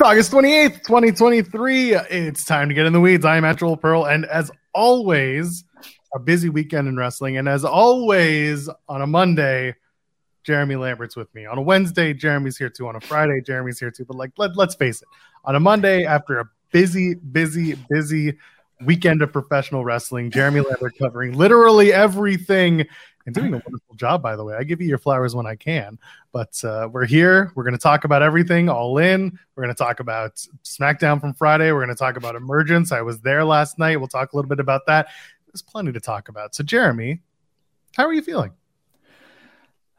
It's August 28th, 2023. It's time to get in the weeds. I'm Joel Pearl, and as always, a busy weekend in wrestling. And as always, on a Monday, Jeremy Lambert's with me. On a Wednesday, Jeremy's here too. On a Friday, Jeremy's here too. But like, let, let's face it, on a Monday, after a busy, busy, busy weekend of professional wrestling, Jeremy Lambert covering literally everything and doing a wonderful job, by the way. I give you your flowers when I can. But uh, we're here. We're going to talk about everything all in. We're going to talk about SmackDown from Friday. We're going to talk about Emergence. I was there last night. We'll talk a little bit about that. There's plenty to talk about. So, Jeremy, how are you feeling?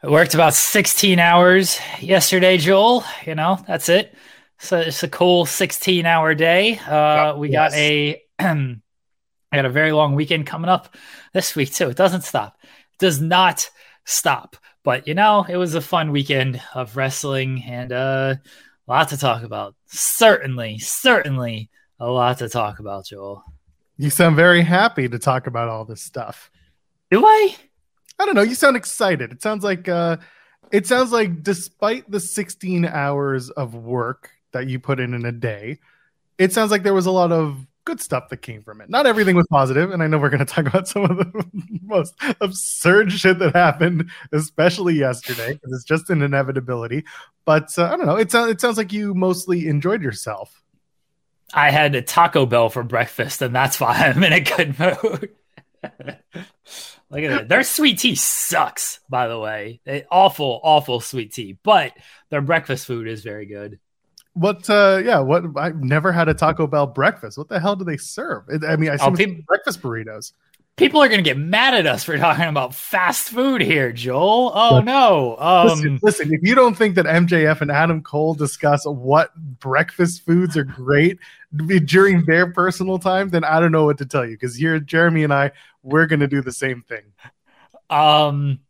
I worked about 16 hours yesterday, Joel. You know, that's it. So it's a cool 16 hour day. Uh, we yes. got a I got a very long weekend coming up this week too. It doesn't stop does not stop. But you know, it was a fun weekend of wrestling and uh, a lot to talk about. Certainly, certainly a lot to talk about, Joel. You sound very happy to talk about all this stuff. Do I? I don't know. You sound excited. It sounds like uh it sounds like despite the 16 hours of work that you put in in a day, it sounds like there was a lot of good stuff that came from it. Not everything was positive, and I know we're going to talk about some of the most absurd shit that happened, especially yesterday, because it's just an inevitability. But uh, I don't know. It sounds it sounds like you mostly enjoyed yourself. I had a Taco Bell for breakfast, and that's why I'm in a good mood. Look at it. Their sweet tea sucks, by the way. It, awful, awful sweet tea, but their breakfast food is very good. What? uh Yeah. What? I've never had a Taco Bell breakfast. What the hell do they serve? I mean, I see oh, people, breakfast burritos. People are going to get mad at us for talking about fast food here, Joel. Oh but, no! Um, listen, listen, if you don't think that MJF and Adam Cole discuss what breakfast foods are great during their personal time, then I don't know what to tell you. Because here, Jeremy and I, we're going to do the same thing. Um,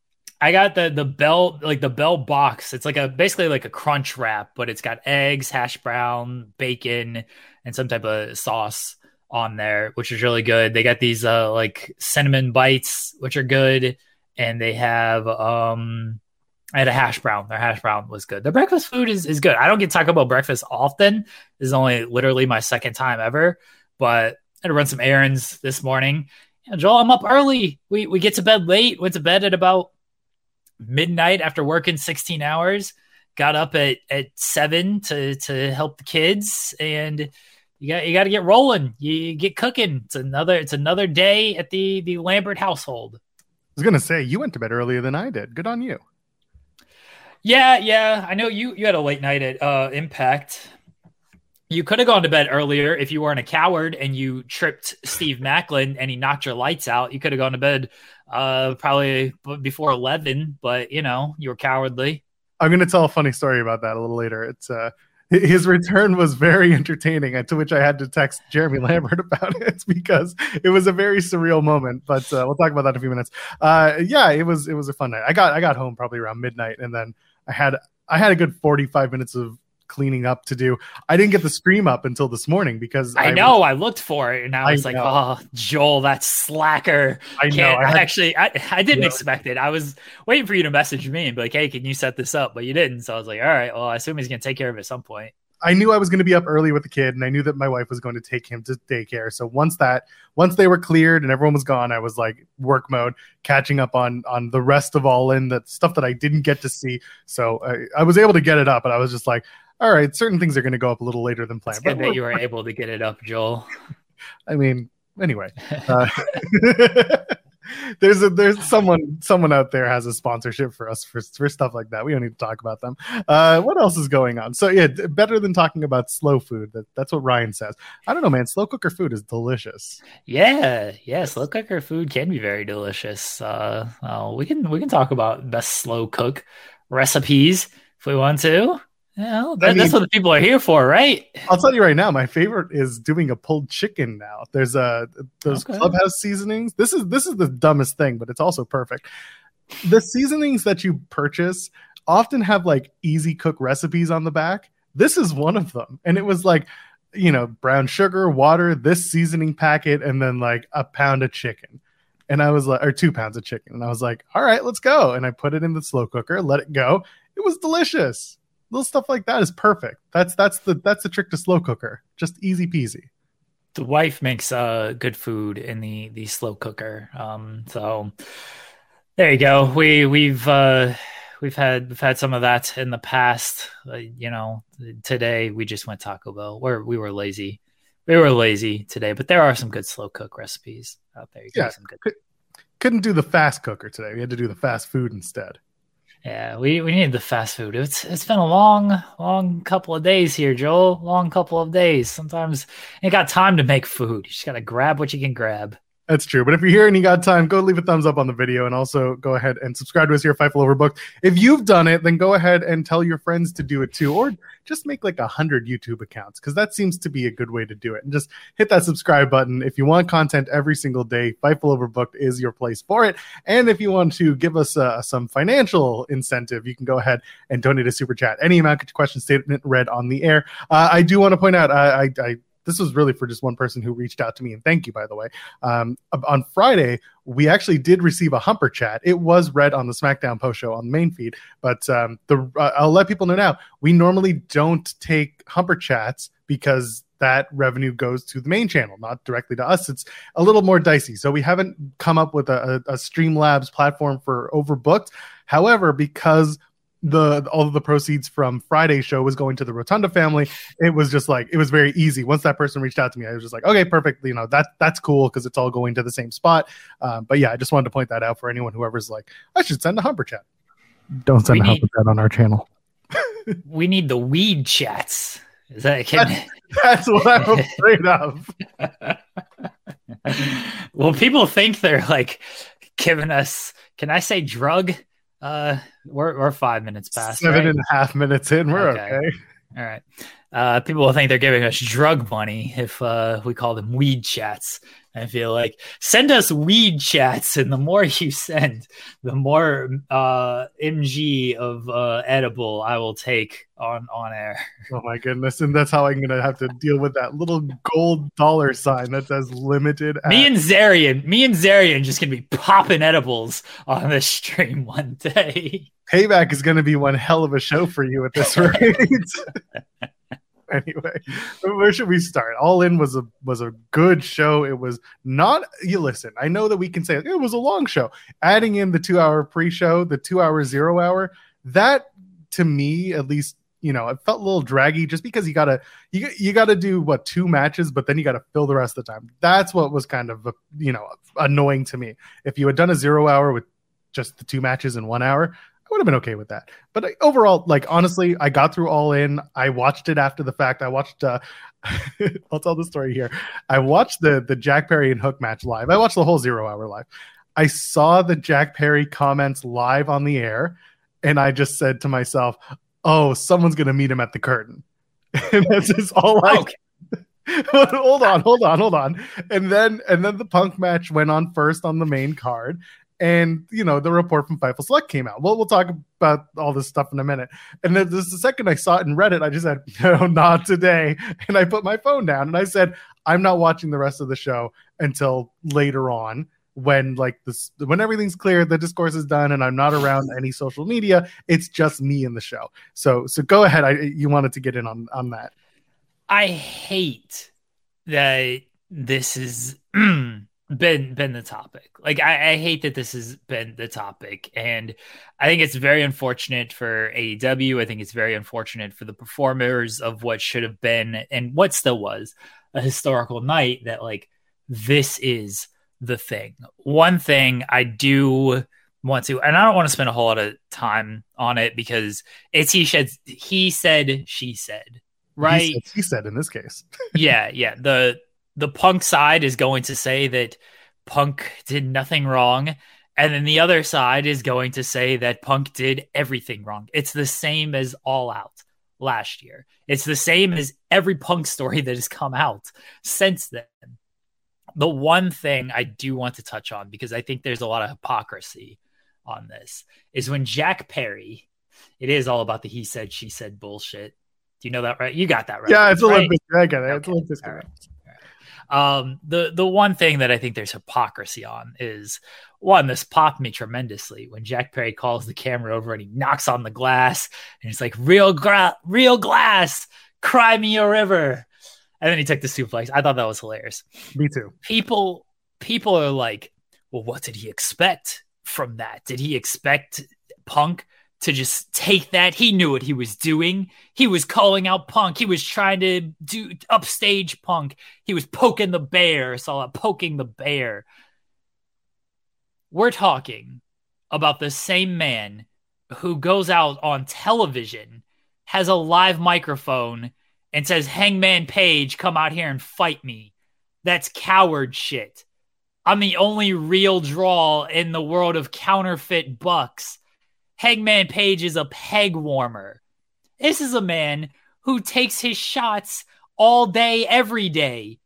I got the the bell like the bell box. It's like a basically like a crunch wrap, but it's got eggs, hash brown, bacon, and some type of sauce on there, which is really good. They got these uh like cinnamon bites, which are good, and they have um I had a hash brown. Their hash brown was good. Their breakfast food is, is good. I don't get Taco Bell breakfast often. This is only literally my second time ever, but I had to run some errands this morning. Yeah, Joel, I'm up early. We we get to bed late. Went to bed at about midnight after working 16 hours got up at at seven to to help the kids and you got you got to get rolling. You get cooking. It's another it's another day at the the lambert household. I was gonna say you went to bed earlier than i did. Good on you. Yeah yeah. I know you you had a late night at uh impact. You could have gone to bed earlier if you weren't a coward and you tripped Steve Maclin and he knocked your lights out. You could have gone to bed uh, probably before 11, but you know, you were cowardly. I'm going to tell a funny story about that a little later. It's uh, his return was very entertaining, to which I had to text Jeremy Lambert about it because it was a very surreal moment. But uh, we'll talk about that in a few minutes. Uh, yeah, it was it was a fun night. I got I got home probably around midnight, and then I had I had a good 45 minutes of cleaning up to do. I didn't get the stream up until this morning because I, I know was, I looked for it and I was I like, know. oh, Joel, that slacker. I know. I had, actually, I, I didn't expect it. I was waiting for you to message me and be like, hey, can you set this up? But you didn't. So I was like, all right, well, I assume he's going to take care of it at some point. I knew I was going to be up early with the kid, and I knew that my wife was going to take him to daycare. So once that, once they were cleared and everyone was gone, I was like work mode, catching up on on the rest of all in the stuff that I didn't get to see. So I, I was able to get it up, but I was just like, all right, certain things are going to go up a little later than planned. It's good but that you were able to get it up, Joel. I mean, anyway, uh, there's a there's someone someone out there has a sponsorship for us for, for stuff like that. We don't need to talk about them. Uh, what else is going on? So yeah, better than talking about slow food. That, that's what Ryan says. I don't know, man. Slow cooker food is delicious. Yeah, yeah. Slow cooker food can be very delicious. Uh, uh, we can we can talk about best slow cook recipes if we want to. Yeah, that, I mean, that's what the people are here for, right? I'll tell you right now, my favorite is doing a pulled chicken. Now there's a those okay. clubhouse seasonings. This is this is the dumbest thing, but it's also perfect. The seasonings that you purchase often have like easy cook recipes on the back. This is one of them, and it was like you know brown sugar, water, this seasoning packet, and then like a pound of chicken. And I was like, or two pounds of chicken, and I was like, all right, let's go. And I put it in the slow cooker, let it go. It was delicious little stuff like that is perfect. That's that's the that's the trick to slow cooker. Just easy peasy. The wife makes uh good food in the the slow cooker. Um, so there you go. We we've uh we've had we've had some of that in the past. Uh, you know, today we just went Taco Bell. Where we were lazy. We were lazy today, but there are some good slow cook recipes out there. yeah, some good. Couldn't do the fast cooker today. We had to do the fast food instead. Yeah, we, we needed the fast food. It's it's been a long, long couple of days here, Joel. Long couple of days. Sometimes you got time to make food. You just gotta grab what you can grab. That's true. But if you're here and you got time, go leave a thumbs up on the video and also go ahead and subscribe to us here at Fightful Overbooked. If you've done it, then go ahead and tell your friends to do it too, or just make like a hundred YouTube accounts because that seems to be a good way to do it. And just hit that subscribe button if you want content every single day. Fightful Overbooked is your place for it. And if you want to give us uh, some financial incentive, you can go ahead and donate a super chat. Any amount, get your question statement read on the air. Uh, I do want to point out, I, I, I this was really for just one person who reached out to me and thank you by the way um, on friday we actually did receive a humper chat it was read on the smackdown post show on the main feed but um, the uh, i'll let people know now we normally don't take humper chats because that revenue goes to the main channel, not directly to us. It's a little more dicey. So we haven't come up with a, a, a Streamlabs platform for overbooked. However, because the all of the proceeds from Friday's show was going to the Rotunda family. It was just like it was very easy. Once that person reached out to me, I was just like, okay, perfect. You know that that's cool because it's all going to the same spot. Um, but yeah, I just wanted to point that out for anyone whoever's like, I should send a humper chat. Don't send we a need, humper chat on our channel. we need the weed chats. Is that can... that's, that's what I'm afraid of. well, people think they're like giving us. Can I say drug? Uh, we're we're five minutes past. Seven right? and a half minutes in. We're okay. okay. All right. Uh, people will think they're giving us drug money if uh, we call them weed chats. I feel like send us weed chats, and the more you send, the more uh, mg of uh, edible I will take on on air. Oh my goodness! And that's how I'm gonna have to deal with that little gold dollar sign that says limited. Me and Zarian, me and Zarian, just gonna be popping edibles on this stream one day. Payback is gonna be one hell of a show for you at this rate. anyway, where should we start? All in was a was a good show. It was not. You listen. I know that we can say it was a long show. Adding in the two hour pre show, the two hour zero hour, that to me at least you know, it felt a little draggy just because you gotta you you gotta do what two matches, but then you gotta fill the rest of the time. That's what was kind of uh, you know annoying to me. If you had done a zero hour with just the two matches in one hour, would have been okay with that. But overall, like honestly, I got through all in. I watched it after the fact. I watched. Uh, I'll tell the story here. I watched the the Jack Perry and Hook match live. I watched the whole zero hour live. I saw the Jack Perry comments live on the air, and I just said to myself, "Oh, someone's gonna meet him at the curtain." and that's just all I. Okay. hold on, hold on, hold on. And then and then the punk match went on first on the main card and you know the report from Fightful Select came out. Well, we'll talk about all this stuff in a minute. And then the second I saw it in Reddit, I just said, "No, not today," and I put my phone down and I said, "I'm not watching the rest of the show until later on." when like this when everything's clear the discourse is done and i'm not around any social media it's just me in the show so so go ahead i you wanted to get in on on that i hate that this is been been the topic. Like I, I, hate that this has been the topic, and I think it's very unfortunate for AEW. I think it's very unfortunate for the performers of what should have been and what still was a historical night. That like this is the thing. One thing I do want to, and I don't want to spend a whole lot of time on it because it's he said he said she said right. He said, he said in this case. yeah, yeah. The the punk side is going to say that punk did nothing wrong and then the other side is going to say that punk did everything wrong. It's the same as all out last year. It's the same as every punk story that has come out since then. The one thing i do want to touch on because i think there's a lot of hypocrisy on this is when jack perry it is all about the he said she said bullshit. Do you know that right? You got that right. Yeah it's right? olympic i get it. Okay. it's olympic Um, the the one thing that I think there's hypocrisy on is one, this popped me tremendously when Jack Perry calls the camera over and he knocks on the glass and he's like, "Real gra- real glass, cry me a river," and then he took the suplex. I thought that was hilarious. Me too. People people are like, "Well, what did he expect from that? Did he expect Punk?" To just take that. He knew what he was doing. He was calling out Punk. He was trying to do upstage Punk. He was poking the bear. Saw it poking the bear. We're talking about the same man who goes out on television, has a live microphone, and says, Hangman Page, come out here and fight me. That's coward shit. I'm the only real draw in the world of counterfeit bucks. Hangman Page is a peg warmer. This is a man who takes his shots all day, every day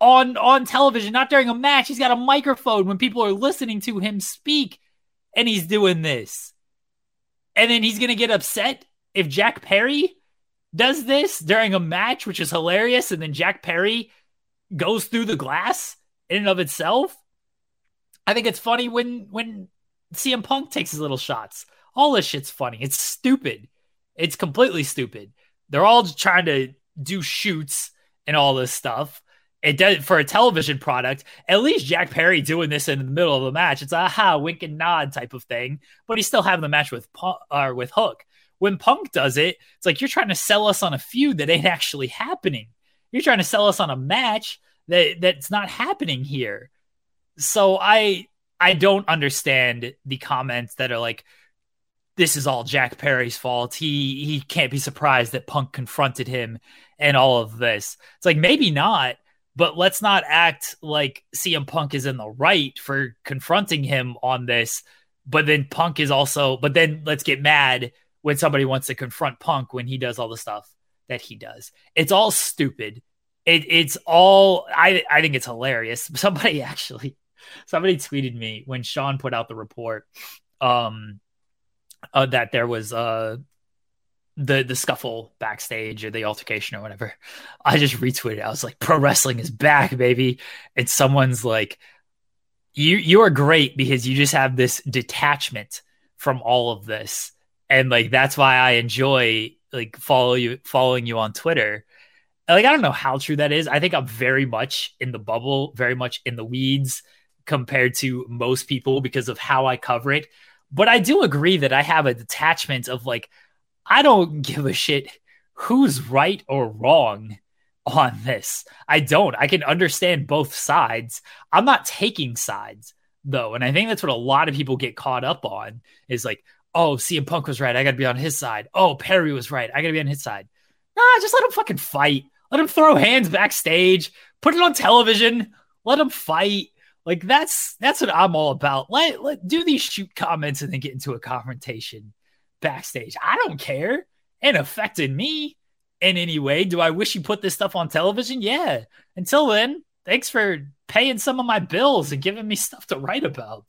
on on television, not during a match. He's got a microphone when people are listening to him speak, and he's doing this. And then he's gonna get upset if Jack Perry does this during a match, which is hilarious, and then Jack Perry goes through the glass in and of itself. I think it's funny when when CM Punk takes his little shots. All this shit's funny. It's stupid. It's completely stupid. They're all trying to do shoots and all this stuff. It does for a television product. At least Jack Perry doing this in the middle of a match. It's a aha, wink and nod type of thing. But he's still having the match with Punk, or uh, with Hook. When Punk does it, it's like you're trying to sell us on a feud that ain't actually happening. You're trying to sell us on a match that that's not happening here. So I I don't understand the comments that are like, this is all Jack Perry's fault. He he can't be surprised that Punk confronted him and all of this. It's like maybe not, but let's not act like CM Punk is in the right for confronting him on this. But then Punk is also, but then let's get mad when somebody wants to confront Punk when he does all the stuff that he does. It's all stupid. It, it's all I I think it's hilarious. Somebody actually somebody tweeted me when Sean put out the report um uh, that there was uh the the scuffle backstage or the altercation or whatever. I just retweeted. I was like, "Pro wrestling is back, baby!" And someone's like, "You you are great because you just have this detachment from all of this, and like that's why I enjoy like follow you following you on Twitter." Like I don't know how true that is. I think I'm very much in the bubble, very much in the weeds compared to most people because of how I cover it. But I do agree that I have a detachment of like, I don't give a shit who's right or wrong on this. I don't. I can understand both sides. I'm not taking sides though. And I think that's what a lot of people get caught up on is like, oh, CM Punk was right. I got to be on his side. Oh, Perry was right. I got to be on his side. Nah, just let him fucking fight. Let him throw hands backstage. Put it on television. Let him fight. Like that's that's what I'm all about. Let let do these shoot comments and then get into a confrontation backstage. I don't care. It affected me in any way. Do I wish you put this stuff on television? Yeah. Until then, thanks for paying some of my bills and giving me stuff to write about.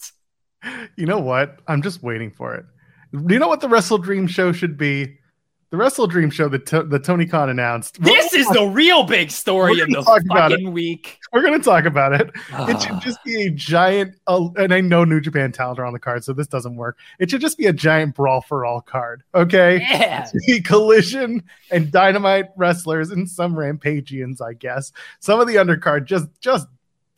You know what? I'm just waiting for it. Do you know what the Wrestle Dream show should be? The Wrestle Dream show that, to- that Tony Khan announced. This is the real big story of the fucking week. We're going to talk about it. it should just be a giant, uh, and I know New Japan talent are on the card, so this doesn't work. It should just be a giant brawl for all card. Okay, yeah. collision and dynamite wrestlers and some rampagians, I guess. Some of the undercard just just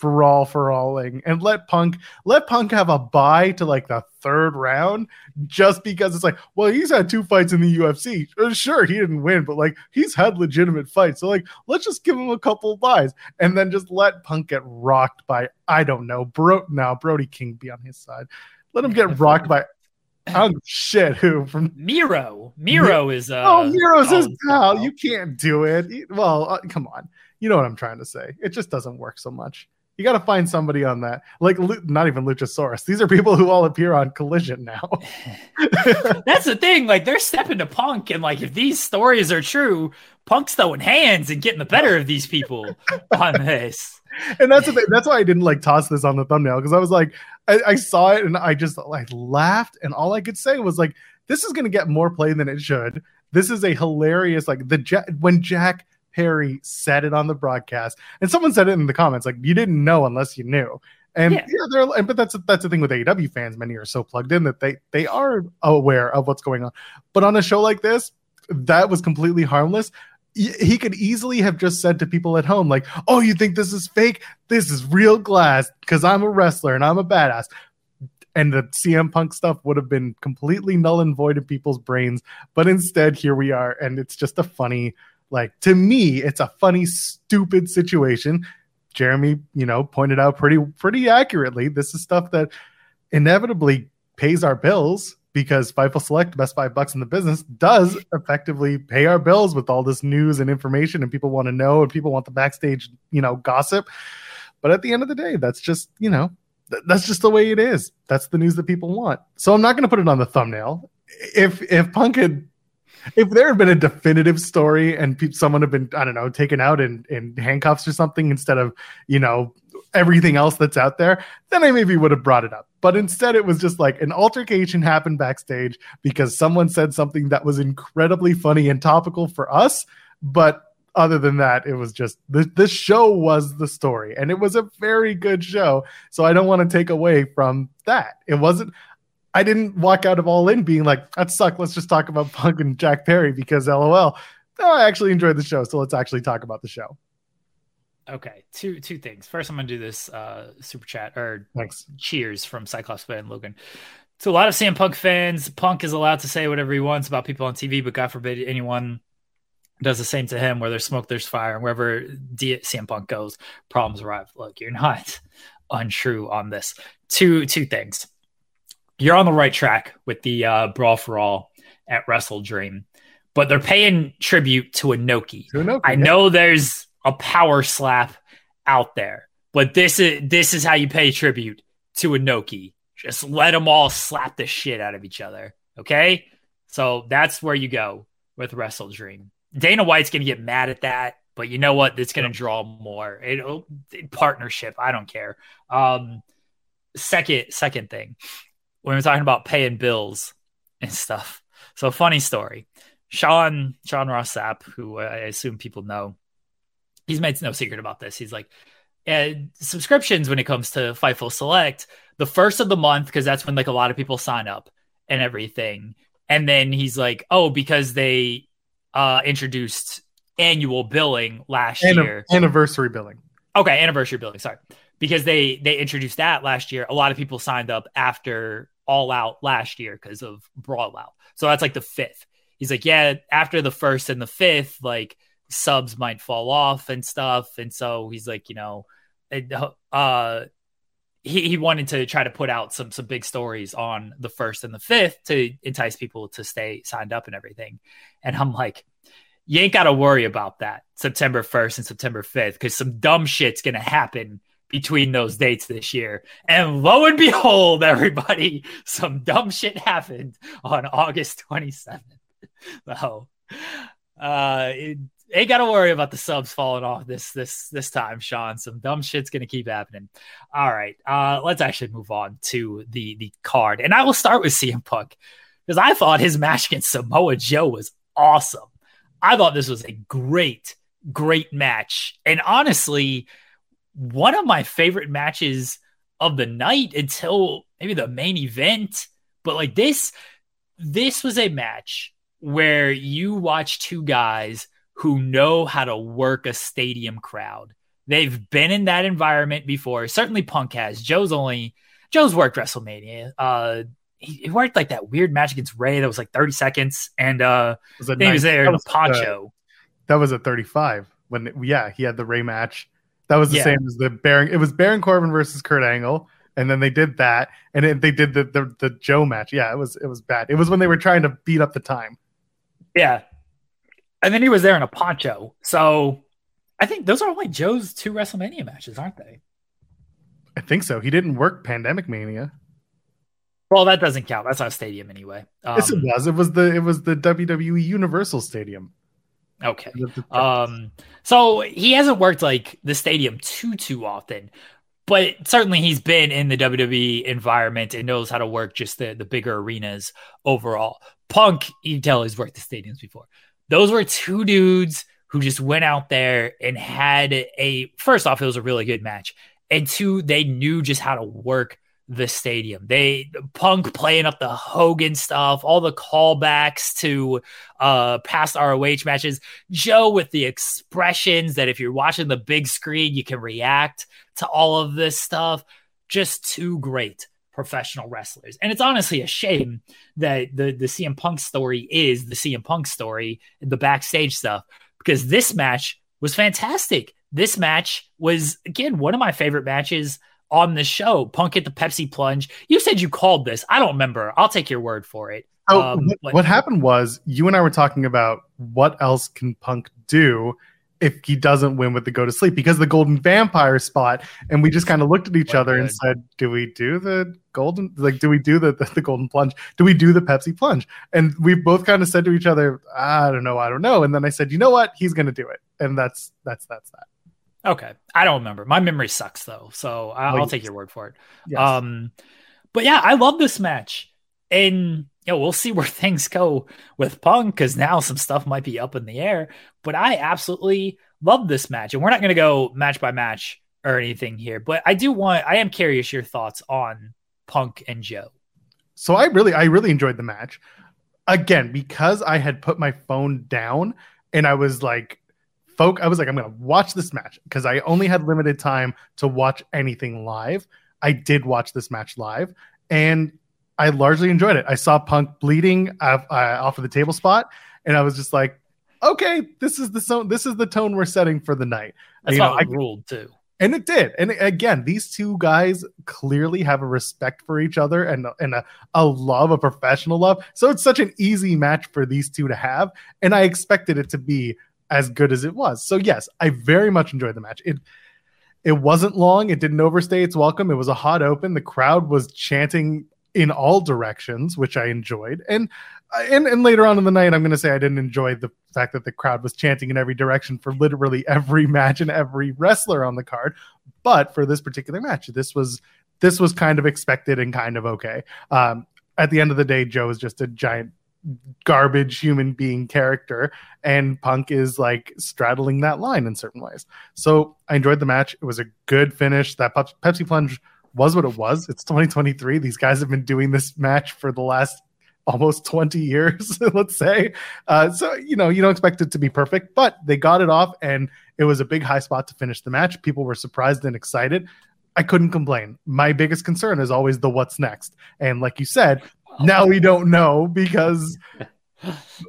brawl for alling and let Punk let Punk have a bye to like the third round just because it's like, well, he's had two fights in the UFC. Uh, sure, he didn't win, but like he's had legitimate fights. So like, let's just give him a couple byes and then just let Punk get rocked by I don't know, bro. Now Brody King be on his side. Let him get rocked by oh shit who from Miro. Miro is uh oh Miro's his pal. You can't do it. Well, uh, come on. You know what I'm trying to say. It just doesn't work so much. You got to find somebody on that. Like, not even Luchasaurus. These are people who all appear on Collision now. That's the thing. Like, they're stepping to Punk, and like, if these stories are true, Punk's throwing hands and getting the better of these people on this. And that's the thing. That's why I didn't like toss this on the thumbnail because I was like, I, I saw it and I just like laughed, and all I could say was like, this is going to get more play than it should. This is a hilarious like the when Jack Perry said it on the broadcast, and someone said it in the comments, like you didn't know unless you knew. And yeah, yeah they're but that's that's the thing with AEW fans. Many are so plugged in that they they are aware of what's going on. But on a show like this, that was completely harmless. He could easily have just said to people at home, like, "Oh, you think this is fake? This is real glass because I'm a wrestler and I'm a badass." And the CM Punk stuff would have been completely null and void in people's brains. But instead, here we are, and it's just a funny, like to me, it's a funny, stupid situation Jeremy, you know, pointed out pretty pretty accurately. This is stuff that inevitably pays our bills because Fightful Select, best five bucks in the business, does effectively pay our bills with all this news and information, and people want to know, and people want the backstage, you know, gossip. But at the end of the day, that's just, you know, th- that's just the way it is. That's the news that people want. So I'm not going to put it on the thumbnail. If if Punk had if there had been a definitive story and pe- someone had been i don't know taken out in, in handcuffs or something instead of you know everything else that's out there then i maybe would have brought it up. But instead it was just like an altercation happened backstage because someone said something that was incredibly funny and topical for us. But other than that it was just the show was the story and it was a very good show. So i don't want to take away from that. It wasn't I didn't walk out of All In being like, that sucked. Let's just talk about Punk and Jack Perry because LOL. No, I actually enjoyed the show. So let's actually talk about the show. Okay, two two things. First, I'm gonna do this uh, super chat or Thanks. cheers from Cyclops fan Logan. To a lot of CM Punk fans, Punk is allowed to say whatever he wants about people on TV, but God forbid anyone does the same to him. Where there's smoke, there's fire, and wherever D- CM Punk goes, problems arrive. Look, you're not untrue on this. Two two things you're on the right track with the uh, Brawl for All at Wrestle Dream, but they're paying tribute to Inoki. To Inoki I yeah. know there's a power slap out there, but this is this is how you pay tribute to Inoki. Just let them all slap the shit out of each other. Okay, so that's where you go with Wrestle Dream. Dana White's gonna get mad at that, but you know what? It's gonna draw more. It, partnership. I don't care. Um, second second thing when we're talking about paying bills and stuff. So funny story. Sean Sean Ross Sapp, who I assume people know, he's made no secret about this. He's like, and subscriptions when it comes to Fightful Select, the first of the month, because that's when like a lot of people sign up and everything. And then he's like, oh, because they uh introduced annual billing last An- year. Anniversary billing. Okay, anniversary billing, sorry. Because they they introduced that last year. A lot of people signed up after all out last year because of brawl out. So that's like the fifth. He's like, yeah, after the first and the fifth, like subs might fall off and stuff. And so he's like, you know, uh, he, he wanted to try to put out some some big stories on the first and the fifth to entice people to stay signed up and everything. And I'm like, you ain't got to worry about that September 1st and September 5th because some dumb shit's going to happen between those dates this year. And lo and behold, everybody, some dumb shit happened on August 27th. So, uh, it, ain't got to worry about the subs falling off this this this time, Sean. Some dumb shit's gonna keep happening. All right, uh, let's actually move on to the the card, and I will start with CM Punk because I thought his match against Samoa Joe was awesome. I thought this was a great, great match, and honestly, one of my favorite matches of the night until maybe the main event. But like this, this was a match where you watch two guys who know how to work a stadium crowd. They've been in that environment before. Certainly Punk has. Joe's only Joe's worked WrestleMania. Uh he, he worked like that weird match against Rey that was like 30 seconds and uh was he was there in a poncho. Uh, that was at 35 when yeah, he had the Rey match that was the yeah. same as the Baron. It was Baron Corbin versus Kurt Angle, and then they did that, and it, they did the, the the Joe match. Yeah, it was it was bad. It was when they were trying to beat up the time. Yeah, and then he was there in a poncho. So I think those are only Joe's two WrestleMania matches, aren't they? I think so. He didn't work Pandemic Mania. Well, that doesn't count. That's not a stadium anyway. Um, yes, it um, was. It was the it was the WWE Universal Stadium. Okay. Um, so he hasn't worked like the stadium too too often, but certainly he's been in the WWE environment and knows how to work just the the bigger arenas overall. Punk, you can tell he's worked the stadiums before. Those were two dudes who just went out there and had a first off, it was a really good match. And two, they knew just how to work the stadium. They Punk playing up the Hogan stuff, all the callbacks to uh past ROH matches. Joe with the expressions that if you're watching the big screen, you can react to all of this stuff. Just too great professional wrestlers. And it's honestly a shame that the the CM Punk story is the CM Punk story, the backstage stuff, because this match was fantastic. This match was again one of my favorite matches on the show. Punk at the Pepsi plunge. You said you called this. I don't remember. I'll take your word for it. Oh, um, what, what happened was you and I were talking about what else can Punk do if he doesn't win with the go to sleep because the golden vampire spot and we just kind of looked at each other good. and said do we do the golden like do we do the, the, the golden plunge do we do the pepsi plunge and we both kind of said to each other i don't know i don't know and then i said you know what he's gonna do it and that's that's that's that okay i don't remember my memory sucks though so i'll, I'll take your word for it yes. um but yeah i love this match and you know, we'll see where things go with Punk because now some stuff might be up in the air. But I absolutely love this match, and we're not going to go match by match or anything here. But I do want, I am curious your thoughts on Punk and Joe. So I really, I really enjoyed the match. Again, because I had put my phone down and I was like, folk, I was like, I'm going to watch this match because I only had limited time to watch anything live. I did watch this match live, and I largely enjoyed it. I saw Punk bleeding off, uh, off of the table spot, and I was just like, okay, this is the so- this is the tone we're setting for the night. That's you know, I ruled too. And it did. And again, these two guys clearly have a respect for each other and, and a, a love, a professional love. So it's such an easy match for these two to have. And I expected it to be as good as it was. So yes, I very much enjoyed the match. It it wasn't long. It didn't overstay its welcome. It was a hot open. The crowd was chanting in all directions, which I enjoyed. And and and later on in the night, I'm going to say I didn't enjoy the fact that the crowd was chanting in every direction for literally every match and every wrestler on the card. But for this particular match, this was this was kind of expected and kind of okay. Um, at the end of the day, Joe is just a giant garbage human being character and punk is like straddling that line in certain ways so i enjoyed the match it was a good finish that pepsi plunge was what it was. It's 2023. These guys have been doing this match for the last almost 20 years, let's say. Uh, so, you know, you don't expect it to be perfect, but they got it off and it was a big high spot to finish the match. People were surprised and excited. I couldn't complain. My biggest concern is always the what's next. And like you said, now we don't know because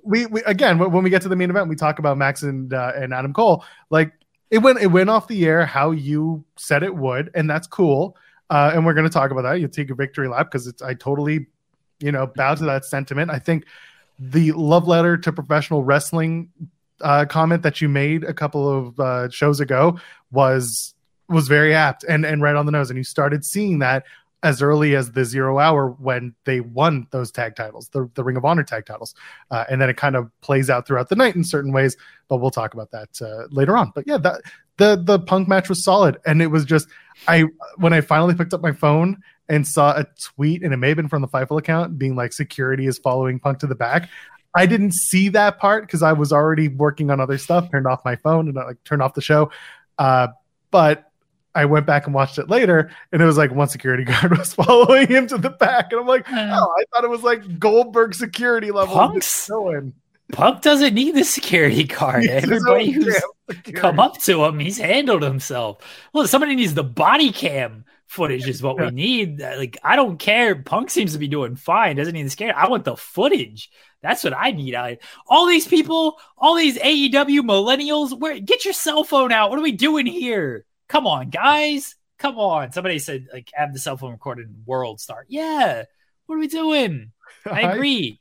we, we again when we get to the main event, we talk about Max and uh, and Adam Cole. Like it went it went off the air how you said it would, and that's cool. Uh, and we're going to talk about that. You take a victory lap because it's I totally, you know, bow to that sentiment. I think the love letter to professional wrestling uh, comment that you made a couple of uh, shows ago was was very apt and and right on the nose. And you started seeing that as early as the zero hour when they won those tag titles, the, the Ring of Honor tag titles. Uh, and then it kind of plays out throughout the night in certain ways, but we'll talk about that uh, later on. But yeah, that the the punk match was solid. And it was just I when I finally picked up my phone and saw a tweet, and it may have been from the Fightful account being like security is following punk to the back. I didn't see that part because I was already working on other stuff, turned off my phone and I like turned off the show. Uh, but I went back and watched it later, and it was like one security guard was following him to the back, and I'm like, oh, I thought it was like Goldberg security level. Punk's Punk doesn't need the security guard. Everybody who's come up to him, he's handled himself. Well, somebody needs the body cam footage is what yeah. we need. Like, I don't care. Punk seems to be doing fine. Doesn't need the scare. I want the footage. That's what I need. I all these people, all these AEW millennials. Where get your cell phone out? What are we doing here? Come on, guys. Come on. Somebody said like have the cell phone recorded World Star. Yeah. What are we doing? I agree.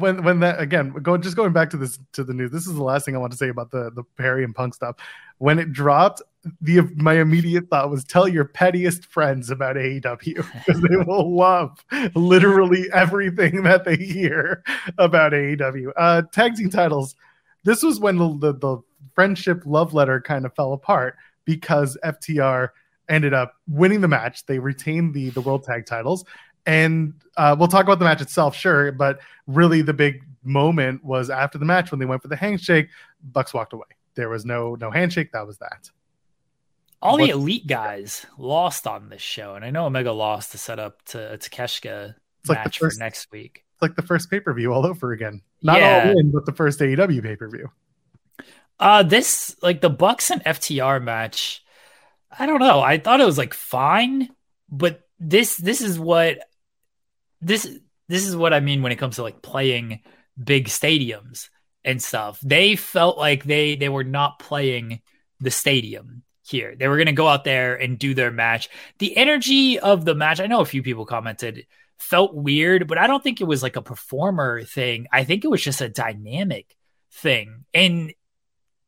when when that again going just going back to this to the news this is the last thing i want to say about the the perry and punk stuff when it dropped the my immediate thought was tell your pettiest friends about aew because they will love literally everything that they hear about aew uh tag team titles this was when the, the, the friendship love letter kind of fell apart because FTR ended up winning the match. They retained the the world tag titles, And uh, we'll talk about the match itself, sure, but really the big moment was after the match when they went for the handshake. Bucks walked away. There was no no handshake. That was that. All the elite guys lost on this show, and I know Omega lost to set up to a Takeshita It's like the match first- for next week. It's like the first pay per view all over again. Not Yeah. all in, but the first AEW pay per view. Uh this like the Bucks and FTR match. I don't know. I thought it was like fine, but this this is what this this is what I mean when it comes to like playing big stadiums and stuff. They felt like they they were not playing the stadium here. They were going to go out there and do their match. The energy of the match, I know a few people commented felt weird, but I don't think it was like a performer thing. I think it was just a dynamic thing. And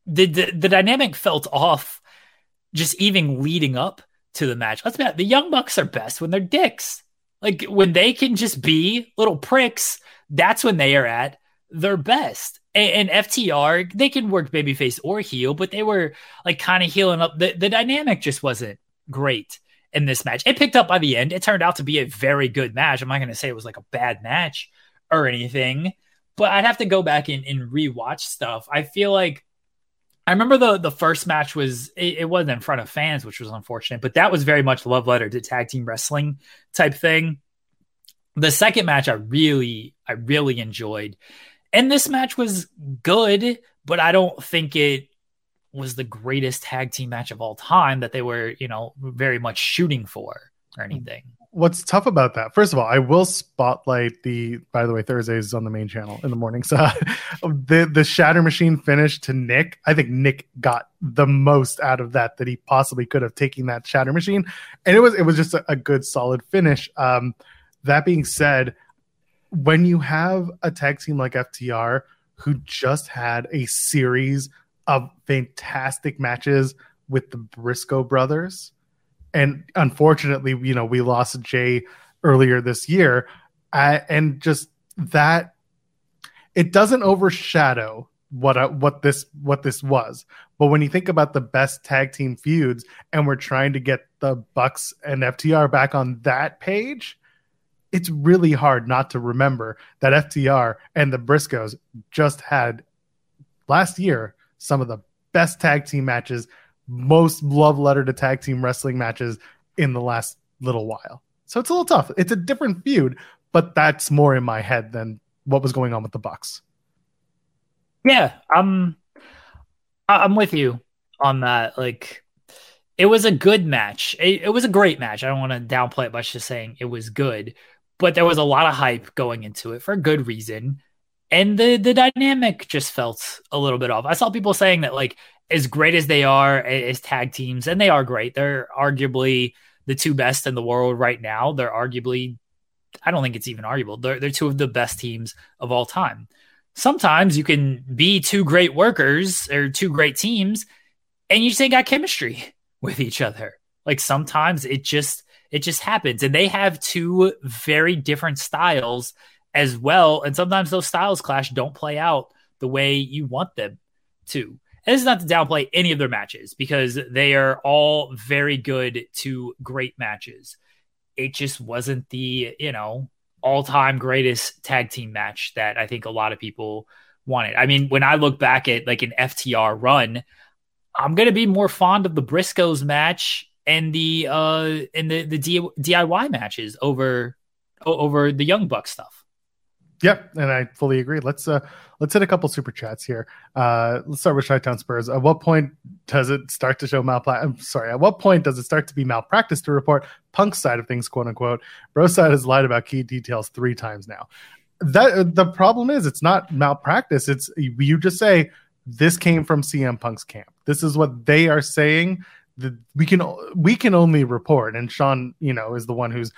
the, the the dynamic felt off just even leading up to the match. Let's be honest, the Young Bucks are best when they're dicks. Like when they can just be little pricks, that's when they are at their best. And, and FTR, they can work babyface or heel, but they were like kind of healing up. The, the dynamic just wasn't great in this match. It picked up by the end. It turned out to be a very good match. I'm not going to say it was like a bad match or anything, but I'd have to go back and, and rewatch stuff. I feel like I remember the the first match was it, it, wasn't in front of fans, which was unfortunate, but that was very much love letter to tag team wrestling type thing. The second match I really I really enjoyed. And this match was good, but I don't think it was the greatest tag team match of all time that they were, you know, very much shooting for or hmm. anything. What's tough about that? First of all, I will spotlight the. By the way, Thursdays on the main channel in the morning. So the the Shatter Machine finish to Nick. I think Nick got the most out of that that he possibly could have taking that Shatter Machine, and it was it was just a, a good solid finish. Um, that being said, when you have a tag team like FTR who just had a series of fantastic matches with the Briscoe brothers. And unfortunately, you know, we lost Jay earlier this year. And just that it doesn't overshadow what uh, what this what this was. But when you think about the best tag team feuds and we're trying to get the Bucks and FTR back on that page, it's really hard not to remember that FTR and the Briscoes just had last year some of the best tag team matches, most love letter to tag team wrestling matches in the last little while. So it's a little tough. It's a different feud, but that's more in my head than what was going on with the Bucks. Yeah, I'm I'm with you on that. Like it was a good match. It, it was a great match. I don't want to downplay it by just saying it was good, but there was a lot of hype going into it for a good reason and the the dynamic just felt a little bit off. I saw people saying that like as great as they are as tag teams, and they are great. They're arguably the two best in the world right now. They're arguably, I don't think it's even arguable. They're they're two of the best teams of all time. Sometimes you can be two great workers or two great teams, and you just ain't got chemistry with each other. Like sometimes it just it just happens, and they have two very different styles as well. And sometimes those styles clash don't play out the way you want them to. And this is not to downplay any of their matches because they are all very good to great matches. It just wasn't the, you know, all time greatest tag team match that I think a lot of people wanted. I mean, when I look back at like an FTR run, I'm going to be more fond of the Briscoes match and the uh and the the DIY matches over over the Young Buck stuff. Yep, and I fully agree. Let's uh let's hit a couple super chats here. Uh let's start with Chi-Town Spurs. At what point does it start to show malpractice? I'm sorry. At what point does it start to be malpractice to report Punk's side of things, quote unquote? Bro side has lied about key details three times now. That the problem is it's not malpractice. It's you just say this came from CM Punk's camp. This is what they are saying. We can we can only report, and Sean, you know, is the one who's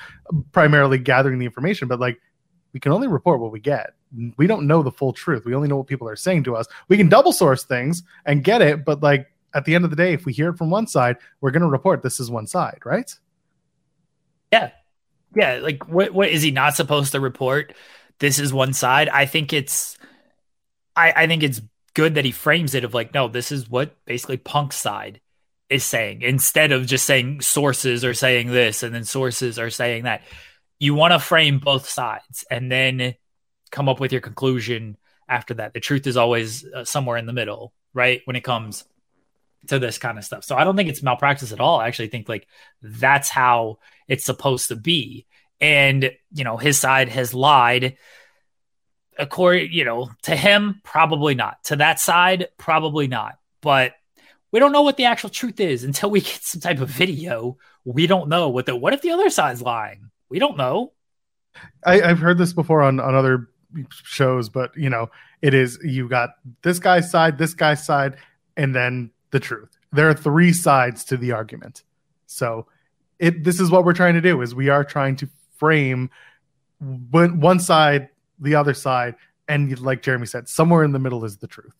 primarily gathering the information. But like we can only report what we get. We don't know the full truth. We only know what people are saying to us. We can double source things and get it, but like at the end of the day, if we hear it from one side, we're going to report this is one side, right? Yeah. Yeah, like what what is he not supposed to report? This is one side. I think it's I I think it's good that he frames it of like no, this is what basically Punk's side is saying instead of just saying sources are saying this and then sources are saying that you want to frame both sides and then come up with your conclusion after that. The truth is always uh, somewhere in the middle, right? When it comes to this kind of stuff. So I don't think it's malpractice at all. I actually think like that's how it's supposed to be. And, you know, his side has lied. According, you know, to him, probably not. To that side, probably not. But we don't know what the actual truth is until we get some type of video. We don't know what the what if the other side's lying? We don't know. I, have heard this before on, on other shows, but you know, it is you got this guy's side, this guy's side, and then the truth. There are three sides to the argument. So it this is what we're trying to do is we are trying to frame one side, the other side, and like Jeremy said, somewhere in the middle is the truth.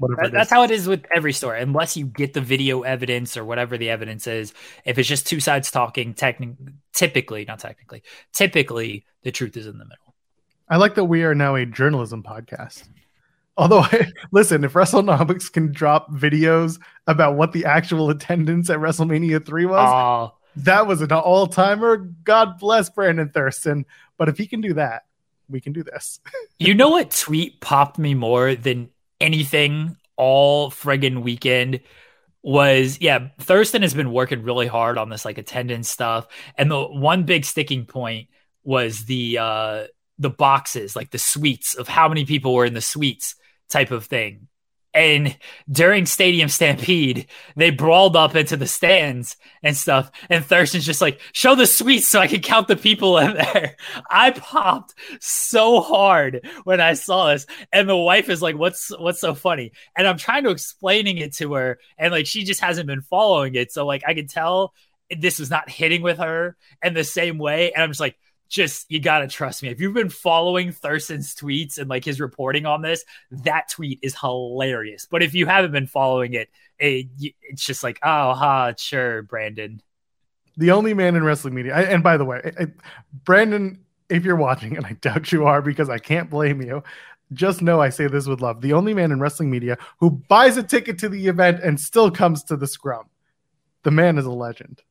Yeah, that's how it is with every story. Unless you get the video evidence or whatever the evidence is, if it's just two sides talking, techni- typically, not technically, typically the truth is in the middle. I like that we are now a journalism podcast. Although, I, listen, if WrestleNomics can drop videos about what the actual attendance at WrestleMania 3 was, uh, that was an all timer. God bless Brandon Thurston. But if he can do that, we can do this. you know what tweet popped me more than anything all friggin' weekend was yeah, Thurston has been working really hard on this like attendance stuff. And the one big sticking point was the uh the boxes, like the suites of how many people were in the suites type of thing. And during Stadium Stampede, they brawled up into the stands and stuff. And Thurston's just like, show the sweets so I can count the people in there. I popped so hard when I saw this. And the wife is like, what's, what's so funny? And I'm trying to explaining it to her. And like, she just hasn't been following it. So like, I can tell this was not hitting with her in the same way. And I'm just like, just you gotta trust me. If you've been following Thurston's tweets and like his reporting on this, that tweet is hilarious. But if you haven't been following it, it it's just like, oh, ha, sure, Brandon. The only man in wrestling media. I, and by the way, I, Brandon, if you're watching, and I doubt you are because I can't blame you, just know I say this with love. The only man in wrestling media who buys a ticket to the event and still comes to the scrum. The man is a legend.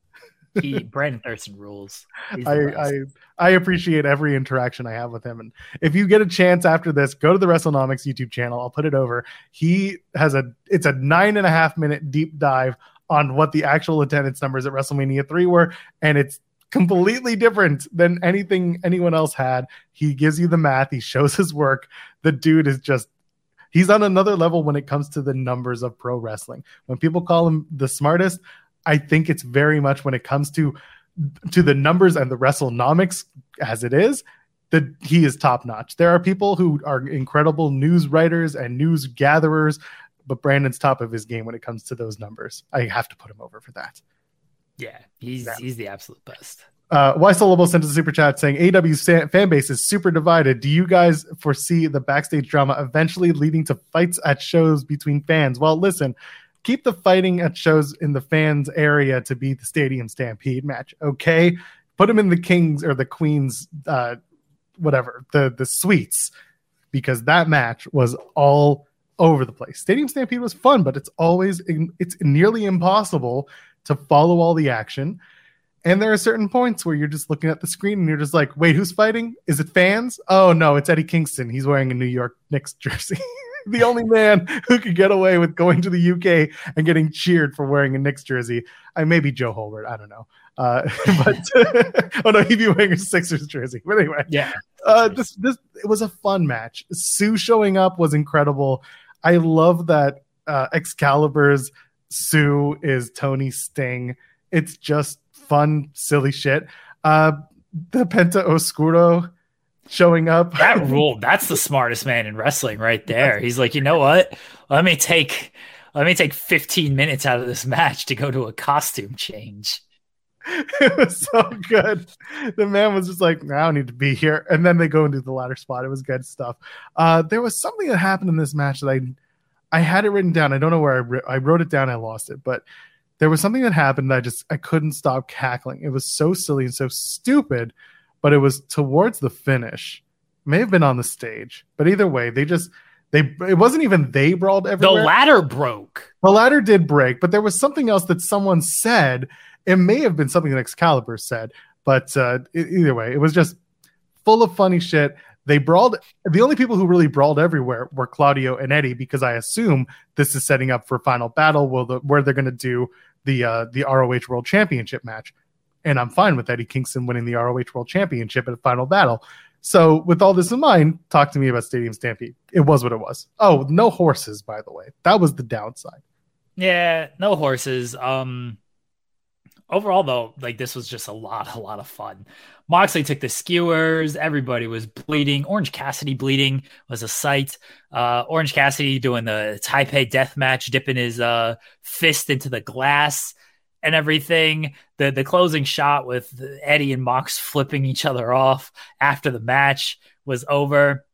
He Brandon Thurston rules. I, I I appreciate every interaction I have with him. And if you get a chance after this, go to the WrestleNomics YouTube channel. I'll put it over. He has a it's a nine and a half minute deep dive on what the actual attendance numbers at WrestleMania 3 were, and it's completely different than anything anyone else had. He gives you the math, he shows his work. The dude is just he's on another level when it comes to the numbers of pro wrestling. When people call him the smartest, I think it's very much when it comes to to the numbers and the WrestleNomics as it is that he is top notch. There are people who are incredible news writers and news gatherers, but Brandon's top of his game when it comes to those numbers. I have to put him over for that. Yeah, he's yeah. he's the absolute best. Uh, Why Lobo sent a super chat saying AW fan base is super divided. Do you guys foresee the backstage drama eventually leading to fights at shows between fans? Well, listen, keep the fighting at shows in the fans area to be the stadium stampede match. Okay, put them in the kings or the queens, uh, whatever the the suites, because that match was all over the place. Stadium stampede was fun, but it's always it's nearly impossible to follow all the action. And there are certain points where you're just looking at the screen and you're just like, wait, who's fighting? Is it fans? Oh no, it's Eddie Kingston. He's wearing a New York Knicks jersey. the only man who could get away with going to the UK and getting cheered for wearing a Knicks jersey. I may be Joe Holbert. I don't know. Uh, but oh no, he'd be wearing a Sixers jersey. But anyway, yeah. Uh, this this it was a fun match. Sue showing up was incredible. I love that uh, Excalibur's Sue is Tony Sting. It's just fun, silly shit. Uh, the Penta Oscuro showing up. That rule, that's the smartest man in wrestling right there. He's like, you know what? Let me take let me take 15 minutes out of this match to go to a costume change. It was so good. The man was just like, I don't need to be here. And then they go into the ladder spot. It was good stuff. Uh, there was something that happened in this match that I I had it written down. I don't know where I, I wrote it down. I lost it, but there was something that happened. That I just I couldn't stop cackling. It was so silly and so stupid, but it was towards the finish. may have been on the stage, but either way, they just they it wasn't even they brawled everywhere. The ladder broke. The ladder did break, but there was something else that someone said. It may have been something that Excalibur said, but uh, either way, it was just full of funny shit. They brawled. The only people who really brawled everywhere were Claudio and Eddie, because I assume this is setting up for final battle, where, the, where they're going to do the uh, the ROH World Championship match. And I'm fine with Eddie Kingston winning the ROH World Championship at a final battle. So, with all this in mind, talk to me about Stadium Stampede. It was what it was. Oh, no horses, by the way. That was the downside. Yeah, no horses. Um, overall though, like this was just a lot, a lot of fun. Moxley took the skewers. Everybody was bleeding. Orange Cassidy bleeding was a sight. Uh, Orange Cassidy doing the Taipei death match, dipping his uh, fist into the glass and everything. The the closing shot with Eddie and Mox flipping each other off after the match was over.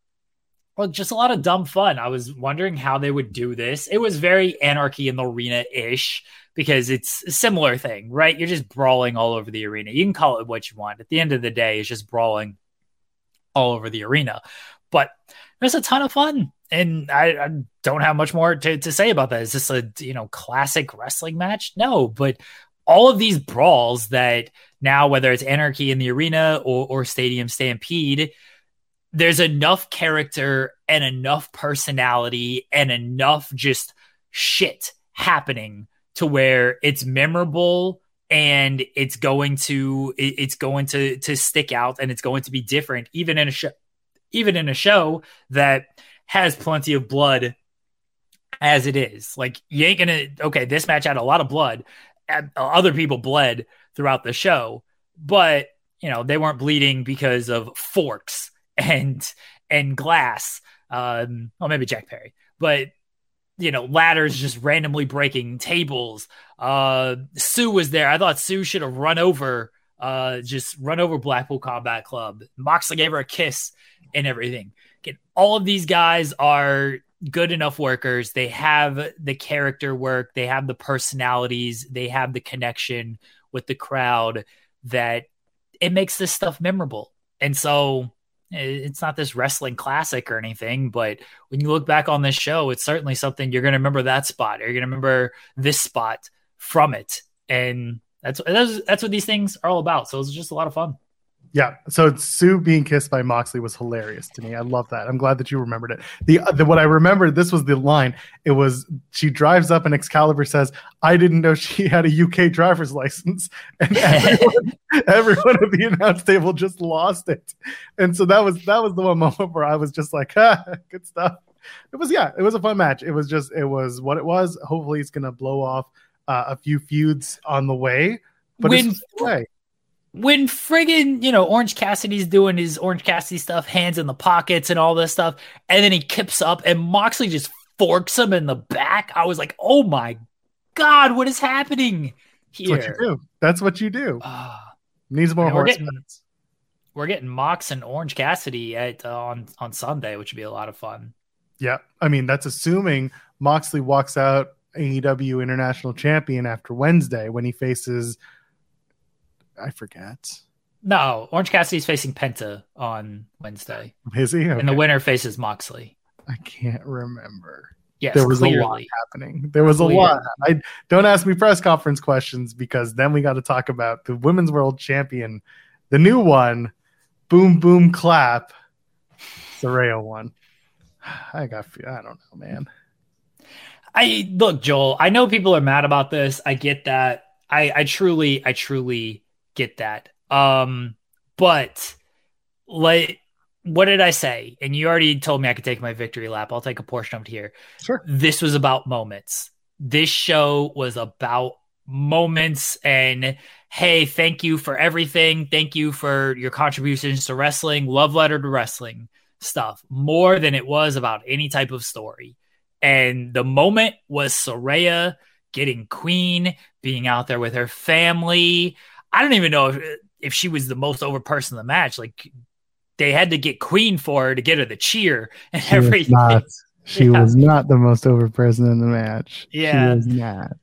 Well, just a lot of dumb fun. I was wondering how they would do this. It was very anarchy in the arena ish because it's a similar thing, right? You're just brawling all over the arena. You can call it what you want. At the end of the day, it's just brawling all over the arena. But there's a ton of fun. And I, I don't have much more to, to say about that. Is this a you know classic wrestling match? No, but all of these brawls that now, whether it's Anarchy in the Arena or, or Stadium Stampede, there's enough character and enough personality and enough just shit happening to where it's memorable and it's going to it's going to to stick out and it's going to be different even in a show even in a show that has plenty of blood as it is like you ain't gonna okay this match had a lot of blood other people bled throughout the show but you know they weren't bleeding because of forks and and glass um well maybe jack perry but you know, ladders just randomly breaking tables. Uh, Sue was there. I thought Sue should have run over, uh, just run over Blackpool Combat Club. Moxley gave her a kiss and everything. Again, all of these guys are good enough workers. They have the character work, they have the personalities, they have the connection with the crowd that it makes this stuff memorable. And so it's not this wrestling classic or anything, but when you look back on this show, it's certainly something you're going to remember that spot or you're going to remember this spot from it. And That's that's that's what these things are all about. So it was just a lot of fun. Yeah. So Sue being kissed by Moxley was hilarious to me. I love that. I'm glad that you remembered it. The, the what I remembered, this was the line. It was she drives up and Excalibur says, "I didn't know she had a UK driver's license," and everyone, everyone at the announce table just lost it. And so that was that was the one moment where I was just like, ah, "Good stuff." It was yeah, it was a fun match. It was just it was what it was. Hopefully, it's gonna blow off uh, a few feuds on the way. But When- it's way. When friggin' you know Orange Cassidy's doing his Orange Cassidy stuff, hands in the pockets and all this stuff, and then he kips up and Moxley just forks him in the back. I was like, oh my god, what is happening That's what you here? do. That's what you do. Ah, Needs more horse getting- minutes. we're getting Mox and Orange Cassidy at uh, on on Sunday, which would be a lot of fun. Yeah, I mean that's assuming Moxley walks out AEW International Champion after Wednesday when he faces. I forget. No, Orange Cassidy's facing Penta on Wednesday, Is he? and the winner faces Moxley. I can't remember. Yes, there was a lot happening. There was a lot. I don't ask me press conference questions because then we got to talk about the women's world champion, the new one, boom boom clap, Saraya one. I got. I don't know, man. I look, Joel. I know people are mad about this. I get that. I I truly, I truly get that. Um, but like, what did I say? And you already told me I could take my victory lap. I'll take a portion of it here. Sure. This was about moments. This show was about moments and hey, thank you for everything. Thank you for your contributions to wrestling, love letter to wrestling stuff, more than it was about any type of story. And the moment was Saraya getting Queen, being out there with her family. I don't even know if, if she was the most over person in the match. Like they had to get Queen for her to get her the cheer and She was everything. not. She Yeah. was not the most over person in the match. Yeah. She was not.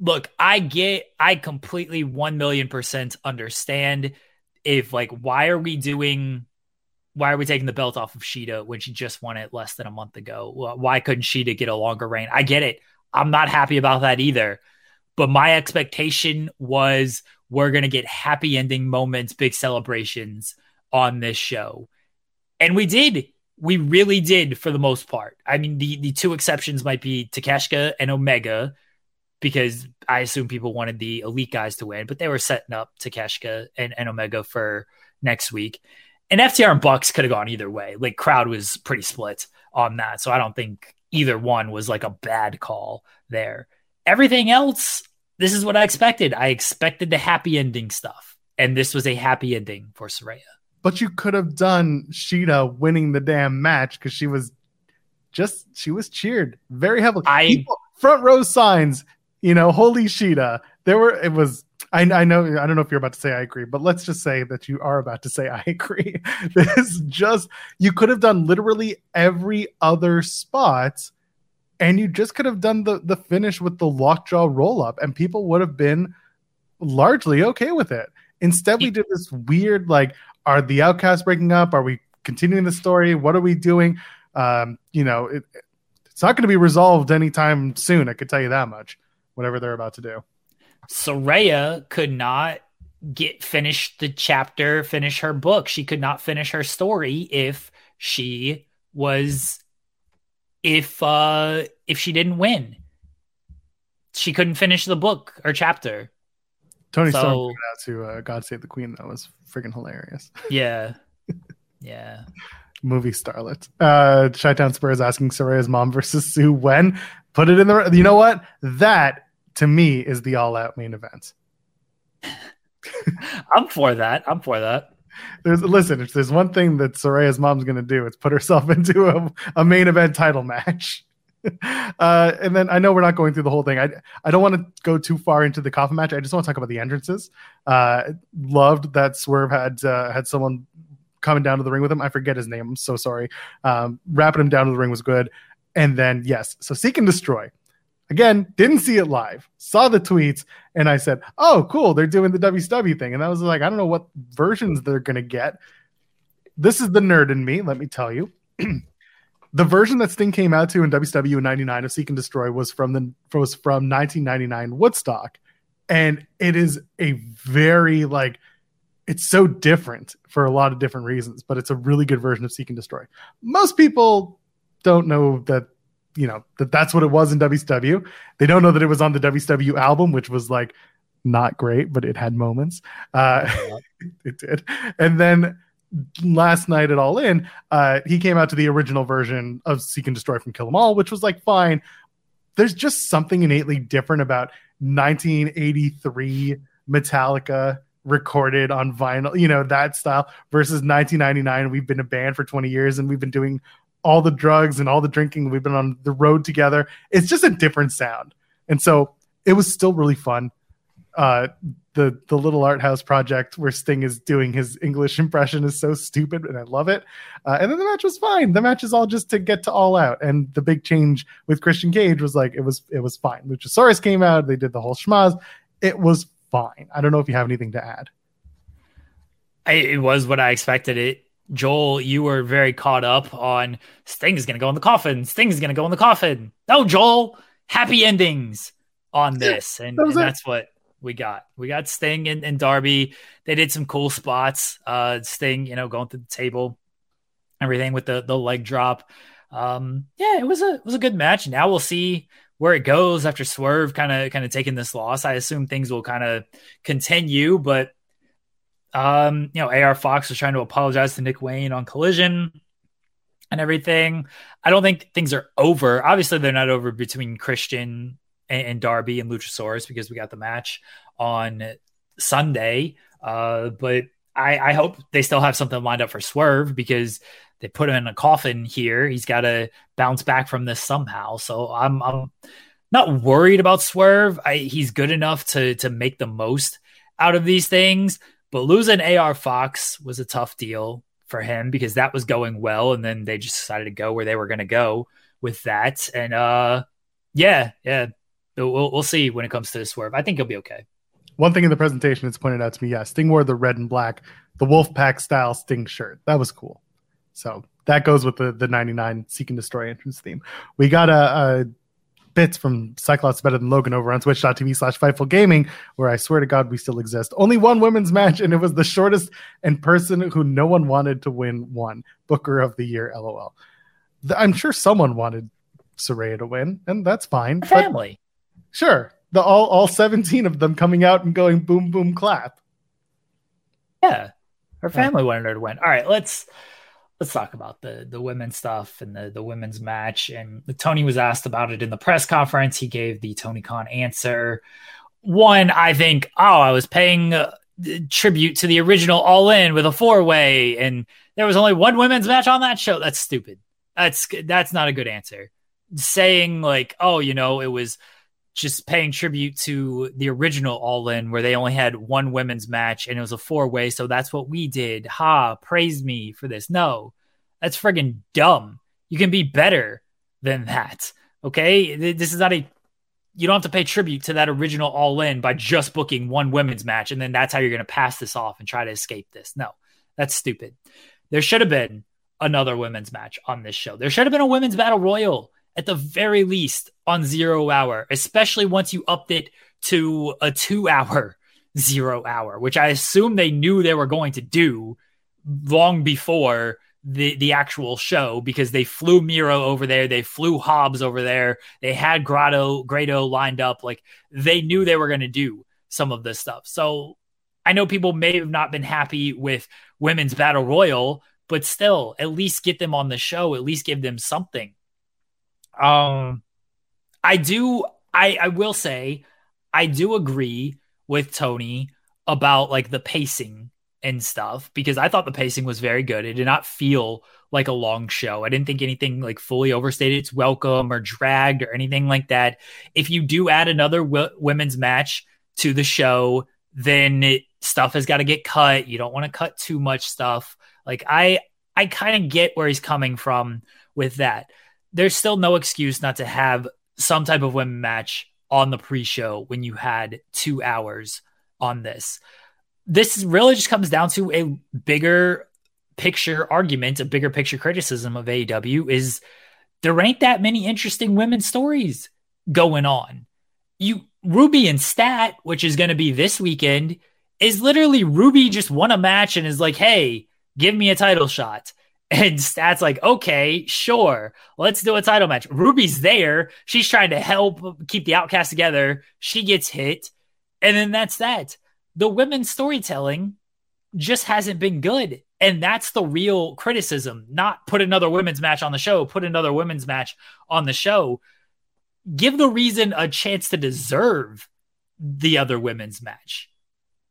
look, I get, I completely 1 million percent understand if, like, why are we doing, why are we taking the belt off of Shida when she just won it less than a month ago? Why couldn't Shida get a longer reign? I get it. I'm not happy about that either. But my expectation was we're going to get happy ending moments, big celebrations on this show. And we did. We really did for the most part. I mean, the, the two exceptions might be Takeshita and Omega, because I assume people wanted the elite guys to win, but they were setting up Takeshita and, and Omega for next week. And FTR and Bucks could have gone either way. Like crowd was pretty split on that. So I don't think either one was like a bad call there. Everything else, this is what I expected. I expected the happy ending stuff. And this was a happy ending for Saraya. But you could have done Shida winning the damn match because she was just she was cheered very heavily. I- People, front row signs, you know, holy Shida. There were it was I, I know I don't know if you're about to say I agree, but let's just say that you are about to say I agree. this just you could have done literally every other spot, and you just could have done the the finish with the lockjaw roll up, and people would have been largely okay with it. Instead, we did this weird like, are the outcasts breaking up? Are we continuing the story? What are we doing? Um, you know, it, it's not going to be resolved anytime soon. I could tell you that much. Whatever they're about to do. Saraya could not get finish the chapter, finish her book. She could not finish her story if she was if uh if she didn't win. She couldn't finish the book or chapter. Tony So- Storm out to uh, "God Save the Queen." That was freaking hilarious. Yeah. Yeah. Movie starlet. Uh, Chi-Town Spurs asking Saraya's mom versus Sue when. Put it in the. You know what? That to me is the all-out main event. I'm for that. I'm for that. There's listen. If there's one thing that Saraya's mom's to do, it's put herself into a, a main event title match. Uh, and then I know we're not going through the whole thing. I I don't want to go too far into the coffin match. I just want to talk about the entrances. Uh, loved that Swerve had uh, had someone coming down to the ring with him. I forget his name. I'm so sorry. Um, wrapping him down to the ring was good. And then yes, so seek and destroy. Again, didn't see it live. Saw the tweets, and I said, "Oh, cool! They're doing the WCW thing." And I was like, "I don't know what versions they're gonna get." This is the nerd in me. Let me tell you. the version that Sting came out to in WCW in '99 of Seek and Destroy was from the was from 1999 Woodstock. and it is a very like it's so different for a lot of different reasons, but it's a really good version of Seek and Destroy. Most people don't know that you know that that's what it was in WCW. They don't know that it was on the WCW album, which was like not great, but it had moments. Uh, it did, and then last night at All In, uh, he came out to the original version of Seek and Destroy from Kill 'Em All, which was like fine. There's just something innately different about 1983 Metallica recorded on vinyl, you know, that style versus 1999. We've been a band for 20 years and we've been doing all the drugs and all the drinking. We've been on the road together. It's just a different sound. And so it was still really fun. Uh, the the little art house project where Sting is doing his English impression is so stupid, and I love it. Uh, and then the match was fine. The match is all just to get to all out, and the big change with Christian Cage was like it was it was fine. Luchasaurus came out, they did the whole schmaz. It was fine. I don't know if you have anything to add. I, it was what I expected. It Joel, you were very caught up on Sting is going to go in the coffin. Sting is going to go in the coffin. No, Joel, happy endings on this, and, that and that's what we got. We got Sting and, and Darby. They did some cool spots. Uh, Sting, you know, going through the table, everything with the the leg drop. Um, yeah, it was a it was a good match. Now we'll see where it goes after Swerve kind of kind of taking this loss. I assume things will kind of continue, but um, you know, AR Fox was trying to apologize to Nick Wayne on Collision and everything. I don't think things are over. Obviously, they're not over between Christian and, and Darby and Luchasaurus because we got the match on Sunday. Uh, but I, I hope they still have something lined up for Swerve because they put him in a coffin here. He's got to bounce back from this somehow. So I'm, I'm not worried about Swerve. I, he's good enough to to make the most out of these things. But losing AR Fox was a tough deal for him because that was going well, and then they just decided to go where they were going to go with that. And uh, yeah, yeah, we'll we'll see when it comes to the Swerve. I think he'll be okay. One thing in the presentation it's pointed out to me, yeah, Sting wore the red and black, the Wolfpack style Sting shirt. That was cool. So that goes with the the 99 Seek and Destroy entrance theme. We got a, a bits from Cyclops Better Than Logan over on twitch.tv slash Fightful Gaming, where I swear to God we still exist. Only one women's match, and it was the shortest and person who no one wanted to win won. Booker of the Year, lol. I'm sure someone wanted Saraya to win, and that's fine. Family. Sure. The all all 17 of them coming out and going boom boom clap. Yeah. Her family wanted her to win. All right, let's let's talk about the the women's stuff and the the women's match. And Tony was asked about it in the press conference. He gave the Tony Khan answer. One, I think, oh, I was paying uh, tribute to the original All In with a four way, and there was only one women's match on that show. That's stupid. That's that's not a good answer. Saying like, oh, you know, it was just paying tribute to the original All In, where they only had one women's match and it was a four way. So that's what we did. Ha, praise me for this. No, that's friggin' dumb. You can be better than that. Okay. This is not a, you don't have to pay tribute to that original All In by just booking one women's match. And then that's how you're going to pass this off and try to escape this. No, that's stupid. There should have been another women's match on this show. There should have been a women's battle royal at the very least on zero hour, especially once you upped it to a two hour zero hour, which I assume they knew they were going to do long before the the actual show because they flew Miro over there, they flew Hobbs over there, they had Grotto Grado lined up, like they knew they were going to do some of this stuff. So I know people may have not been happy with women's battle royal, but still, at least get them on the show, at least give them something. Um, I do. I I will say, I do agree with Tony about like the pacing and stuff because I thought the pacing was very good. It did not feel like a long show. I didn't think anything like fully overstated its welcome or dragged or anything like that. If you do add another w- women's match to the show, then it, stuff has got to get cut. You don't want to cut too much stuff. Like I I kind of get where he's coming from with that there's still no excuse not to have some type of women match on the pre-show when you had two hours on this. This really just comes down to a bigger picture argument, a bigger picture criticism of AEW is there ain't that many interesting women's stories going on. You Ruby and Stat, which is going to be this weekend, is literally Ruby just won a match and is like, hey, give me a title shot. And Stat's like, okay, sure, let's do a title match. Ruby's there. She's trying to help keep the outcast together. She gets hit. And then that's that. The women's storytelling just hasn't been good. And that's the real criticism. Not put another women's match on the show, put another women's match on the show. Give the reason a chance to deserve the other women's match.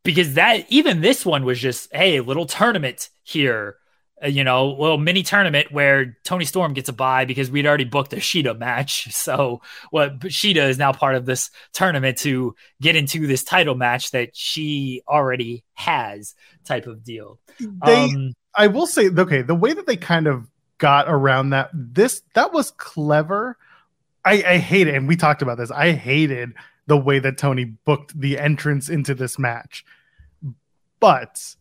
Because that, even this one was just, hey, little tournament here you know, little mini tournament where Toni Storm gets a bye because we'd already booked a Shida match. So what Shida is now part of this tournament to get into this title match that she already has type of deal. They, um, I will say, okay, the way that they kind of got around that, this, that was clever. I, I hate it. And we talked about this. I hated the way that Tony booked the entrance into this match. But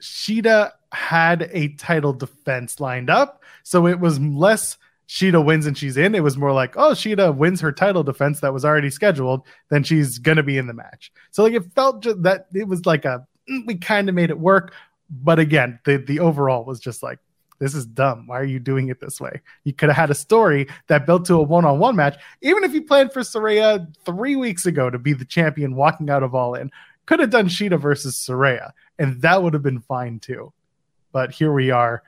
Shida had a title defense lined up. So it was less Shida wins and she's in. It was more like, oh, Shida wins her title defense that was already scheduled, then she's going to be in the match. So like it felt just that it was like a, mm, we kind of made it work. But again, the, the overall was just like, this is dumb. Why are you doing it this way? You could have had a story that built to a one on one match. Even if you planned for Saraya three weeks ago to be the champion walking out of All In, could have done Shida versus Saraya, and that would have been fine too but here we are.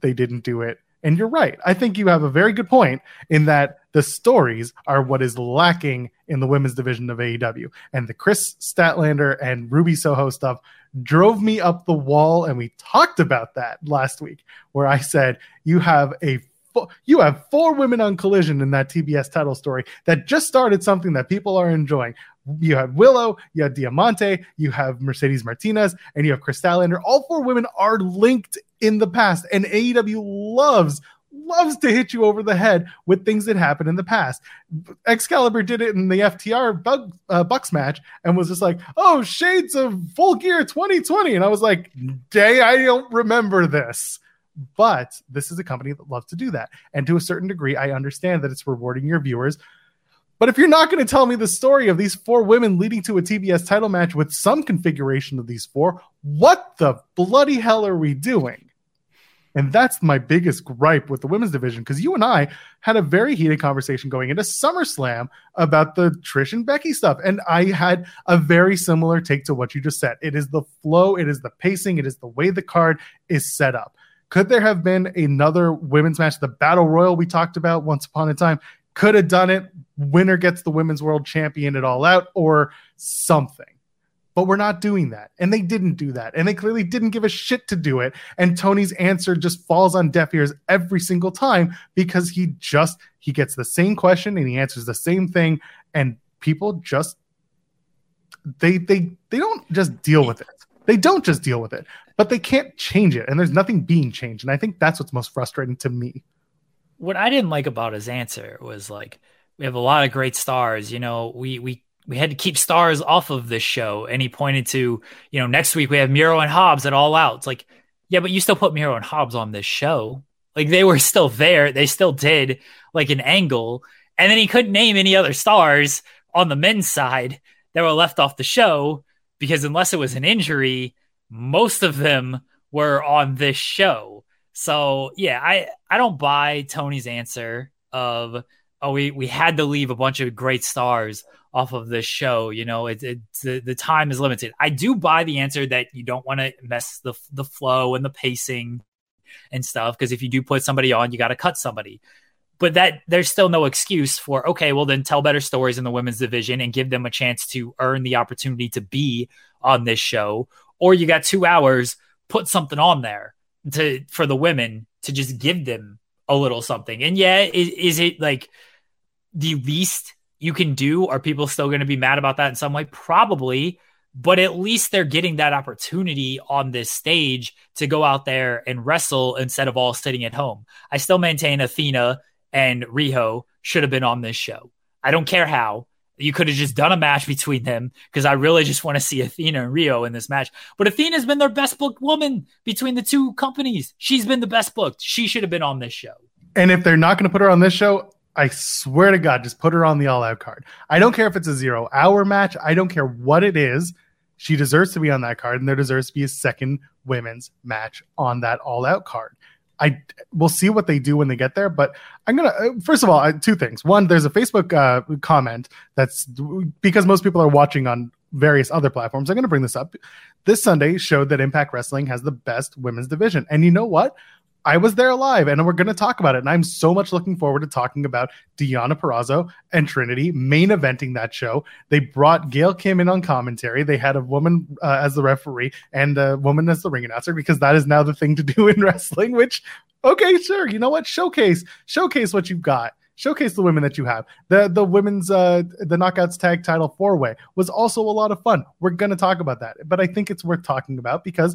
They didn't do it. And you're right. I think you have a very good point in that the stories are what is lacking in the women's division of AEW. And the Kris Statlander and Ruby Soho stuff drove me up the wall. And we talked about that last week, where I said, You have a you have four women on collision in that TBS title story that just started something that people are enjoying. You have Willow, you have Diamante, you have Mercedes Martinez, and you have Kris Statlander. All four women are linked in the past, and AEW loves loves to hit you over the head with things that happened in the past. Excalibur did it in the FTR Bug, uh, Bucks match and was just like, "Oh, shades of Full Gear 2020," and I was like, "Day, I don't remember this." But this is a company that loves to do that. And to a certain degree, I understand that it's rewarding your viewers. But if you're not going to tell me the story of these four women leading to a TBS title match with some configuration of these four, what the bloody hell are we doing? And that's my biggest gripe with the women's division because you and I had a very heated conversation going into SummerSlam about the Trish and Becky stuff. And I had a very similar take to what you just said. It is the flow, it is the pacing, it is the way the card is set up. Could there have been another women's match? The Battle Royal we talked about once upon a time could have done it. Winner gets the women's world champion it all out or something. But we're not doing that. And they didn't do that. And they clearly didn't give a shit to do it. And Tony's answer just falls on deaf ears every single time because he just he gets the same question and he answers the same thing and people just they they they don't just deal with it. They don't just deal with it but they can't change it and there's nothing being changed and i think that's what's most frustrating to me what i didn't like about his answer was like we have a lot of great stars you know we we we had to keep stars off of this show. And he pointed to you know next week we have miro and hobbs at all out it's like yeah but you still put miro and hobbs on this show. Like they were still there. They still did like an angle. And then he couldn't name any other stars on the men's side that were left off the show because unless it was an injury most of them were on this show. So yeah, I I don't buy Tony's answer of oh we we had to leave a bunch of great stars off of this show. You know, it, it the, the time is limited. I do buy the answer that you don't want to mess the the flow and the pacing and stuff because if you do put somebody on, you got to cut somebody. But that there's still no excuse for okay, well then tell better stories in the women's division and give them a chance to earn the opportunity to be on this show or you got two hours, put something on there to for the women to just give them a little something. And yeah, is, is it like the least you can do? Are people still going to be mad about that in some way? Probably, but at least they're getting that opportunity on this stage to go out there and wrestle instead of all sitting at home. I still maintain Athena and Riho should have been on this show. I don't care how. You could have just done a match between them because I really just want to see Athena and Riho in this match. But Athena's been their best booked woman between the two companies. She's been the best booked. She should have been on this show. And if they're not going to put her on this show, I swear to God, just put her on the all out card. I don't care if it's a zero hour match. I don't care what it is. She deserves to be on that card, and there deserves to be a second women's match on that all out card. I we'll see what they do when they get there, but I'm gonna uh, first of all uh, two things. One, there's a Facebook uh, comment that's because most people are watching on various other platforms. I'm gonna bring this up. This Sunday showed that Impact Wrestling has the best women's division, and you know what? I was there live and we're going to talk about it. And I'm so much looking forward to talking about Deonna Purrazzo and Trinity main eventing that show. They brought Gail Kim in on commentary. They had a woman uh, as the referee and a woman as the ring announcer because that is now the thing to do in wrestling, which, okay, sure. You know what? Showcase, showcase what you've got. Showcase the women that you have. The the women's uh the knockouts tag title four way was also a lot of fun. We're gonna talk about that, but I think it's worth talking about because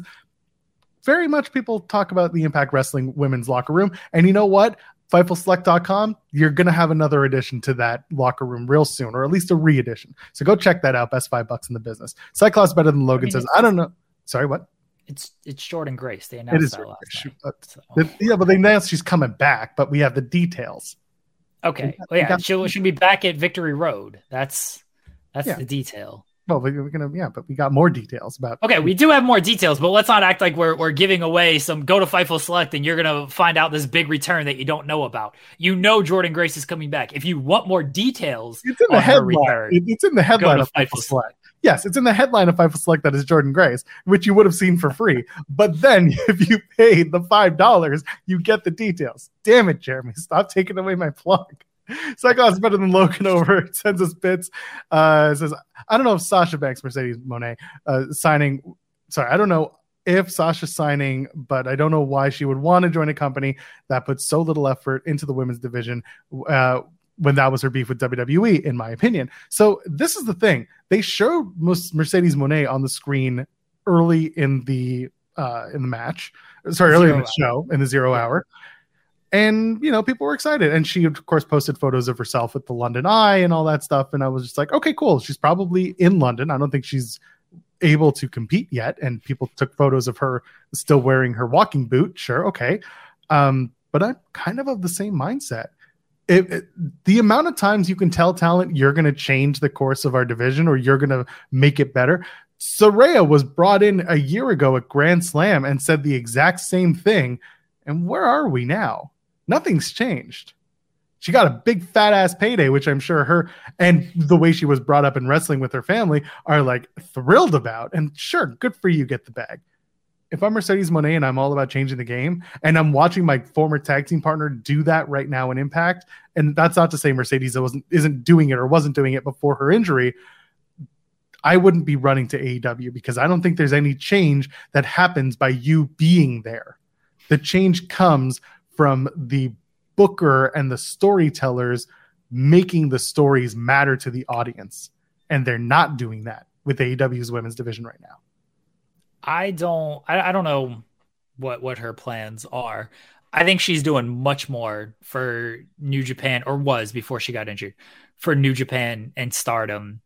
very much people talk about the Impact Wrestling women's locker room. And you know what? FightfulSelect.com, you're going to have another addition to that locker room real soon, or at least a re edition. So go check that out. Best five bucks in the business. Cyclops better than Logan I mean, says, I don't know. Sorry, what? It's it's Jordynne Grace. They announced it is that last night, uh, so. Yeah, but they announced she's coming back, but we have the details. Okay. Well, yeah, she should be back at Victory Road. That's that's yeah. the detail. Well, we're gonna yeah, but we got more details about. Okay, we do have more details, but let's not act like we're we're giving away some. Go to Fightful Select, and you're gonna find out this big return that you don't know about. You know, Jordynne Grace is coming back. If you want more details, it's in the headline. Return, it's in the headline of Fightful Select. Yes, it's in the headline of Fightful Select that is Jordynne Grace, which you would have seen for free. But then, if you paid the five dollars, you get the details. Damn it, Jeremy! Stop taking away my plug. Cyclops better than Logan over. Sends us bits. Uh, says, I don't know if Sasha Banks, Mercedes Moné, uh, signing. Sorry, I don't know if Sasha's signing, but I don't know why she would want to join a company that puts so little effort into the women's division. Uh, when that was her beef with WWE, in my opinion. So this is the thing: they showed Mercedes Moné on the screen early in the uh, in the match. Sorry, early in the show in the zero hour and you know people were excited. And she of course posted photos of herself at the london eye and all that stuff. And i was just like okay cool. She's probably in london. I don't think she's able to compete yet. And people took photos of her still wearing her walking boot. Sure. Okay. Um, but i'm kind of of the same mindset. It, it, the amount of times you can tell talent you're going to change the course of our division or you're going to make it better. Saraya was brought in a year ago at Grand Slam and said the exact same thing. And where are we now? Nothing's changed. She got a big fat ass payday, which I'm sure her and the way she was brought up in wrestling with her family are like thrilled about. And sure, good for you, get the bag. If I'm Mercedes Moné and I'm all about changing the game, and I'm watching my former tag team partner do that right now in Impact, and that's not to say Mercedes wasn't isn't doing it or wasn't doing it before her injury, I wouldn't be running to AEW because I don't think there's any change that happens by you being there. The change comes from the booker and the storytellers making the stories matter to the audience. And they're not doing that with AEW's women's division right now. I don't I, I don't know what what her plans are. I think she's doing much more for New Japan or was before she got injured for New Japan and Stardom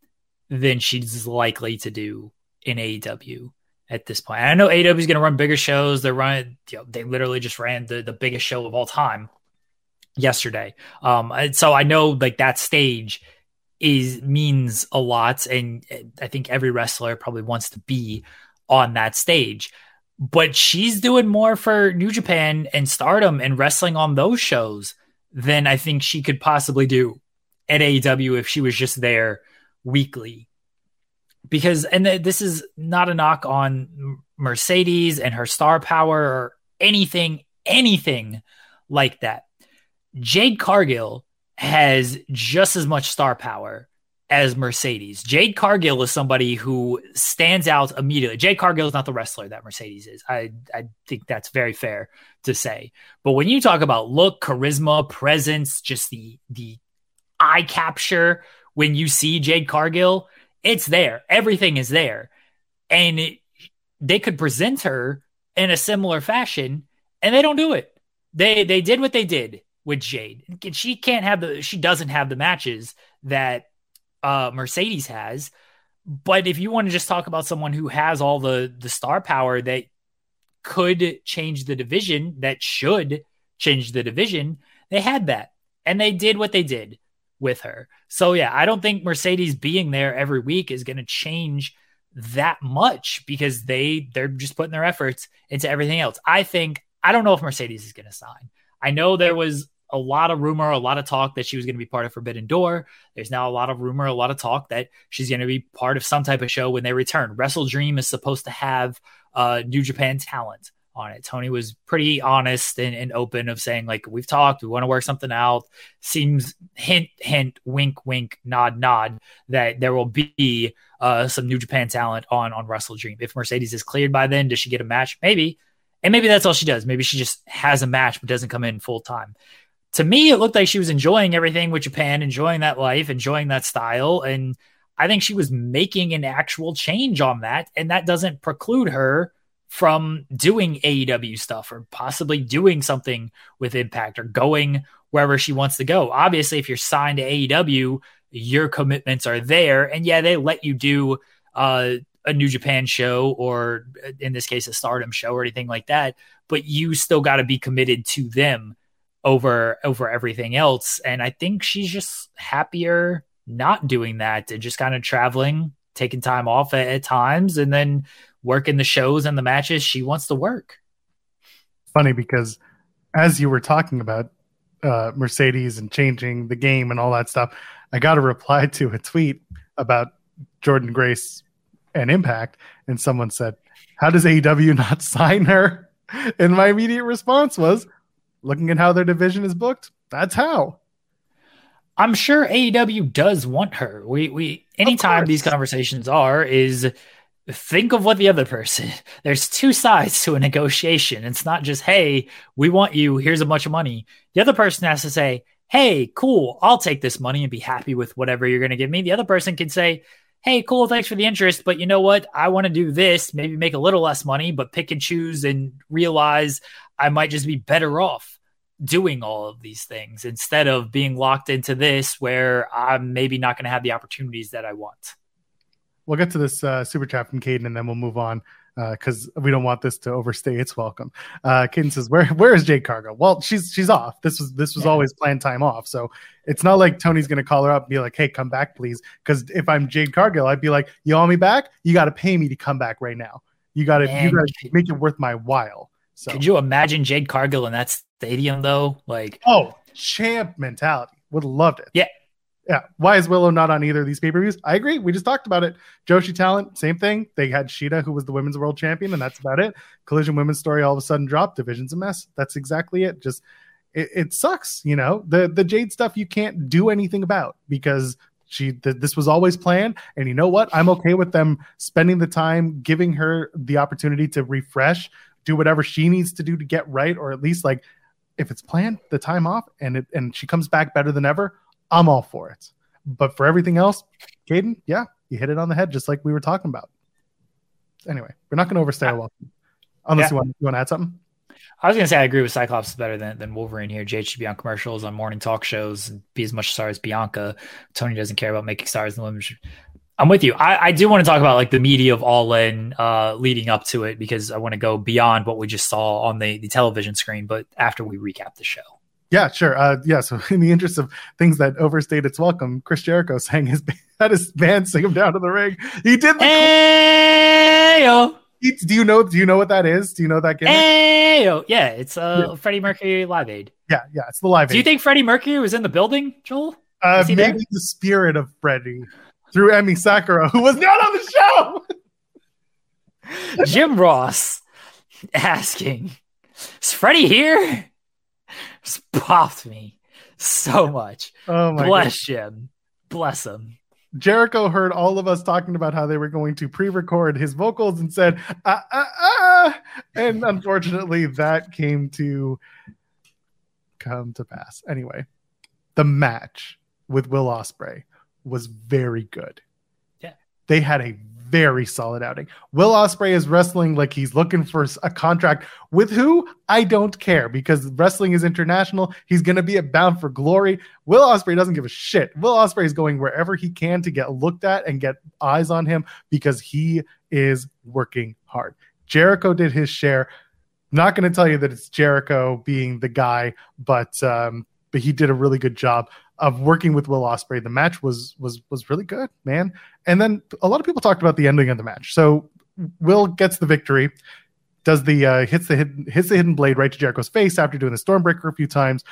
than she's likely to do in AEW at this point. I know AW is going to run bigger shows. They're running, you know, they literally just ran the, the biggest show of all time yesterday. Um, so I know like that stage is means a lot, and I think every wrestler probably wants to be on that stage. But she's doing more for New Japan and Stardom and wrestling on those shows than I think she could possibly do at AEW if she was just there weekly because and th- this is not a knock on Mercedes and her star power or anything anything like that. Jade Cargill has just as much star power as Mercedes. Jade Cargill is somebody who stands out immediately. Jade Cargill is not the wrestler that Mercedes is. I, I think that's very fair to say. But when you talk about look, charisma, presence, just the the eye capture when you see Jade Cargill, it's there. Everything is there. And it, they could present her in a similar fashion and they don't do it. They they did what they did with Jade. She can't have the she doesn't have the matches that uh Mercedes has. But if you want to just talk about someone who has all the the star power that could change the division, that should change the division, they had that and they did what they did with her. So yeah, I don't think Mercedes being there every week is going to change that much because they they're just putting their efforts into everything else. I think I don't know if Mercedes is going to sign. I know there was a lot of rumor, a lot of talk that she was going to be part of Forbidden Door. There's now a lot of rumor, a lot of talk that she's going to be part of some type of show when they return. Wrestle Dream is supposed to have uh, New Japan talent on it. Tony was pretty honest and, and, open of saying like we've talked, we want to work something out. Seems hint hint wink wink nod nod that there will be uh, some New Japan talent on on Wrestle Dream. If Mercedes is cleared by then, does she get a match? Maybe. And maybe that's all she does. Maybe she just has a match but doesn't come in full time. To me, it looked like she was enjoying everything with Japan, enjoying that life, enjoying that style. And I think she was making an actual change on that. And that doesn't preclude her from doing AEW stuff or possibly doing something with Impact or going wherever she wants to go. Obviously, if you're signed to AEW, your commitments are there. And yeah, they let you do uh, a New Japan show or in this case, a Stardom show or anything like that, but you still got to be committed to them over over everything else. And I think she's just happier not doing that and just kind of traveling, taking time off at, at times, and then working the shows and the matches she wants to work. Funny because as you were talking about uh, Mercedes and changing the game and all that stuff, I got a reply to a tweet about Jordynne Grace and Impact, and someone said, "How does AEW not sign her?" And my immediate response was, "Looking at how their division is booked, that's how." I'm sure AEW does want her. We we anytime these conversations are is think of what the other person there's two sides to a negotiation. It's not just hey we want you here's a bunch of money. The other person has to say hey cool i'll take this money and be happy with whatever you're going to give me. The other person can say hey cool thanks for the interest but you know what? I want to do this maybe make a little less money but pick and choose and realize i might just be better off doing all of these things instead of being locked into this where i'm maybe not going to have the opportunities that i want we'll get to this uh, super chat from Caden and then we'll move on because uh, we don't want this to overstay its welcome. Uh, Caden says, "Where where is Jade Cargill? Well, she's she's off. This was this was yeah. always planned time off. So it's not like Tony's going to call her up and be like, "Hey, come back, please." Because if I'm Jade Cargill, I'd be like, "You want me back? You got to pay me to come back right now. You got to you got to make it worth my while." So could you imagine Jade Cargill in that stadium though? Like, oh, champ mentality. Would have loved it. Yeah, yeah. Why is Willow not on either of these pay per views? I agree. We just talked about it. Joshi Talent, same thing. They had Shida, who was the women's world champion, and that's about it. Collision women's story all of a sudden dropped. Division's a mess. That's exactly it. Just it, it sucks. You know, the the Jade stuff you can't do anything about because she th- this was always planned. And you know what? I'm okay with them spending the time giving her the opportunity to refresh, do whatever she needs to do to get right, or at least like if it's planned, the time off, and it and she comes back better than ever I'm all for it. But for everything else, Caden, yeah, you hit it on the head, just like we were talking about. Anyway, we're not going to overstay our welcome, unless yeah. you want you want to add something. I was gonna say I agree with Cyclops is better than, than Wolverine here. Jade should be on commercials on morning talk shows and be as much star as Bianca. Tony doesn't care about making stars in the women. I'm with you. I, I do want to talk about like the media of All In uh, leading up to it because I want to go beyond what we just saw on the, the television screen, but after we recap the show. Yeah, sure. Uh, yeah, so in the interest of things that overstayed its welcome, Chris Jericho sang his had his band sing him down to the ring. He did the Ayo. Do you know? Do you know what that is? Do you know that game? Yeah, it's uh yeah. Freddie Mercury Live Aid. Yeah, yeah, it's the Live Aid. Do you think Freddie Mercury was in the building, Joel? Uh, maybe there? the spirit of Freddie through Emmy Sakura, who was not on the show. Jim Ross asking, "Is Freddie here?" Just popped me so much. Oh my Bless God. Jim. Bless him. Jericho heard all of us talking about how they were going to pre-record his vocals and said, ah, ah, ah. and unfortunately that came to come to pass. Anyway, the match with Will Ospreay was very good. Yeah. They had a very solid outing. Will Ospreay is wrestling like he's looking for a contract with who? I don't care because wrestling is international. He's going to be at Bound for Glory. Will Ospreay doesn't give a shit. Will Ospreay is going wherever he can to get looked at and get eyes on him because he is working hard. Jericho did his share. Not going to tell you that it's Jericho being the guy, but um, but he did a really good job of working with Will Ospreay. The match was was was really good, man. And then a lot of people talked about the ending of the match. So Will gets the victory, does the uh, hits the hidden, hits the hidden blade right to Jericho's face after doing the Stormbreaker a few times.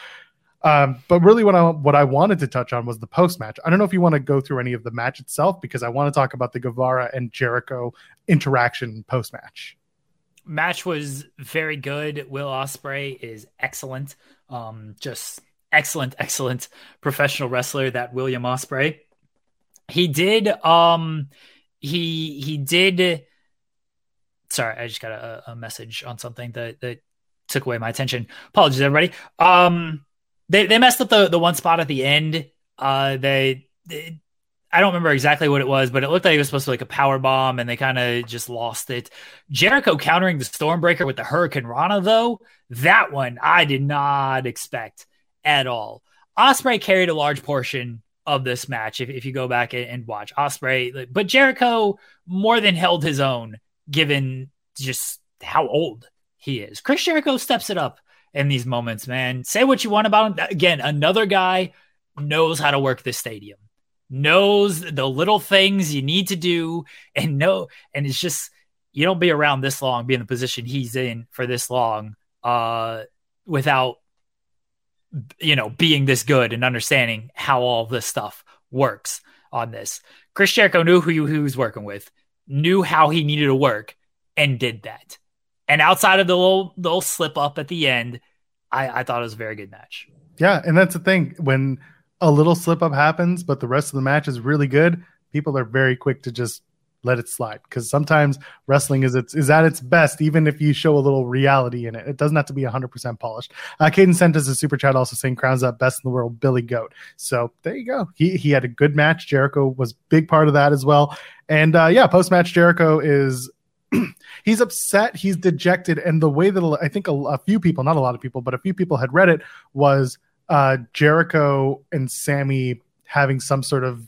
Um, but really, what I what I wanted to touch on was the post match. I don't know if you want to go through any of the match itself because I want to talk about the Guevara and Jericho interaction post match. Match was very good. Will Ospreay is excellent. Um, just excellent, excellent professional wrestler. That William Ospreay. He did. Um, he he did. Sorry, I just got a, a message on something that that took away my attention. Apologies, everybody. Um they they messed up the the one spot at the end. Uh, they, they I don't remember exactly what it was, but it looked like it was supposed to be like a power bomb, and they kind of just lost it. Jericho countering the Stormbreaker with the Hurricanrana, though, that one I did not expect at all. Ospreay carried a large portion of this match. If, if you go back and watch Ospreay, but Jericho more than held his own, given just how old he is. Chris Jericho steps it up in these moments, man. Say what you want about him. Again, another guy knows how to work this stadium, knows the little things you need to do, and know, and it's just you don't be around this long, be in the position he's in for this long, uh, without you know being this good and understanding how all this stuff works on this. Chris Jericho knew who he was working with, knew how he needed to work, and did that. And outside of the little, little slip up at the end, I, I thought it was a very good match. Yeah, and that's the thing when a little slip up happens, but the rest of the match is really good. People are very quick to just let it slide because sometimes wrestling is its is at its best, even if you show a little reality in it. It doesn't have to be 100% polished. Uh, Caden sent us a super chat also saying crowns up best in the world, Billy Goat. So there you go. He he had a good match. Jericho was big part of that as well. And uh, yeah, post match Jericho is he's upset, he's dejected, and the way that I think a, a, few people, not a lot of people, but a few people had read it was uh, Jericho and Sammy having some sort of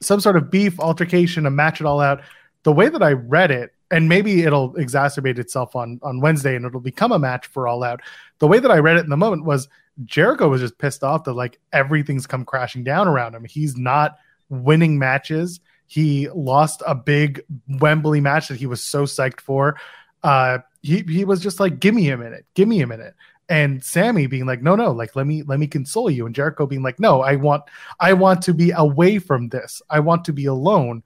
some sort of beef altercation to match it all out. The way that I read it, and maybe it'll exacerbate itself on on Wednesday, and it'll become a match for All Out. The way that I read it in the moment was Jericho was just pissed off that like everything's come crashing down around him. He's not winning matches he lost a big Wembley match that he was so psyched for. Uh, he he was just like, "Give me a minute, give me a minute." And Sammy being like, "No, no, like let me let me console you." And Jericho being like, "No, I want I want to be away from this. I want to be alone."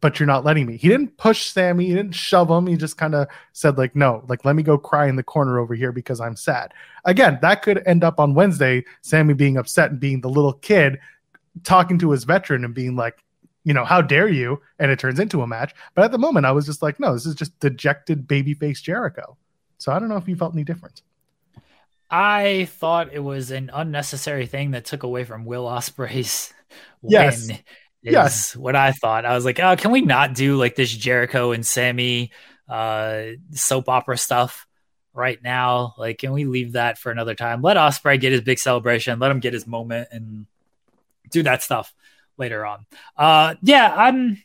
But you're not letting me. He didn't push Sammy. He didn't shove him. He just kind of said like, "No, like let me go cry in the corner over here because I'm sad." Again, that could end up on Wednesday. Sammy being upset and being the little kid talking to his veteran and being like, you know, how dare you? And it turns into a match. But at the moment, I was just like, no, this is just dejected babyface Jericho. So I don't know if you felt any different. I thought it was an unnecessary thing that took away from Will Ospreay's yes. win. Yes. what I thought. I was like, oh, can we not do like this Jericho and Sammy uh, soap opera stuff right now? Like, can we leave that for another time? Let Ospreay get his big celebration. Let him get his moment and do that stuff later on. Uh, yeah, I'm.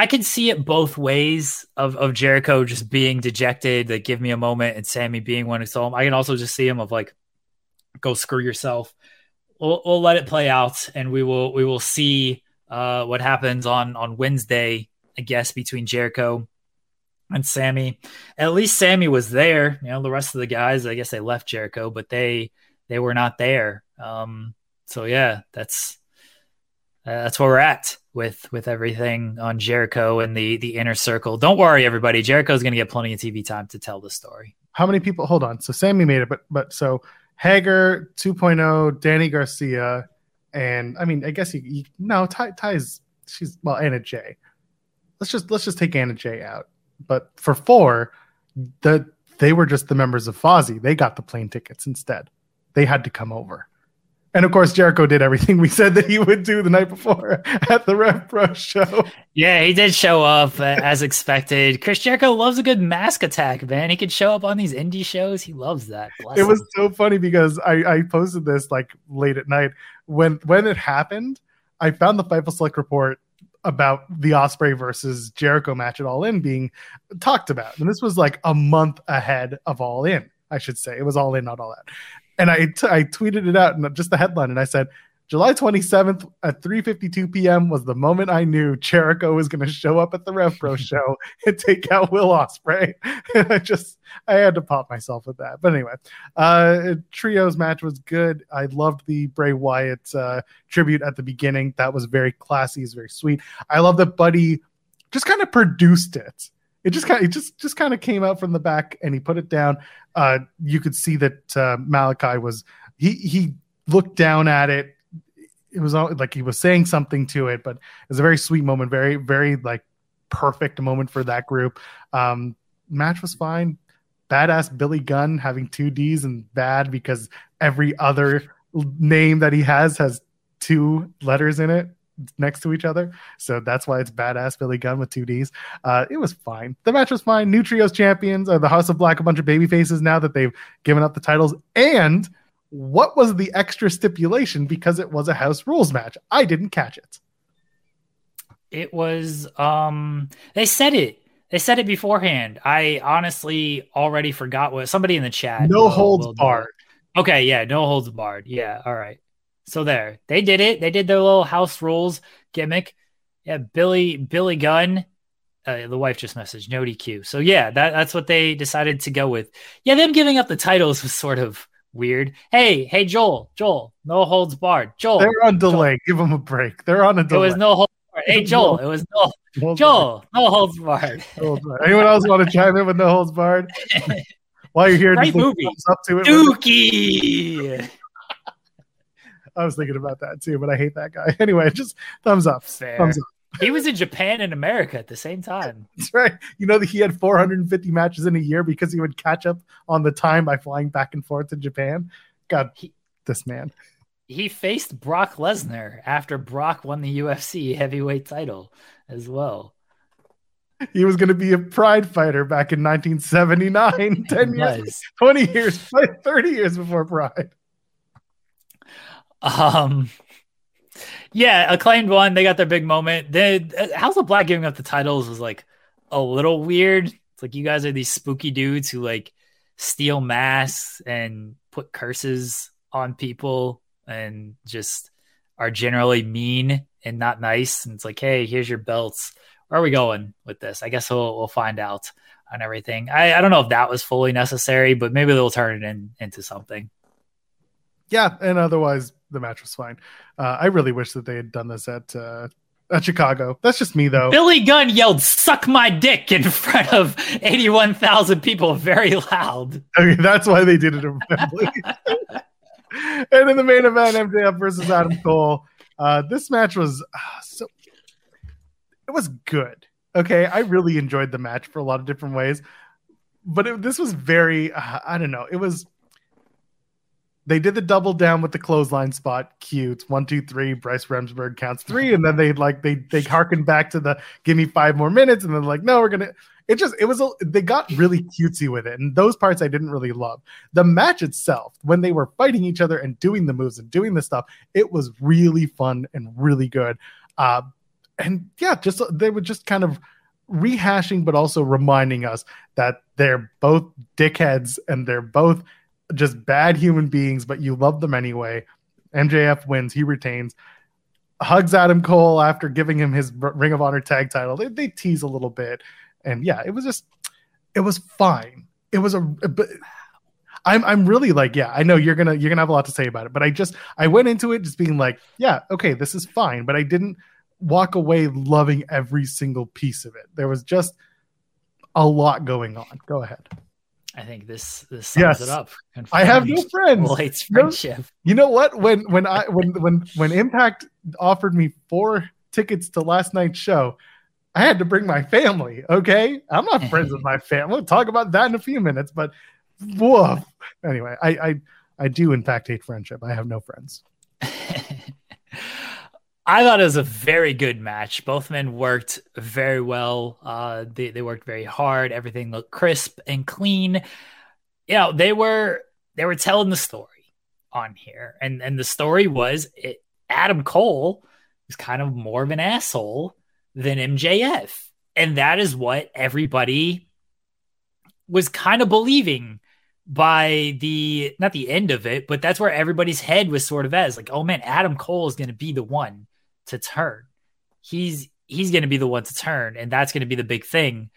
I can see it both ways of, of Jericho just being dejected, like give me a moment, and Sammy being one who's home. I can also just see him of like, go screw yourself. We'll, we'll let it play out, and we will we will see uh, what happens on on Wednesday. I guess between Jericho and Sammy. At least Sammy was there. You know, the rest of the guys, I guess they left Jericho, but they they were not there. Um, so yeah, that's uh, that's where we're at with with everything on Jericho and the the inner circle. Don't worry, everybody. Jericho's going to get plenty of TV time to tell the story. How many people? Hold on. So Sammy made it, but but so Hager 2.0, Danny Garcia, and I mean, I guess you, you no Ty Ty's she's well Anna Jay. Let's just let's just take Anna Jay out. But for four, the they were just the members of Fozzy. They got the plane tickets instead. They had to come over. And of course, Jericho did everything we said that he would do the night before at the Rev Pro show. Yeah, he did show up uh, as expected. Chris Jericho loves a good mask attack, man. He could show up on these indie shows. He loves that. Bless it him. was so funny because I, I posted this like late at night. When when it happened, I found the Fightful Select report about the Ospreay versus Jericho match at All In being talked about. And this was like a month ahead of All In, I should say. It was All In, not All Out and I, t- I tweeted it out and just the headline, and I said, July 27th at 3:52 p.m. was the moment I knew Jericho was going to show up at the Rev Pro show and take out Will Ospreay. And I just I had to pop myself with that. But anyway, uh, trios match was good. I loved the Bray Wyatt uh, tribute at the beginning. That was very classy. It's very sweet. I love that Buddy just kind of produced it. It just kind of, just just kind of came out from the back and he put it down. Uh, you could see that uh, Malachi was he he looked down at it it was all, like he was saying something to it, but it was a very sweet moment, very, very like perfect moment for that group. Um, match was fine. Badass Billy Gunn having two D's and bad because every other name that he has has two letters in it next to each other. So that's why it's badass Billy Gunn with two D's. Uh, it was fine. The match was fine. New Trios champions, uh, the House of Black, a bunch of baby faces now that they've given up the titles. And what was the extra stipulation because it was a house rules match? I didn't catch it. It was um they said it. They said it beforehand. I honestly already forgot what somebody in the chat. No will, holds will barred. Okay, yeah, no holds barred. Yeah, all right. So there. They did it. They did their little house rules gimmick. Yeah, Billy Billy Gunn uh, the wife just messaged no DQ. So yeah, that, that's what they decided to go with. Yeah, them giving up the titles was sort of weird. Hey, hey, Joel, Joel, no holds barred. Joel, they're on delay. Joel. Give them a break. They're on a delay. It was no holds barred. Hey, Joel, it was no Joel, no holds barred. Anyone else want to chime in with no holds barred? While you're here, Great movie. Up to it. Dookie. I was thinking about that too, but I hate that guy. Anyway, just thumbs up. Fair. Thumbs up he was in Japan and America at the same time. That's right. You know that he had 450 matches in a year because he would catch up on the time by flying back and forth to Japan. God, he, this man. He faced Brock Lesnar after Brock won the UFC heavyweight title as well. He was going to be a pride fighter back in 1979, 10 years, 20 years, 30 years before pride. Um, yeah, acclaimed one. They got their big moment. The uh, House of Black giving up the titles was like a little weird. It's like you guys are these spooky dudes who like steal masks and put curses on people and just are generally mean and not nice. And it's like, hey, here's your belts. Where are we going with this? I guess we'll we'll find out on everything. I, I don't know if that was fully necessary, but maybe they'll turn it in, into something. Yeah, and otherwise the match was fine. Uh, I really wish that they had done this at uh, at Chicago. That's just me though. Billy Gunn yelled "suck my dick" in front of eighty-one thousand people, very loud. Okay, that's why they did it in Wembley. and in the main event, MJF versus Adam Cole. Uh, this match was uh, so it was good. Okay, I really enjoyed the match for a lot of different ways, but it, this was very uh, I don't know. It was they did the double down with the clothesline spot. Cute. One, two, three. Bryce Remsburg counts three, and then they like they they harken back to the give me five more minutes, and then like no, we're gonna. It just it was a, they got really cutesy with it, and those parts I didn't really love. The match itself, when they were fighting each other and doing the moves and doing the stuff, it was really fun and really good. Uh, and yeah, just they were just kind of rehashing, but also reminding us that they're both dickheads and they're both just bad human beings, but you love them anyway. MJF wins, he retains. Hugs Adam Cole after giving him his Ring of Honor tag title. They, they tease a little bit, and yeah, it was just, it was fine. It was a, but I'm I'm really like, yeah, I know you're gonna you're gonna have a lot to say about it, but I just I went into it just being like, yeah, okay, this is fine, but I didn't walk away loving every single piece of it. There was just a lot going on. Go ahead. I think this this sums yes. it up. I have no friends. Friendship. You know what? When when I when when when Impact offered me four tickets to last night's show, I had to bring my family. Okay, I'm not friends with my family. We'll talk about that in a few minutes. But woof. Anyway, I I I do in fact hate friendship. I have no friends. I thought it was a very good match. Both men worked very well. Uh, they, they worked very hard. Everything looked crisp and clean. You know, they were they were telling the story on here, and and the story was it, Adam Cole was kind of more of an asshole than MJF, and that is what everybody was kind of believing by the not the end of it, but that's where everybody's head was sort of as like, oh man, Adam Cole is going to be the one to turn. He's he's going to be the one to turn, and that's going to be the big thing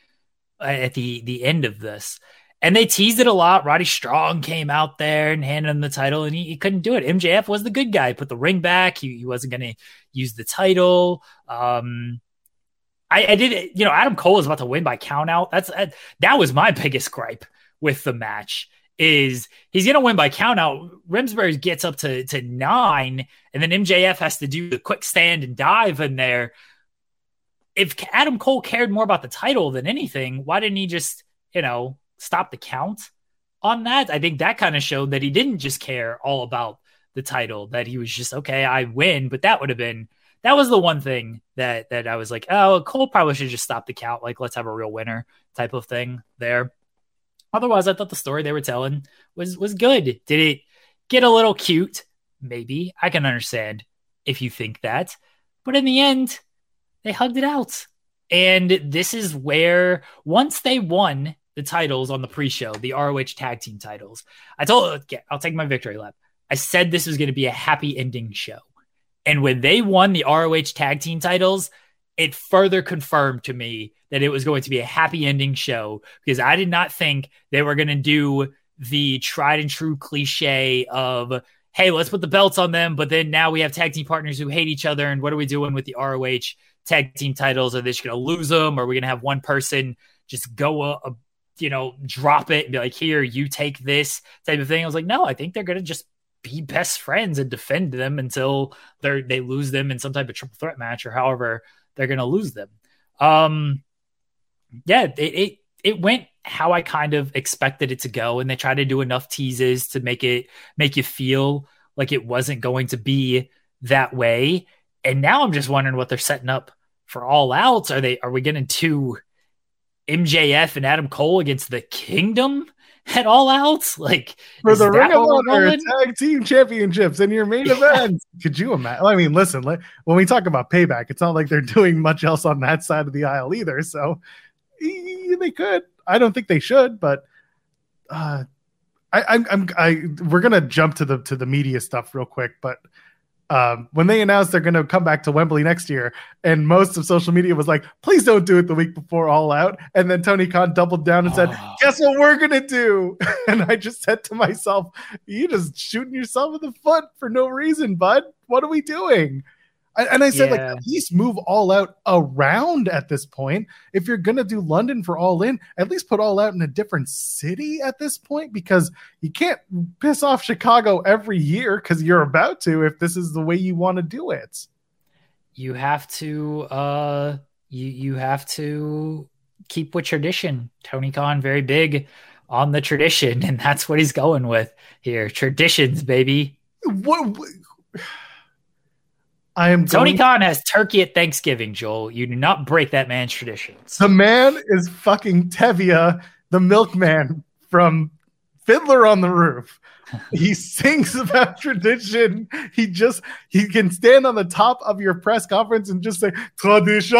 at the the end of this. And they teased it a lot. Roddy Strong came out there and handed him the title, and he, he couldn't do it. MJF was the good guy, put the ring back. He, he wasn't going to use the title. Um, I, I, did, you know, Adam Cole was about to win by count out. That's that was my biggest gripe with the match. Is he's going to win by count out? Remsburg gets up to to nine, and then MJF has to do the quick stand and dive in there. If Adam Cole cared more about the title than anything, why didn't he just, you know, stop the count on that. I think that kind of showed that he didn't just care all about the title, that he was just, okay, I win. But that would have been, that was the one thing that, that I was like, oh, Cole probably should just stop the count. Like, let's have a real winner type of thing there. Otherwise, I thought the story they were telling was, was good. Did it get a little cute? Maybe I can understand if you think that. But in the end, they hugged it out. And this is where once they won the titles on the pre-show, the ROH tag team titles. I told okay, I'll take my victory lap. I said this was going to be a happy ending show. And when they won the ROH tag team titles, it further confirmed to me that it was going to be a happy ending show because I did not think they were going to do the tried and true cliche of hey, let's put the belts on them, but then now we have tag team partners who hate each other and what are we doing with the ROH tag team titles? Are they just going to lose them? Or are we going to have one person just go a, a you know, drop it and be like, here, you take this type of thing. I was like, no, I think they're going to just be best friends and defend them until they they lose them in some type of triple threat match or however they're going to lose them. Um, yeah, it, it, it went how I kind of expected it to go. And they tried to do enough teases to make it, make you feel like it wasn't going to be that way. And now I'm just wondering what they're setting up for all outs. Are they, are we getting too, MJF and Adam Cole against the Kingdom at All Out, like for the Ring of Honor Tag Team Championships in your main event. Could you imagine? I mean, listen, when we talk about payback, it's not like they're doing much else on that side of the aisle either. So they could. I don't think they should, but uh, I, I'm, I'm, I, we're gonna jump to the to the media stuff real quick, but um, when they announced they're going to come back to Wembley next year, and most of social media was like, "Please don't do it the week before All Out." And then Tony Khan doubled down and said, oh. "Guess what we're going to do?" and I just said to myself, "You just shooting yourself in the foot for no reason, bud. What are we doing?" And I said, yeah. like, at least move all out around at this point. If you're gonna do London for all in, at least put all out in a different city at this point because you can't piss off Chicago every year because you're about to if this is the way you want to do it. You have to uh you you have to keep with tradition. Tony Khan very big on the tradition, and that's what he's going with here. Traditions, baby. What, what I am Tony going- Khan has turkey at Thanksgiving, Joel. You do not break that man's traditions. The man is fucking Tevye, the milkman from Fiddler on the Roof. he sings about tradition. He just he can stand on the top of your press conference and just say tradition.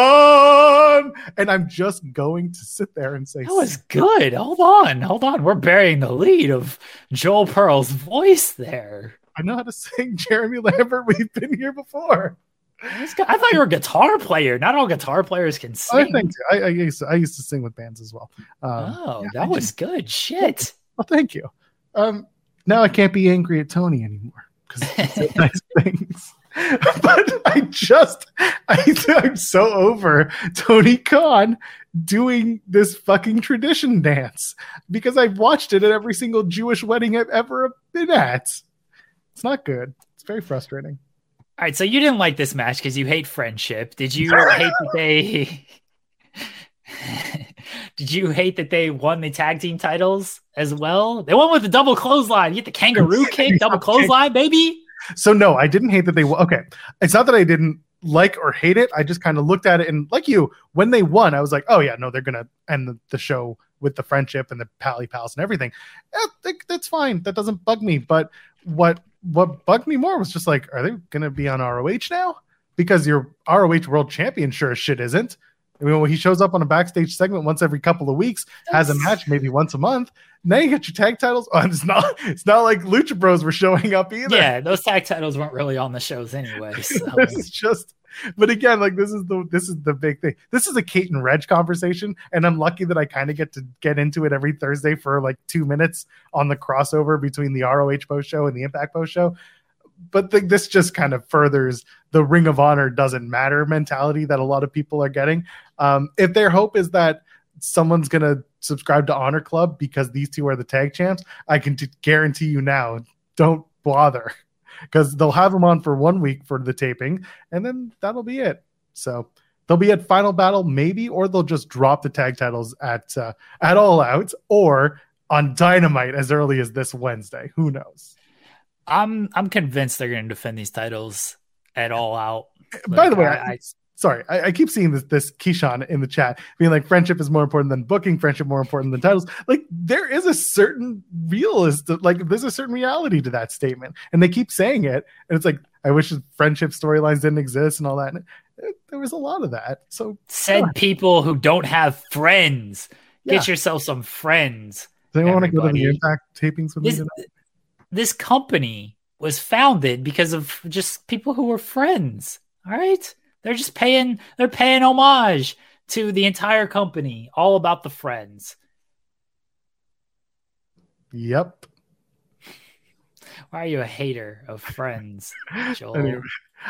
And I'm just going to sit there and say that was good. Hold on, hold on. We're burying the lead of Joel Pearl's voice there. I know how to sing Jeremy Lambert. We've been here before. I thought you were a guitar player. Not all guitar players can sing. I think I, I, used to, I used to sing with bands as well. Um, oh, yeah, that was good. Shit. Well, thank you. Um, now I can't be angry at Tony anymore because nice things. but I just, I, I'm so over Tony Khan doing this fucking tradition dance because I've watched it at every single Jewish wedding I've ever been at. It's not good. It's very frustrating. All right, so you didn't like this match because you hate friendship. Did you hate that they? Did you hate that they won the tag team titles as well? They won with the double clothesline. You get the kangaroo kick, double clothesline, baby. So no, I didn't hate that they. Won. Okay, it's not that I didn't like or hate it. I just kind of looked at it and, like you, when they won, I was like, oh yeah, no, they're gonna end the, the show with the friendship and the pally pals and everything. Yeah, that's fine. That doesn't bug me. But what what bugged me more was just like, are they going to be on ROH now? Because your ROH World Champion sure as shit isn't. I mean, when he shows up on a backstage segment once every couple of weeks, has a match maybe once a month. Now you get your tag titles. Oh, it's not. It's not like Lucha Bros were showing up either. Yeah, those tag titles weren't really on the shows anyway. So. is just. But again, like this is the this is the big thing. This is a Kate and Reg conversation, and I'm lucky that I kind of get to get into it every Thursday for like two minutes on the crossover between the ROH post show and the Impact post show but the, this just kind of furthers the Ring of Honor doesn't matter mentality that a lot of people are getting. Um, if their hope is that someone's to subscribe to Honor Club because these two are the tag champs, I can t- guarantee you now, don't bother because they'll have them on for one week for the taping and then that'll be it. So they'll be at Final Battle maybe, or they'll just drop the tag titles at uh, at All Out or on Dynamite as early as this Wednesday. Who knows? I'm I'm convinced they're going to defend these titles at all out. By the way, I, I, sorry, I, I, keep seeing this this Keyshawn in the chat being like friendship is more important than booking, friendship more important than titles. Like there is a certain realist, like there's a certain reality to that statement, and they keep saying it, and it's like I wish friendship storylines didn't exist and all that. And it, there was a lot of that. So said people who don't have friends, yeah. get yourself some friends. Does anyone want to go to the Impact tapings with this, me tonight? this company was founded because of just people who were friends. All right. They're just paying, they're paying homage to the entire company, all about the friends. Yep. Why are you a hater of Friends, Joel? anyway,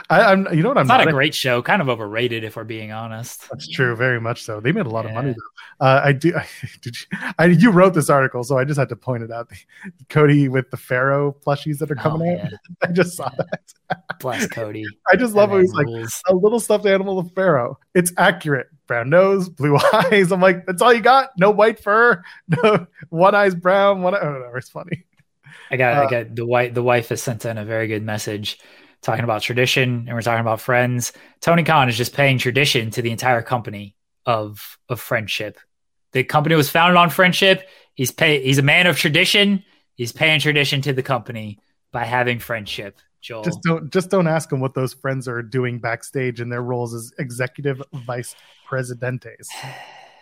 I, am you know what? I'm it's not, not a great show. Kind of overrated, if we're being honest. That's true, very much so. They made a lot yeah. of money though. Uh, I do. I, did you, I, you wrote this article, so I just had to point it out. The, Cody with the Pharaoh plushies that are coming oh, out. I just saw that. Bless Cody. I just love it. He's like a little stuffed animal of Pharaoh. It's accurate. Brown nose, blue eyes. I'm like, that's all you got. No white fur. No one eye's brown. One. Eye, I don't know. It's funny. I got. Uh, I got the wife. The wife has sent in a very good message talking about tradition and we're talking about friends. Tony Khan is just paying tradition to the entire company of of friendship. The company was founded on friendship. He's pay he's a man of tradition. He's paying tradition to the company by having friendship. Joel. Just don't just don't ask him what those friends are doing backstage in their roles as executive vice presidentes.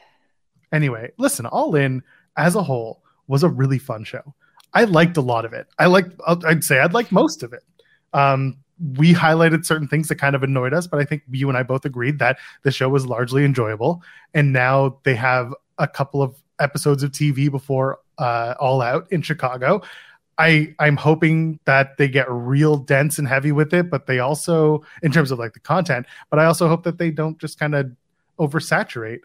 anyway, listen, All In as a whole was a really fun show. I liked a lot of it. I liked I'd say I'd like most of it. Um, we highlighted certain things that kind of annoyed us, but I think you and I both agreed that the show was largely enjoyable. And now they have a couple of episodes of TV before uh, All Out in Chicago. I I'm hoping that they get real dense and heavy with it, but they also in terms of like the content, but I also hope that they don't just kind of oversaturate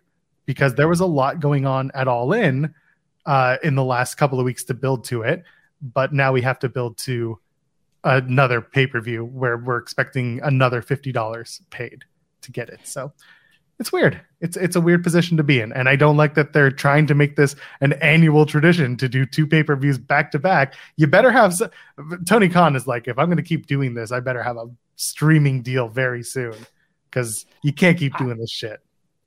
because there was a lot going on at All In uh, in the last couple of weeks to build to it, but now we have to build to another pay per view where we're expecting another fifty dollars paid to get it. So it's weird. It's it's a weird position to be in, and I don't like that they're trying to make this an annual tradition to do two pay per views back to back. You better have Tony Khan is like, if I'm going to keep doing this, I better have a streaming deal very soon because you can't keep doing this shit.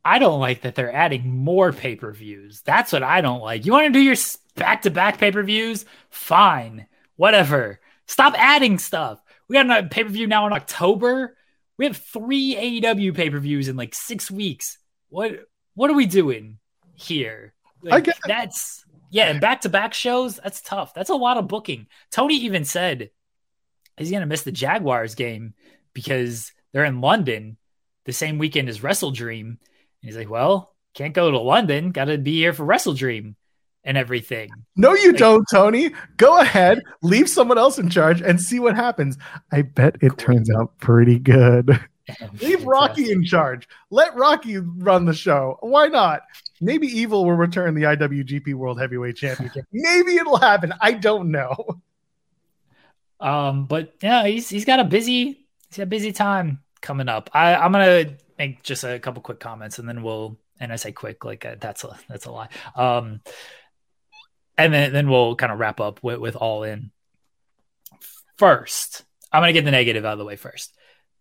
I don't like that they're adding more pay per views. That's what I don't like. You want to do your back to back pay per views? Fine, whatever. Stop adding stuff. We got a pay per view now in October. We have three AEW pay per views in like six weeks. What what are we doing here? Like, I get that's yeah, and back to back shows. That's tough. That's a lot of booking. Tony even said he's gonna miss the Jaguars game because they're in London the same weekend as Wrestle Dream. And he's like, well, can't go to London. Got to be here for Wrestle Dream and everything. No, you like, don't, Tony. Go ahead, leave someone else in charge and see what happens. I bet it turns out pretty good. leave Rocky in charge. Let Rocky run the show. Why not? Maybe Evil will return the IWGP World Heavyweight Championship. Maybe it'll happen. I don't know. Um, but yeah, he's he's got a busy he's got a busy time coming up. I I'm gonna make just a couple quick comments and then we'll and I say quick like uh, that's a that's a lie. Um, and then then we'll kind of wrap up with, with all in. First, I'm gonna get the negative out of the way first.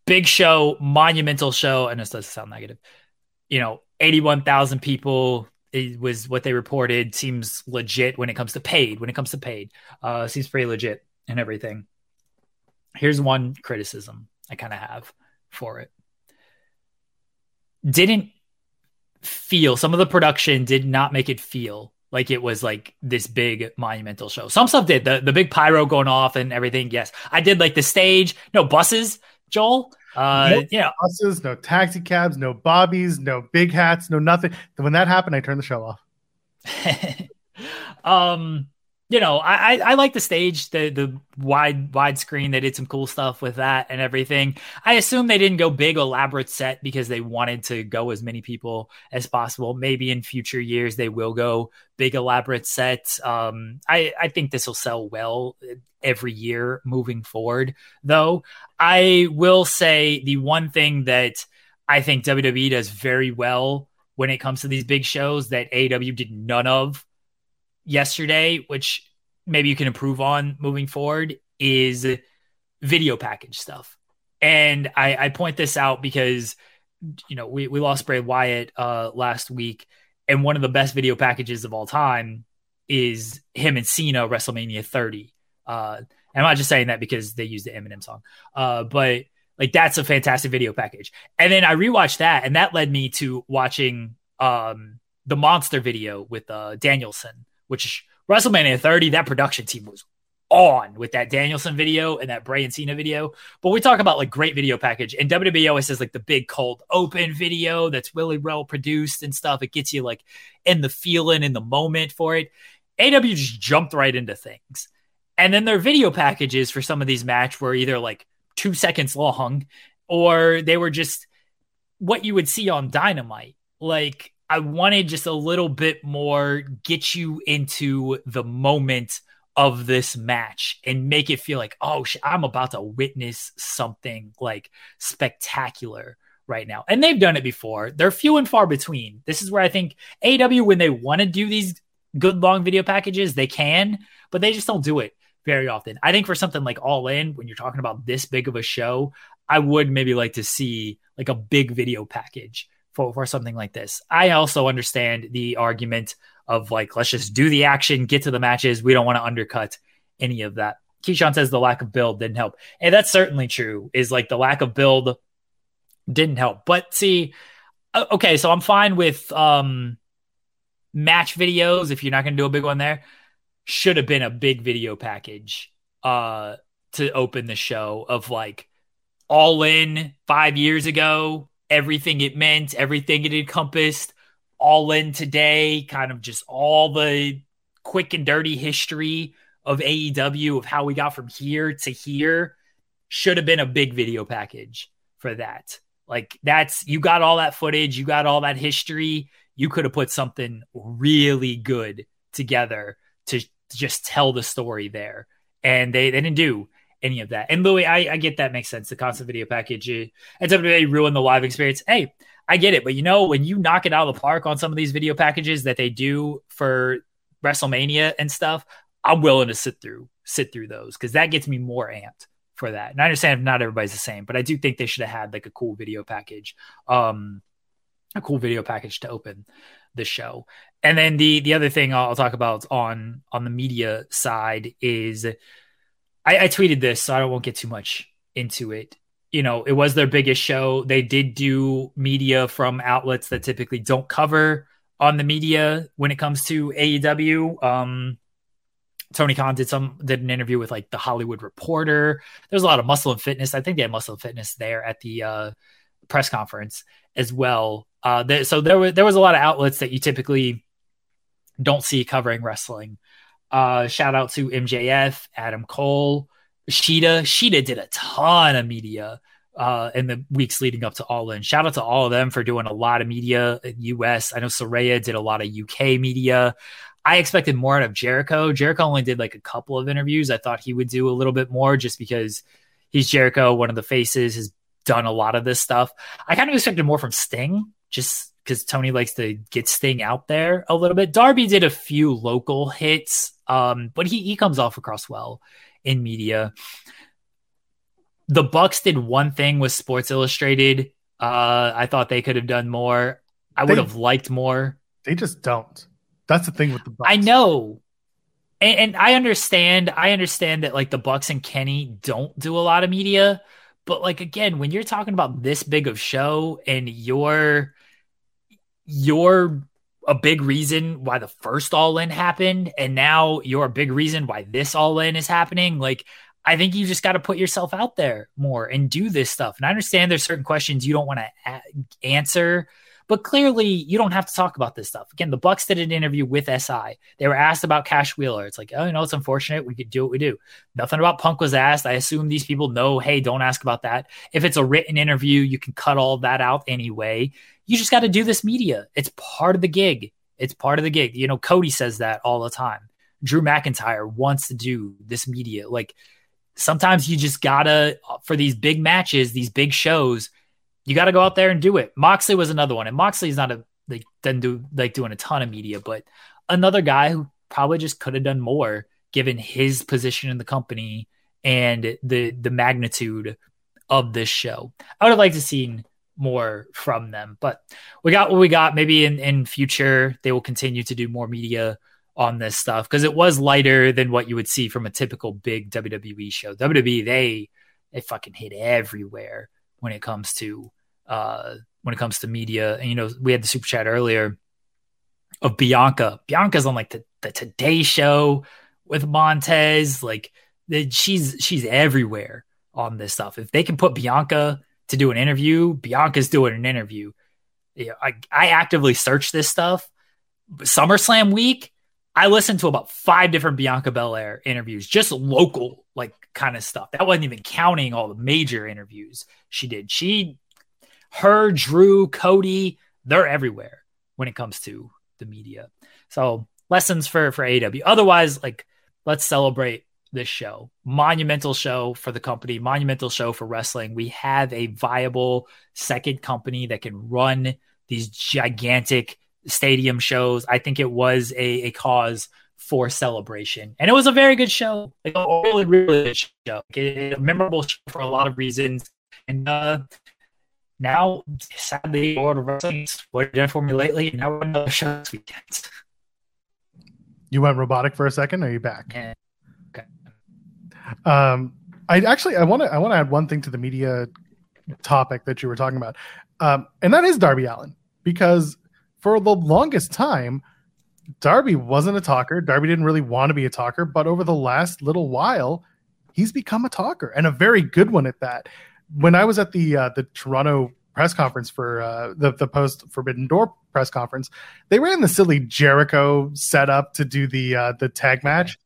Big show, monumental show, and this doesn't sound negative. You know, 81,000 people it was what they reported. Seems legit when it comes to paid. When it comes to paid, uh, seems pretty legit and everything. Here's one criticism I kind of have for it. Didn't feel some of the production did not make it feel like it was like this big monumental show. Some stuff did the the big pyro going off and everything. Yes, I did like the stage. No buses, Joel. Uh, yeah. no know, buses, no taxi cabs, no bobbies, no big hats, no nothing. When that happened, I turned the show off. um, you know, I, I, I like the stage, the the wide wide screen. They did some cool stuff with that and everything. I assume they didn't go big elaborate set because they wanted to go as many people as possible. Maybe in future years they will go big elaborate sets. Um, I I think this will sell well every year moving forward. Though I will say the one thing that I think WWE does very well when it comes to these big shows that AEW did none of yesterday, which maybe you can improve on moving forward, is video package stuff. And I, I point this out because you know we, we lost Bray Wyatt uh, last week, and one of the best video packages of all time is him and Cena WrestleMania 30. Uh, and I'm not just saying that because they used the Eminem song, uh, but like that's a fantastic video package. And then I rewatched that, and that led me to watching um, the monster video with uh, Danielson which WrestleMania 30, that production team was on with that Danielson video and that Bray and Cena video. But we talk about like great video package, and WWE always says like the big cold open video that's really well produced and stuff. It gets you like in the feeling in the moment for it. AW just jumped right into things. And then their video packages for some of these match were either like two seconds long or they were just what you would see on Dynamite. Like I wanted just a little bit more get you into the moment of this match and make it feel like, oh, I'm about to witness something like spectacular right now. And they've done it before. They're few and far between. This is where I think AW, when they want to do these good long video packages, they can, but they just don't do it very often. I think for something like All In, when you're talking about this big of a show, I would maybe like to see like a big video package for, for something like this. I also understand the argument of like, let's just do the action, get to the matches. We don't want to undercut any of that. Keyshawn says the lack of build didn't help. And that's certainly true, is like the lack of build didn't help. But see, okay, so I'm fine with um match videos if you're not gonna do a big one there. Should have been a big video package uh to open the show of like all in five years ago everything it meant, everything it encompassed, all in today, kind of just all the quick and dirty history of AEW of how we got from here to here should have been a big video package for that. Like that's you got all that footage, you got all that history, you could have put something really good together to just tell the story there. And they, they didn't do any of that. And Louis, I, I get that makes sense. The constant video package and WWE ruin the live experience. Hey, I get it, but you know when you knock it out of the park on some of these video packages that they do for WrestleMania and stuff, I'm willing to sit through sit through those because that gets me more amped for that. And I understand if not everybody's the same, but I do think they should have had like a cool video package, um, a cool video package to open the show. And then the the other thing I'll talk about on on the media side is I, I tweeted this, so I won't get too much into it. You know, it was their biggest show. They did do media from outlets that typically don't cover on the media when it comes to AEW. Um, Tony Khan did some did an interview with like the Hollywood Reporter. There's a lot of muscle and fitness. I think they had muscle and fitness there at the uh, press conference as well. Uh, so there was there was a lot of outlets that you typically don't see covering wrestling. Uh, shout out to MJF, Adam Cole, Shida. Shida did a ton of media uh, in the weeks leading up to All In. Shout out to all of them for doing a lot of media in US. I know Saraya did a lot of UK media. I expected more out of Jericho. Jericho only did like a couple of interviews. I thought he would do a little bit more just because he's Jericho, one of the faces, has done a lot of this stuff. I kind of expected more from Sting, just because Tony likes to get Sting out there a little bit. Darby did a few local hits, um, but he he comes off across well in media. The Bucks did one thing with Sports Illustrated. Uh, I thought they could have done more. I would have liked more. They just don't. That's the thing with the Bucks. I know. And, and I understand. I understand that like the Bucks and Kenny don't do a lot of media, but like again, when you're talking about this big of show and you're you're a big reason why the first all in happened and now you're a big reason why this all in is happening. Like i think you just got to put yourself out there more and do this stuff. And i understand there's certain questions you don't want to a- answer but clearly, you don't have to talk about this stuff. Again, the Bucks did an interview with SI. They were asked about Cash Wheeler. It's like, oh, you know, it's unfortunate. We could do what we do. Nothing about Punk was asked. I assume these people know, hey, don't ask about that. If it's a written interview, you can cut all that out anyway. You just got to do this media. It's part of the gig. It's part of the gig. You know, Cody says that all the time. Drew McIntyre wants to do this media. Like sometimes you just gotta for these big matches, these big shows you got to go out there and do it. Moxley was another one, and Moxley's not a like doesn't do like doing a ton of media, but another guy who probably just could have done more given his position in the company and the the magnitude of this show. I would have liked to seen more from them, but we got what we got. Maybe in in future they will continue to do more media on this stuff because it was lighter than what you would see from a typical big WWE show. WWE they they fucking hit everywhere when it comes to uh, when it comes to media. And you know, we had the super chat earlier of Bianca. Bianca's on like the, the Today Show with Montez. Like the, she's she's everywhere on this stuff. If they can put Bianca to do an interview, Bianca's doing an interview. Yeah, I, I actively search this stuff. SummerSlam week, I listened to about five different Bianca Belair interviews, just local like kind of stuff. That wasn't even counting all the major interviews she did. She her, Drew, Cody, they're everywhere when it comes to the media. So lessons for for AW. Otherwise, like let's celebrate this show. Monumental show for the company, monumental show for wrestling. We have a viable second company that can run these gigantic stadium shows. I think it was a, a cause for celebration. And it was a very good show. Like a really, really good show. Like a memorable show for a lot of reasons. And uh, now, sadly, World Wrestling what done for me lately. Now we're another show this weekend. You went robotic for a second. Are you back? Yeah. Okay. Um, I actually I want to I want to add one thing to the media topic that you were talking about, um, and that is Darby Allin because for the longest time, Darby wasn't a talker. Darby didn't really want to be a talker, but over the last little while, he's become a talker and a very good one at that when I was at the uh, the Toronto press conference for uh, the the post Forbidden Door press conference, they ran the silly Jericho setup to do the uh, the tag match.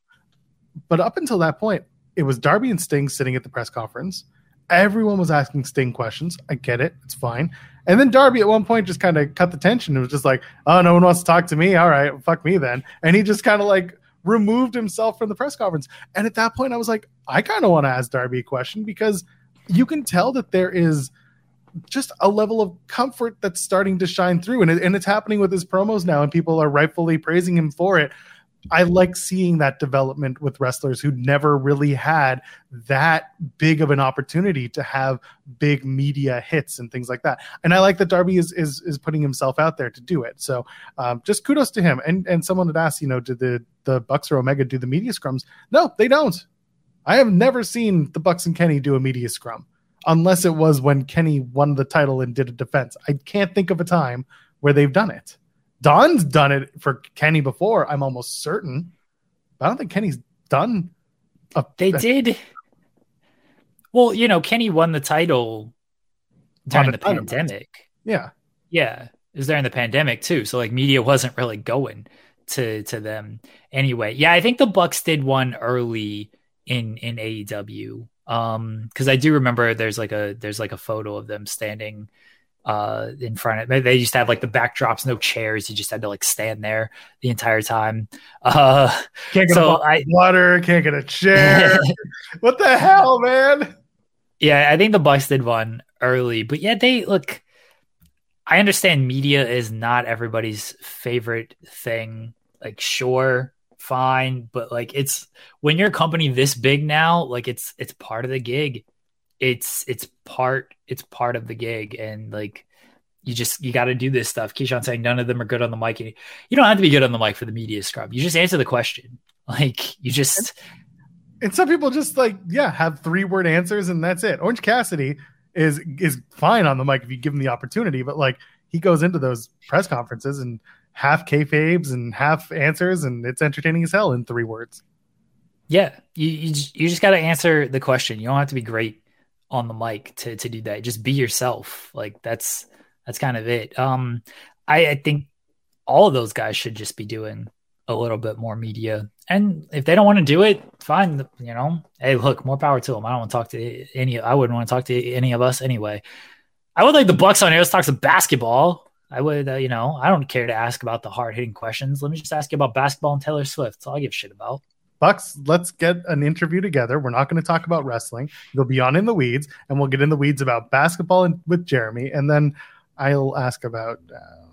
But up until that point, it was Darby and Sting sitting at the press conference. Everyone was asking Sting questions. I get it; it's fine. And then Darby at one point just kind of cut the tension. It was just like, "Oh, no one wants to talk to me. All right, fuck me then." And he just kind of like removed himself from the press conference. And at that point, I was like, I kind of want to ask Darby a question because you can tell that there is just a level of comfort that's starting to shine through. And, it, and it's happening with his promos now and people are rightfully praising him for it. I like seeing that development with wrestlers who never really had that big of an opportunity to have big media hits and things like that. And i like that darby is is, is putting himself out there to do it. So um, just kudos to him. And and someone had asked you know did the the bucks or omega do the media scrums? No they don't I have never seen the Bucks and Kenny do a media scrum, unless it was when Kenny won the title and did a defense. I can't think of a time where they've done it. Don's done it for Kenny before. I'm almost certain. But I don't think Kenny's done. A, they did. Well, you know, Kenny won the title during the pandemic. Yeah, yeah, it was during the pandemic too. So like, media wasn't really going to to them anyway. Yeah, I think the Bucks did one early in in AEW. Um, because I do remember there's like a there's like a photo of them standing uh in front of they used to have like the backdrops no chairs. You just had to like stand there the entire time. Uh can't get so a I, water can't get a chair. What the hell man? Yeah i think the bucks did one early but yeah they look i understand media is not everybody's favorite thing like sure fine, but like it's when you're a company this big now, like it's it's part of the gig. It's it's part it's part of the gig, and like you just you got to do this stuff. Keyshawn saying none of them are good on the mic. You don't have to be good on the mic for the media scrum. You just answer the question. Like you just. And some people just like yeah have three word answers and that's it. Orange Cassidy is is fine on the mic if you give him the opportunity, but like he goes into those press conferences and half kayfabes and half answers, and it's entertaining as hell in three words. Yeah, you you just, you just got to answer the question. You don't have to be great on the mic to to do that. Just be yourself. Like that's that's kind of it. Um, I, I think all of those guys should just be doing a little bit more media. And if they don't want to do it, fine. You know, hey, look, more power to them. I don't want to talk to any. I wouldn't want to talk to any of us anyway. I would like the Bucks on here. Let's talk some basketball. I would, uh, you know, I don't care to ask about the hard hitting questions. Let me just ask you about basketball and Taylor Swift. That's all I give shit about. Bucks, let's get an interview together. We're not going to talk about wrestling. You'll be on in the weeds, and we'll get in the weeds about basketball and, with Jeremy, and then I'll ask about uh,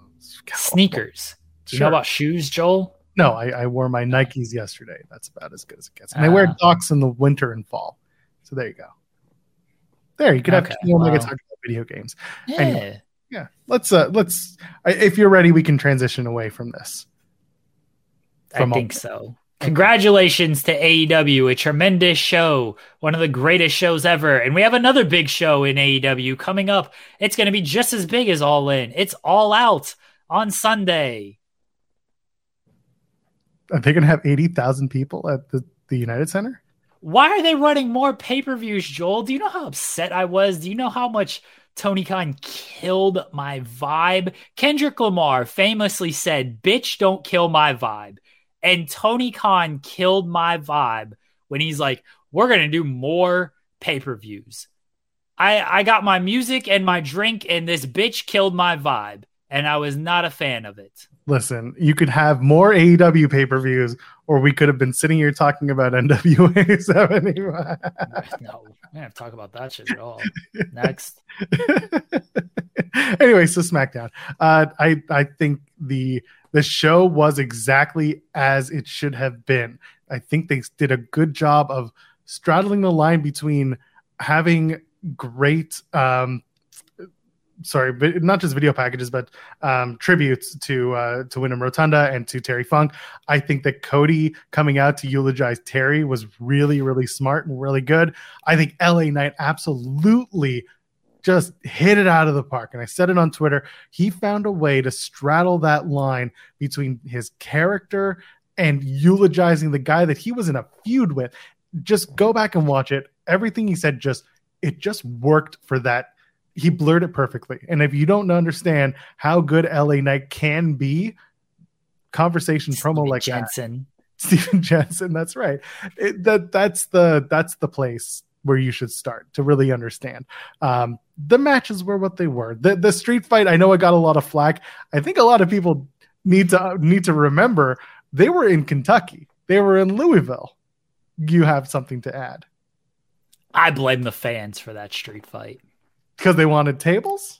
sneakers. Do you sure. know about shoes, Joel? No, I, I, wore my Nikes yesterday. That's about as good as it gets. And uh, I wear Docs in the winter and fall. So there you go. There, you could have okay, Omega talk about video games. Yeah. Anyway, yeah. Let's uh let's if you're ready, we can transition away from this. I think so. Congratulations to AEW, a tremendous show, one of the greatest shows ever. And we have another big show in AEW coming up. It's going to be just as big as All In. It's All Out on Sunday. Are they going to have 80,000 people at the, the United Center? Why are they running more pay per views, Joel? Do you know how upset I was? Do you know how much Tony Khan killed my vibe? Kendrick Lamar famously said, Bitch, don't kill my vibe. And Tony Khan killed my vibe when he's like, We're going to do more pay per views. I, I got my music and my drink, and this bitch killed my vibe and I was not a fan of it. Listen, you could have more AEW pay per views, or we could have been sitting here talking about NWA 75. no, we don't talk about that shit at all. Next. anyway, so SmackDown. Uh, I I think the the show was exactly as it should have been. I think they did a good job of straddling the line between having great um, sorry, but not just video packages, but um, tributes to uh, to Windham Rotunda and to Terry Funk. I think that Cody coming out to eulogize Terry was really, really smart and really good. I think LA Knight absolutely just hit it out of the park. And I said it on Twitter. He found a way to straddle that line between his character and eulogizing the guy that he was in a feud with. Just go back and watch it. Everything he said just it just worked for that he blurred it perfectly. And if you don't understand how good LA Knight can be, conversation Steven promo like Jensen. that. Steven Jensen, that's right. It, that that's the that's the place where you should start to really understand. Um, the matches were what they were. The the street fight, I know I got a lot of flack. I think a lot of people need to need to remember they were in Kentucky. They were in Louisville. You have something to add. I blame the fans for that street fight. Because they wanted tables?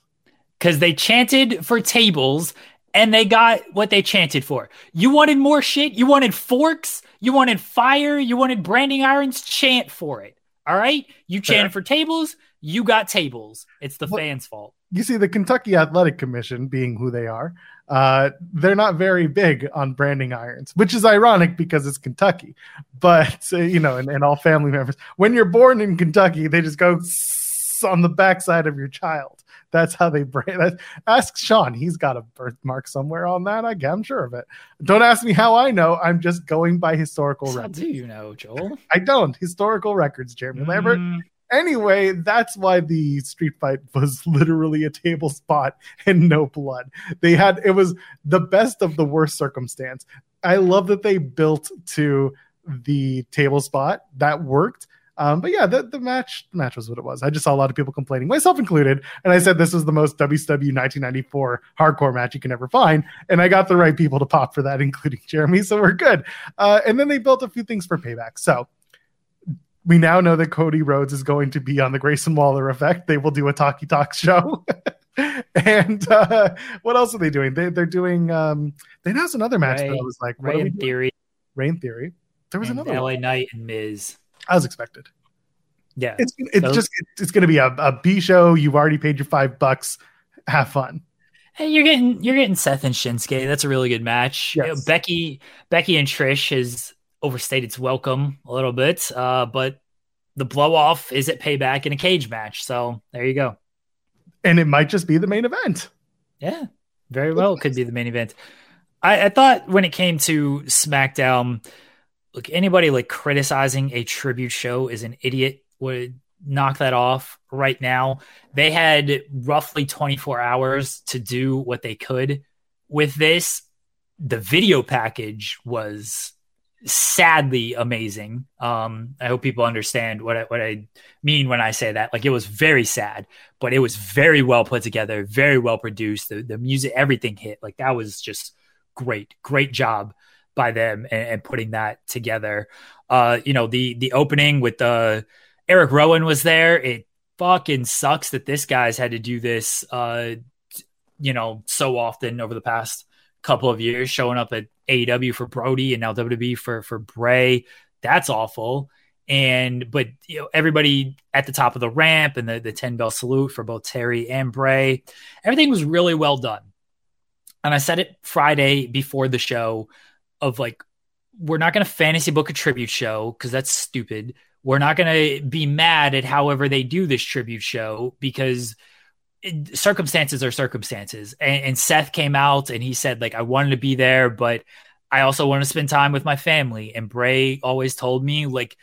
Because they chanted for tables and they got what they chanted for. You wanted more shit? You wanted forks? You wanted fire? You wanted branding irons? Chant for it. All right? You chanted for tables. You got tables. It's the well, fans' fault. You see, the Kentucky Athletic Commission, being who they are, uh, they're not very big on branding irons, which is ironic because it's Kentucky. But, uh, you know, and, and all family members, when you're born in Kentucky, they just go on the backside of your child. That's how they bring that. Ask Sean. He's got a birthmark somewhere on that. I, am sure of it. Don't ask me how I know. I'm just going by historical records. do you know, Joel? I don't. Historical records, Jeremy mm. Lambert. Anyway, that's why the street fight was literally a table spot and no blood. They had it was the best of the worst circumstance. I love that they built to the table spot that worked um, but yeah, the, the match the match was what it was. I just saw a lot of people complaining, myself included, and I said this was the most WCW 1994 hardcore match you can ever find, and I got the right people to pop for that, including Jeremy. So we're good. Uh, and then they built a few things for payback. So we now know that Cody Rhodes is going to be on the Grayson Waller effect. They will do a Talkie Talk show. and uh, what else are they doing? They, they're doing. Um, they announced another match Ray, that I was like Rain Theory. Rain Theory. There was and another LA one. Knight and Miz as expected. Yeah, it's it's so, just it's going to be a, a B show. You've already paid your five bucks. Have fun. Hey, you're getting you're getting Seth and Shinsuke. That's a really good match. Yes. You know, Becky Becky and Trish has overstayed its welcome a little bit, uh, but the blow off is at payback in a cage match. So there you go. And it might just be the main event. Yeah, very well could be the main event. I, I thought when it came to SmackDown, look, anybody like criticizing a tribute show is an idiot. Would knock that off right now. They had roughly 24 hours to do what they could with this. The video package was sadly amazing. Um, I hope people understand what I, what I mean when I say that. Like it was very sad, but it was very well put together, very well produced. The, the music, everything hit. Like that was just great, great job by them and, and putting that together. Uh, you know, the the opening with the Eric Rowan was there. It fucking sucks that this guy's had to do this. Uh, you know, so often over the past couple of years, showing up at AEW for Brody and now WWE for for Bray. That's awful. And but you know everybody at the top of the ramp and the the ten bell salute for both Terry and Bray, everything was really well done. And I said it Friday before the show of like we're not going to fantasy book a tribute show because that's stupid. We're not going to be mad at however they do this tribute show because circumstances are circumstances. And, and, Seth came out and he said, like, I wanted to be there, but I also want to spend time with my family. And Bray always told me, like,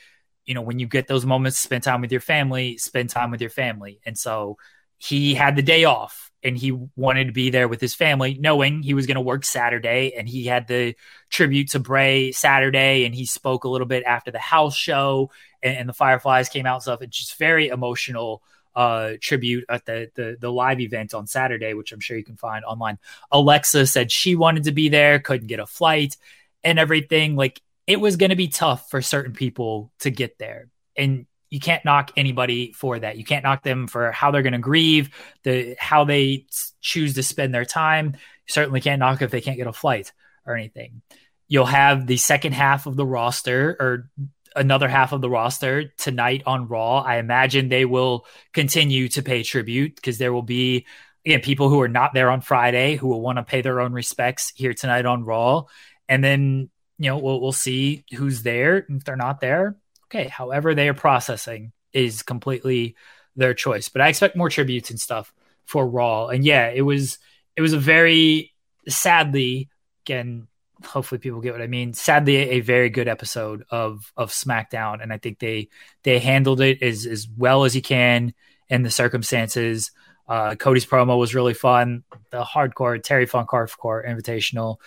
you know, when you get those moments, spend time with your family, spend time with your family. And so he had the day off and he wanted to be there with his family, knowing he was going to work Saturday. And he had the tribute to Bray Saturday, and he spoke a little bit after the house show, and, and the Fireflies came out and stuff. It's just very emotional uh, tribute at the, the the live event on Saturday, which I'm sure you can find online. Alexa said she wanted to be there, couldn't get a flight, and everything. Like it was going to be tough for certain people to get there, and you can't knock anybody for that. You can't knock them for how they're going to grieve, the how they choose to spend their time. You certainly can't knock if they can't get a flight or anything. You'll have the second half of the roster or another half of the roster tonight on Raw. I imagine they will continue to pay tribute because there will be again people who are not there on Friday who will want to pay their own respects here tonight on Raw, and then you know we'll we'll see who's there. If they're not there, okay, however they are processing is completely their choice. But I expect more tributes and stuff for Raw, and yeah, it was it was a very sadly again hopefully people get what I mean. Sadly, a very good episode of of SmackDown, and I think they they handled it as as well as you can in the circumstances. Uh, Cody's promo was really fun. The hardcore Terry Funk Hardcore Invitational.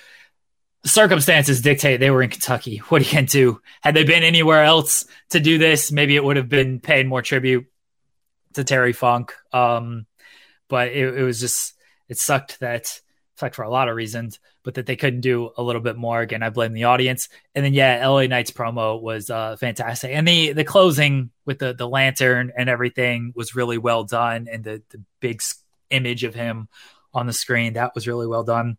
Circumstances dictate they were in Kentucky. What are you going to do? Had they been anywhere else to do this, maybe it would have been paying more tribute to Terry Funk. Um, but it, it was just it sucked that sucked for a lot of reasons, but that they couldn't do a little bit more. Again, I blame the audience. And then yeah, LA Knight's promo was uh, fantastic, and the the closing with the the lantern and everything was really well done, and the the big image of him on the screen that was really well done.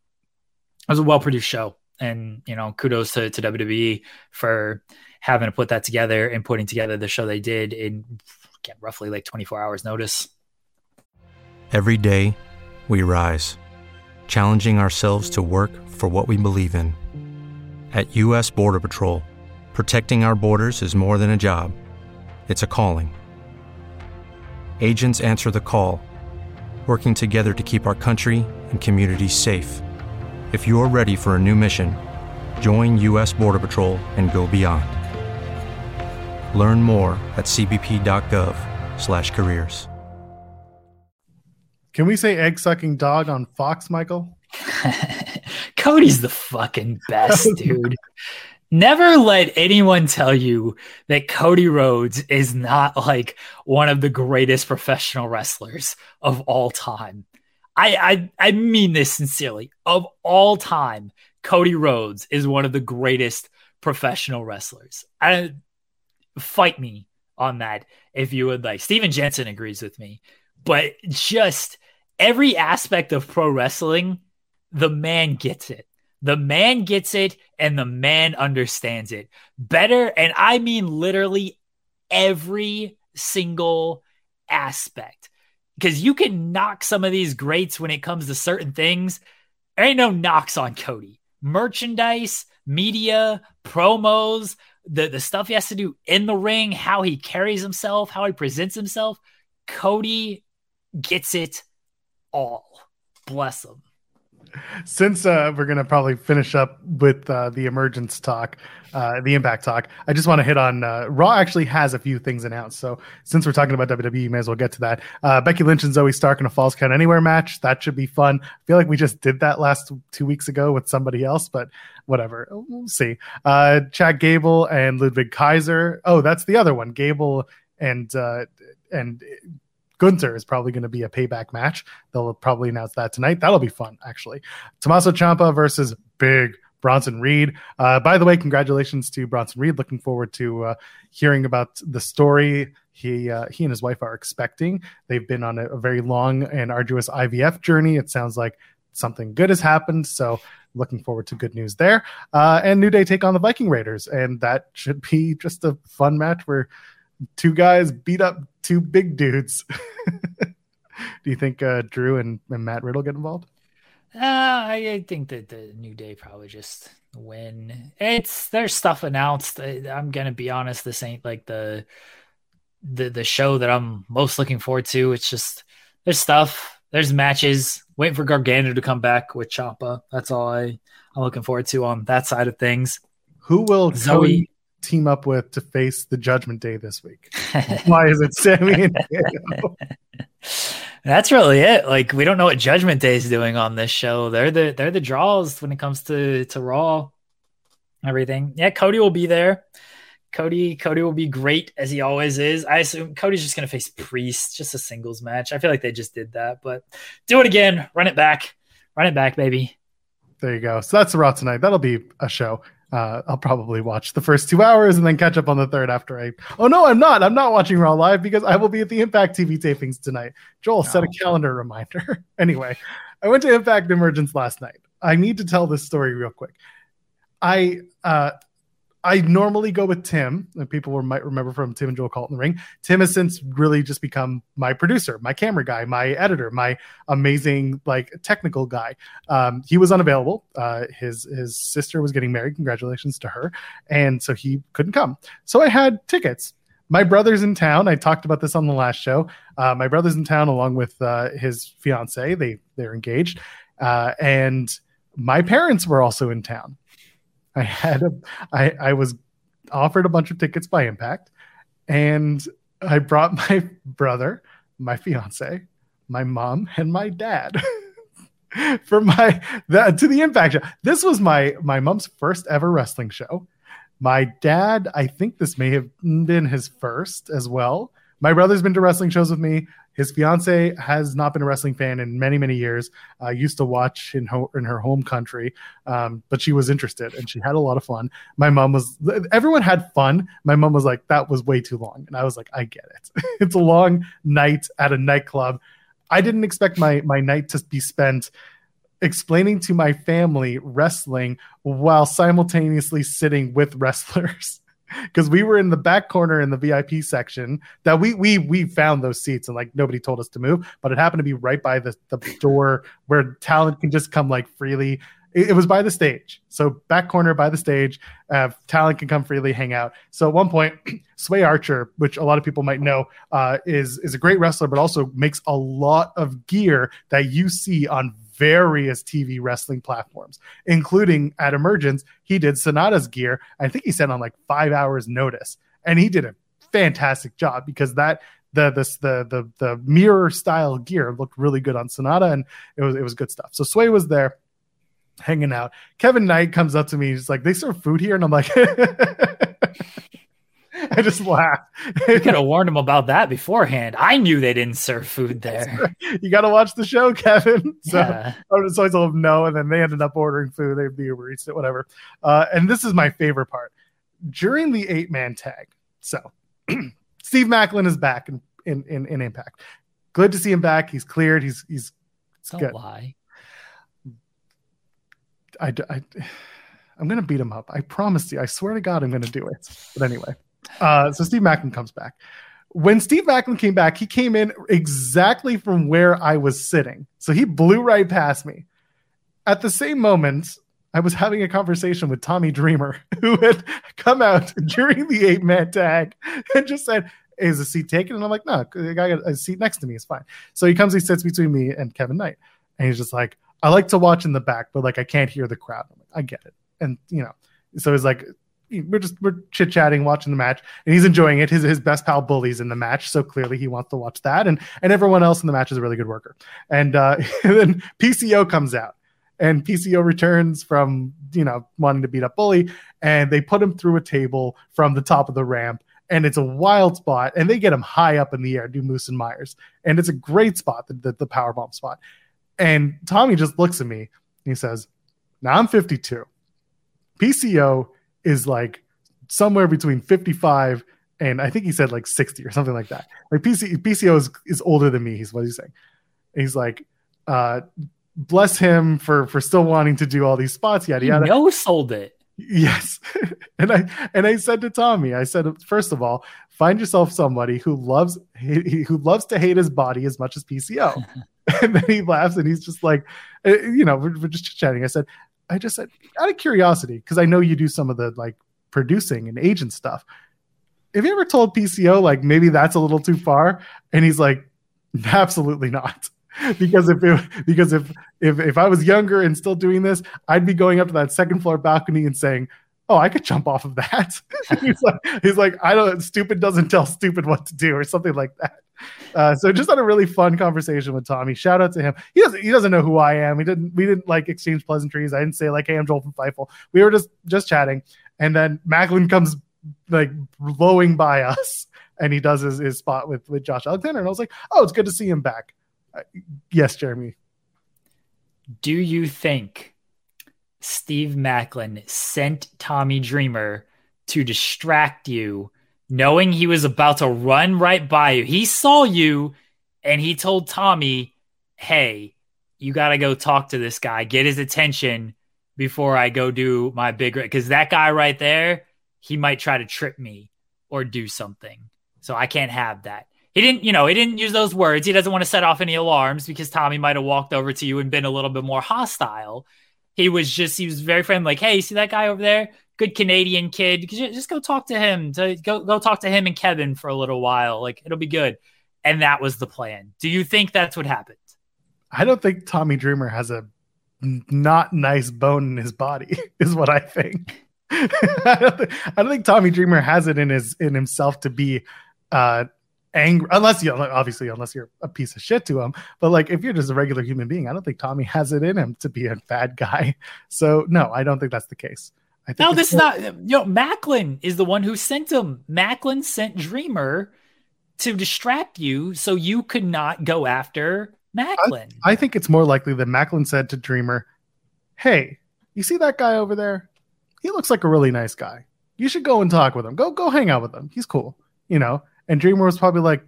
It was a well produced show, and you know, kudos to, to WWE for having to put that together and putting together the show they did in roughly like 24 hours notice. Every day, we rise challenging ourselves to work for what we believe in. At U.S. Border Patrol, protecting our borders is more than a job, it's a calling. Agents answer the call, working together to keep our country and communities safe. If you're ready for a new mission, join U.S. Border Patrol and go beyond. Learn more at cbp.gov/careers. Can we say egg sucking dog on Fox, Michael? Cody's the fucking best, dude. Never let anyone tell you that Cody Rhodes is not like one of the greatest professional wrestlers of all time. I, I I mean this sincerely. Of all time, Cody Rhodes is one of the greatest professional wrestlers. I fight me on that if you would like. Steven Jensen agrees with me, but just every aspect of pro wrestling, the man gets it. The man gets it and the man understands it better. And I mean literally every single aspect. Because you can knock some of these greats when it comes to certain things. There ain't no knocks on Cody. Merchandise, media, promos, the, the stuff he has to do in the ring, how he carries himself, how he presents himself. Cody gets it all. bless them since uh, we're gonna probably finish up with uh, the emergence talk, uh, the impact talk, I just want to hit on uh, Raw. Actually, has a few things announced. So since we're talking about WWE, you may as well get to that. Uh, Becky Lynch and Zoey Stark in a Falls Count Anywhere match. That should be fun. I feel like we just did that last two weeks ago with somebody else, but whatever. We'll see. Uh, Chad Gable and Ludwig Kaiser. Oh, that's the other one. Gable and and Gunther is probably going to be a payback match. They'll probably announce that tonight. That'll be fun, actually. Tommaso Ciampa versus Big Bronson Reed. Uh, by the way, congratulations to Bronson Reed. Looking forward to uh, hearing about the story he uh, he and his wife are expecting. They've been on a, a, very long and arduous IVF journey. It sounds like something good has happened. So looking forward to good news there. Uh, and New Day take on the Viking Raiders, and that should be just a fun match where two guys beat up two big dudes. Do you think uh, Drew and, and, Matt Riddle get involved? Uh, I, I, think that the New Day probably just win. It's there's stuff announced. I'm gonna be honest, this ain't like the the the show that I'm most looking forward to. It's just there's stuff, there's matches. Waiting for Gargano to come back with Ciampa. That's all I I'm looking forward to on that side of things. Who will Zoe? Cody team up with to face the Judgment Day this week? Why is it Sami and That's really it. Like we don't know what Judgment Day is doing on this show. They're the they're the draws when it comes to to Raw. Everything. Yeah, Cody will be there. Cody Cody will be great as he always is. I assume Cody's just gonna face Priest, just a singles match. I feel like they just did that, but do it again. Run it back. Run it back, baby. There you go. So that's the Raw tonight. That'll be a show. Uh, I'll probably watch the first two hours and then catch up on the third after I. Oh no, I'm not. I'm not watching Raw live because I will be at the Impact TV tapings tonight. Joel, set a calendar reminder. anyway, I went to Impact Emergence last night. I need to tell this story real quick. I uh, I normally go with Tim, and people might remember from Tim and Joel the Ring. Tim has since really just become my producer, my camera guy, my editor, my amazing like technical guy. Um, he was unavailable. Uh, his his sister was getting married. Congratulations to her, and so he couldn't come. So I had tickets. My brother's in town. I talked about this on the last show. Uh, my brother's in town along with uh, his fiance. They they're engaged, uh, and my parents were also in town. I had a, I, I was offered a bunch of tickets by Impact, and I brought my brother, my fiance, my mom, and my dad for my the, to the Impact show. This was my my mom's first ever wrestling show. My dad, I think this may have been his first as well. My brother's been to wrestling shows with me. His fiance has not been a wrestling fan in many, many years. Uh, used to watch in, ho- in her home country, um, but she was interested and she had a lot of fun. My mom was, everyone had fun. My mom was like, that was way too long. And I was like, I get it. it's a long night at a nightclub. I didn't expect my, my night to be spent explaining to my family wrestling while simultaneously sitting with wrestlers because we were in the back corner in the VIP section that we we we found those seats and like nobody told us to move, but it happened to be right by the, the door where talent can just come like freely. It, it was by the stage, so back corner by the stage, uh, talent can come freely, hang out. So at one point, Sway Archer, which a lot of people might know, uh, is is a great wrestler, but also makes a lot of gear that you see on various TV wrestling platforms, including at Emergence. He did Sonata's gear. I think he said on like five hours notice, and he did a fantastic job because that the this the the the mirror style gear looked really good on Sonata, and it was it was good stuff. So Sway was there hanging out. Kevin Knight comes up to me. He's like, "They serve food here," and I'm like. I just laughed. you could have warned him about that beforehand. I knew they didn't serve food there. You got to watch the show, Kevin. So, yeah. I told him no, and then they ended up ordering food. They'd be Uber Eats it, whatever. Uh, and this is my favorite part. During the eight man tag, so Steve Maclin is back in, in, in, in, Impact. Good to see him back. He's cleared. He's he's Don't good. lie. I, I, I'm gonna beat him up. I promise you. I swear to God, I'm gonna do it. But anyway. Uh, so Steve Maclin comes back. When Steve Maclin came back, he came in exactly from where I was sitting. So he blew right past me. At the same moment, I was having a conversation with Tommy Dreamer, who had come out during the eight man tag and just said, Is the seat taken? And I'm like, No, I got a seat next to me. It's fine. So he comes, he sits between me and Kevin Knight. and he's just like, I like to watch in the back, but like I can't hear the crowd. Like, i get it, and you know, so he's like, we're just we're chit chatting, watching the match, and he's enjoying it. His his best pal bullies in the match, so clearly he wants to watch that, and and everyone else in the match is a really good worker. And, uh, and then PCO comes out, and PCO returns from you know wanting to beat up Bully, and they put him through a table from the top of the ramp, and it's a wild spot, and they get him high up in the air, do Moose and Myers, and it's a great spot, the the, the power bomb spot. And Tommy just looks at me, and he says, "Now I'm 52. PCO is like somewhere between 55 and I think he said like 60 or something like that. Like PC, PCO is, is older than me. He's what he's saying. he's like, uh, bless him for for still wanting to do all these spots. Yada yada. No sold it. Yes, and I and I said to Tommy, I said, first of all, find yourself somebody who loves who loves to hate his body as much as PCO. and then he laughs and he's just like, uh, you know, we're, we're just chatting. I said, I just said out of curiosity because I know you do some of the like producing and agent stuff. Have you ever told PCO like maybe that's a little too far? And he's like, absolutely not. because if it, because if if if I was younger and still doing this, I'd be going up to that second floor balcony and saying, "Oh, I could jump off of that." he's like, he's like, I don't. Stupid doesn't tell stupid what to do, or something like that. Uh, so just had a really fun conversation with Tommy. Shout out to him. He doesn't he doesn't know who I am. He didn't we didn't like exchange pleasantries. I didn't say like, "Hey, I'm Joel from Fightful." We were just just chatting, and then Maclin comes like blowing by us, and he does his, his spot with with Josh Alexander, and I was like, "Oh, it's good to see him back." Uh, yes, Jeremy. Do you think Steve Maclin sent Tommy Dreamer to distract you, knowing he was about to run right by you? He saw you and he told Tommy, Hey, you got to go talk to this guy, get his attention before I go do my big, because that guy right there, he might try to trip me or do something. So I can't have that. He didn't, you know, he didn't use those words. He doesn't want to set off any alarms because Tommy might have walked over to you and been a little bit more hostile. He was just, he was very friendly, like, hey, see that guy over there? Good Canadian kid. Just go talk to him. To go go talk to him and Kevin for a little while. Like it'll be good. And that was the plan. Do you think that's what happened? I don't think Tommy Dreamer has a not nice bone in his body, is what I think. I, don't think I don't think Tommy Dreamer has it in his in himself to be uh angry unless you obviously unless you're a piece of shit to him but like if you're just a regular human being i don't think tommy has it in him to be a bad guy so no i don't think that's the case I think no this is not you know Maclin is the one who sent him Maclin sent dreamer to distract you so you could not go after Maclin. I, I think it's more likely that Maclin said to dreamer hey you see that guy over there he looks like a really nice guy you should go and talk with him go go hang out with him he's cool you know and Dreamer was probably like,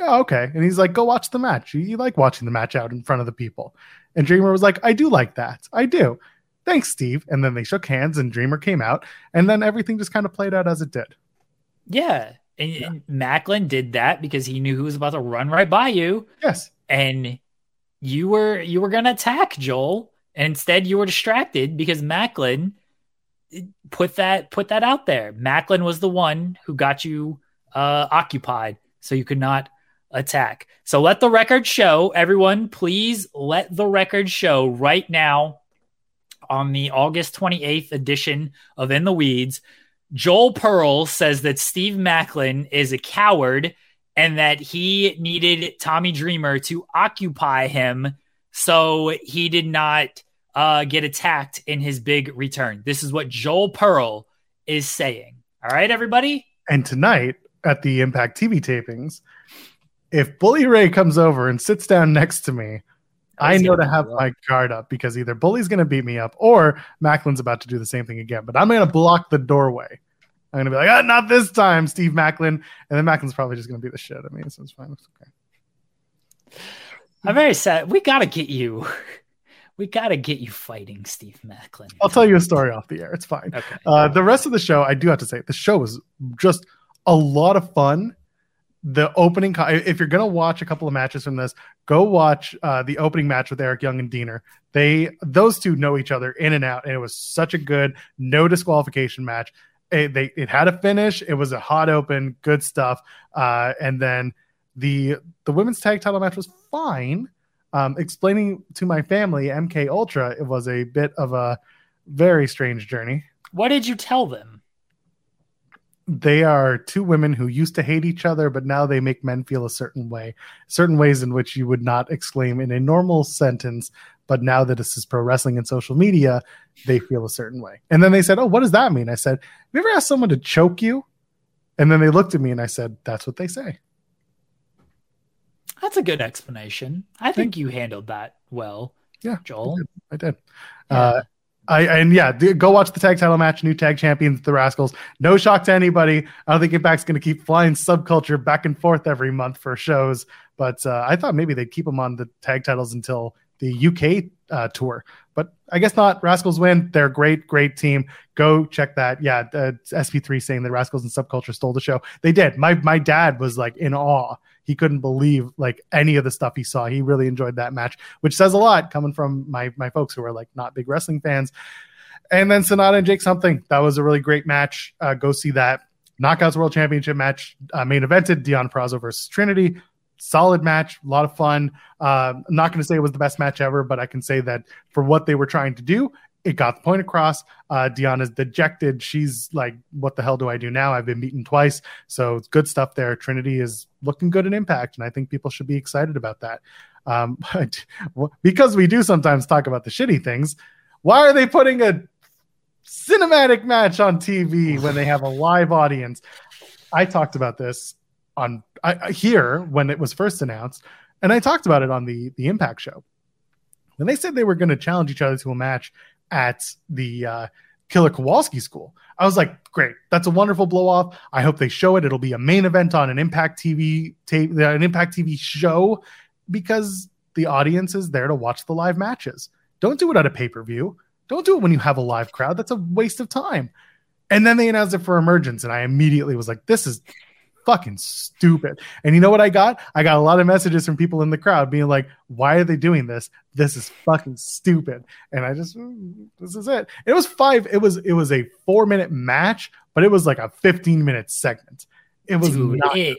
oh, okay. And he's like, go watch the match. You, you, like watching the match out in front of the people. And Dreamer was like, I do like that. I do. Thanks, Steve. And then they shook hands and Dreamer came out. And then everything just kind of played out as it did. Yeah. And, yeah. and Maclin did that because he knew who was about to run right by you. Yes. And you were you were gonna attack Joel. And instead you were distracted because Maclin put that put that out there. Maclin was the one who got you uh, occupied, so you could not attack. So let the record show, everyone, please let the record show right now on the August 28th edition of In the Weeds. Joel Pearl says that Steve Maclin is a coward and that he needed Tommy Dreamer to occupy him so he did not uh, get attacked in his big return. This is what Joel Pearl is saying. All right, everybody? And tonight, at the Impact TV tapings, if Bully Ray comes over and sits down next to me, I know to have my guard up because either Bully's going to beat me up or Maclin's about to do the same thing again. But I'm going to block the doorway. I'm going to be like, oh, not this time, Steve Maclin. And then Maclin's probably just going to be the shit. I mean, so it's fine. It's okay. I'm very sad. We got to get you. We got to get you fighting Steve Maclin. I'll tell you a story off the air. It's fine. Okay. Uh, the rest of the show, I do have to say, the show was just – a lot of fun. The opening, if you're gonna watch a couple of matches from this, go watch uh, the opening match with Eric Young and Deaner They those two know each other in and out, and it was such a good no disqualification match. It, they it had a finish. It was a hot open, good stuff. Uh, and then the the women's tag title match was fine. Um, explaining to my family MK Ultra, it was a bit of a very strange journey. What did you tell them? They are two women who used to hate each other, but now they make men feel a certain way, certain ways in which you would not exclaim in a normal sentence. But now that this is pro wrestling and social media, they feel a certain way. And then they said, Oh, what does that mean? I said, Have you ever asked someone to choke you? And then they looked at me and I said, That's what they say. That's a good explanation. I think you handled that well. Yeah, Joel. I did. I did. Uh, I and yeah, go watch the tag title match, new tag champions, the Rascalz. No shock to anybody. I don't think Impact's going to keep flying subculture back and forth every month for shows, but uh, I thought maybe they'd keep them on the tag titles until the UK uh, tour. But I guess not. Rascalz win. They're great, great team. Go check that. Yeah, uh, SP3 saying the Rascalz and Subculture stole the show. They did. My my dad was like in awe he couldn't believe like any of the stuff he saw. He really enjoyed that match, which says a lot coming from my my folks who are like not big wrestling fans. And then Sonata and Jake something that was a really great match. Uh, go see that Knockouts World Championship match, uh, main evented Deonna Purrazzo versus Trinity. Solid match, a lot of fun. Uh, I'm not going to say it was the best match ever, but I can say that for what they were trying to do, it got the point across. Uh, Deonna's dejected. She's like, what the hell do I do now? I've been beaten twice. So it's good stuff there. Trinity is looking good in impact. And I think people should be excited about that. Um, but because we do sometimes talk about the shitty things, why are they putting a cinematic match on TV when they have a live audience? I talked about this on I, here when it was first announced, and I talked about it on the the Impact show. When they said they were going to challenge each other to a match at the uh, Killer Kowalski School. I was like, great, that's a wonderful blow off. I hope they show it. It'll be a main event on an Impact TV tape, an Impact TV show, because the audience is there to watch the live matches. Don't do it at a pay per view. Don't do it when you have a live crowd. That's a waste of time. And then they announced it for Emergence, and I immediately was like, this is fucking stupid. And you know what I got? I got a lot of messages from people in the crowd being like, why are they doing this? This is fucking stupid. And I just mm, this is it. It was five, it was it was a four minute match, but it was like a 15 minute segment. It was Dude, not, it,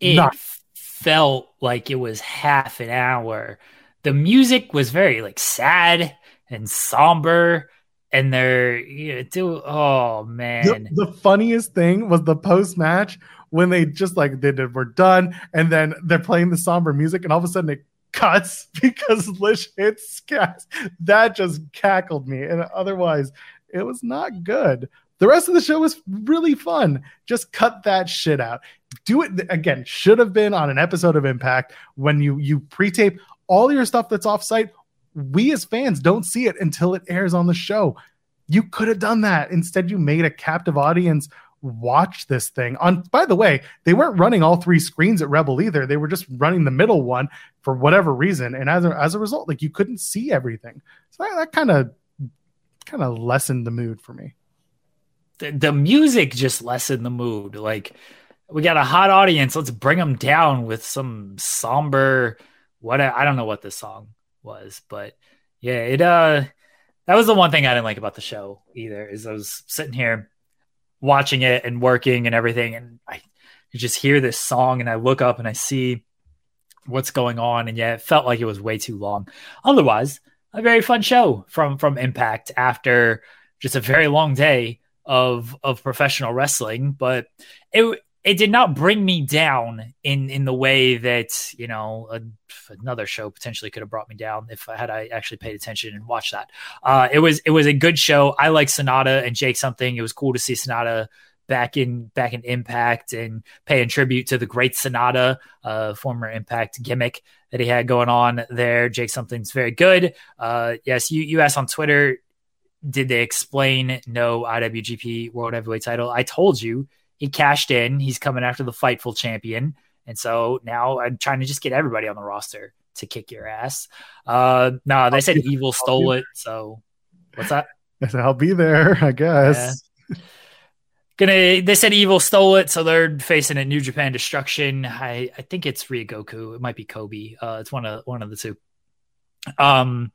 it not. felt like it was half an hour. The music was very like sad and somber and they're you know, do oh man the, the funniest thing was the post match when they just like they did we're done and then they're playing the somber music and all of a sudden it cuts because Lish hits gas. That just cackled me. And otherwise, it was not good. The rest of the show was really fun. Just cut that shit out. Do it again. Should have been on an episode of Impact when you you pre-tape all your stuff that's off-site. We as fans don't see it until it airs on the show. You could have done that. Instead, you made a captive audience watch this thing. On by the way they weren't running all three screens at rebel either. They were just running the middle one for whatever reason. And as a, as a result like you couldn't see everything. So that kind of kind of lessened the mood for me. The, the music just lessened the mood. Like we got a hot audience. Let's bring them down with some somber what i don't know what this song was but yeah it uh that was the one thing i didn't like about the show either is i was sitting here watching it and working and everything. And I just hear this song and I look up and I see what's going on. And yeah, it felt like it was way too long. Otherwise, a very fun show from from Impact after just a very long day of of professional wrestling. But it it did not bring me down in in the way that you know a, another show potentially could have brought me down if I had I actually paid attention and watched that. Uh, it was it was a good show. I like Sonata and Jake something. It was cool to see Sonata back in back in Impact and paying tribute to the great Sonata, uh, former Impact gimmick that he had going on there. Jake something's very good. Uh, yes, you you asked on Twitter, did they explain no IWGP World Heavyweight Title? I told you he cashed in. He's coming after the Fightful champion. And so now I'm trying to just get everybody on the roster to kick your ass. Uh, no, they said Evil stole it. So what's that? I'll be there, I guess. Yeah. Gonna they said Evil stole it, so they're facing a New Japan destruction. I, I think it's Ryogoku. It might be Kobe. Uh, it's one of one of the two. Um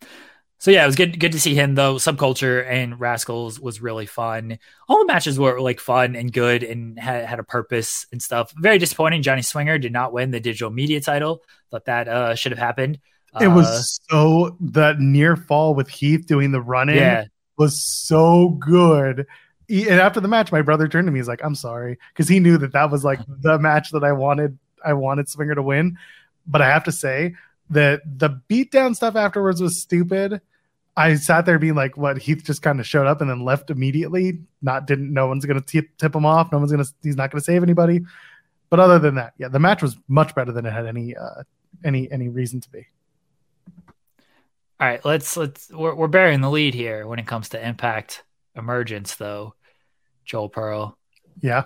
so yeah, it was good good to see him though. Subculture and Rascalz was really fun. All the matches were like fun and good and had, had a purpose and stuff. Very disappointing. Johnny Swinger did not win the digital media title. Thought that uh, should have happened. It uh, was so that near fall with Heath doing the running yeah. was so good. He, and after the match, my brother turned to me. He's like, "I'm sorry," because he knew that that was like the match that I wanted. I wanted Swinger to win, but I have to say that the beatdown stuff afterwards was stupid. I sat there being like, "What?" Heath just kind of showed up and then left immediately. Not didn't. No one's gonna tip, tip him off. No one's gonna. He's not gonna save anybody. But other than that, yeah, the match was much better than it had any uh, any any reason to be. All right, let's let's we're we're bearing the lead here when it comes to impact emergence, though. Joel Pearl. Yeah.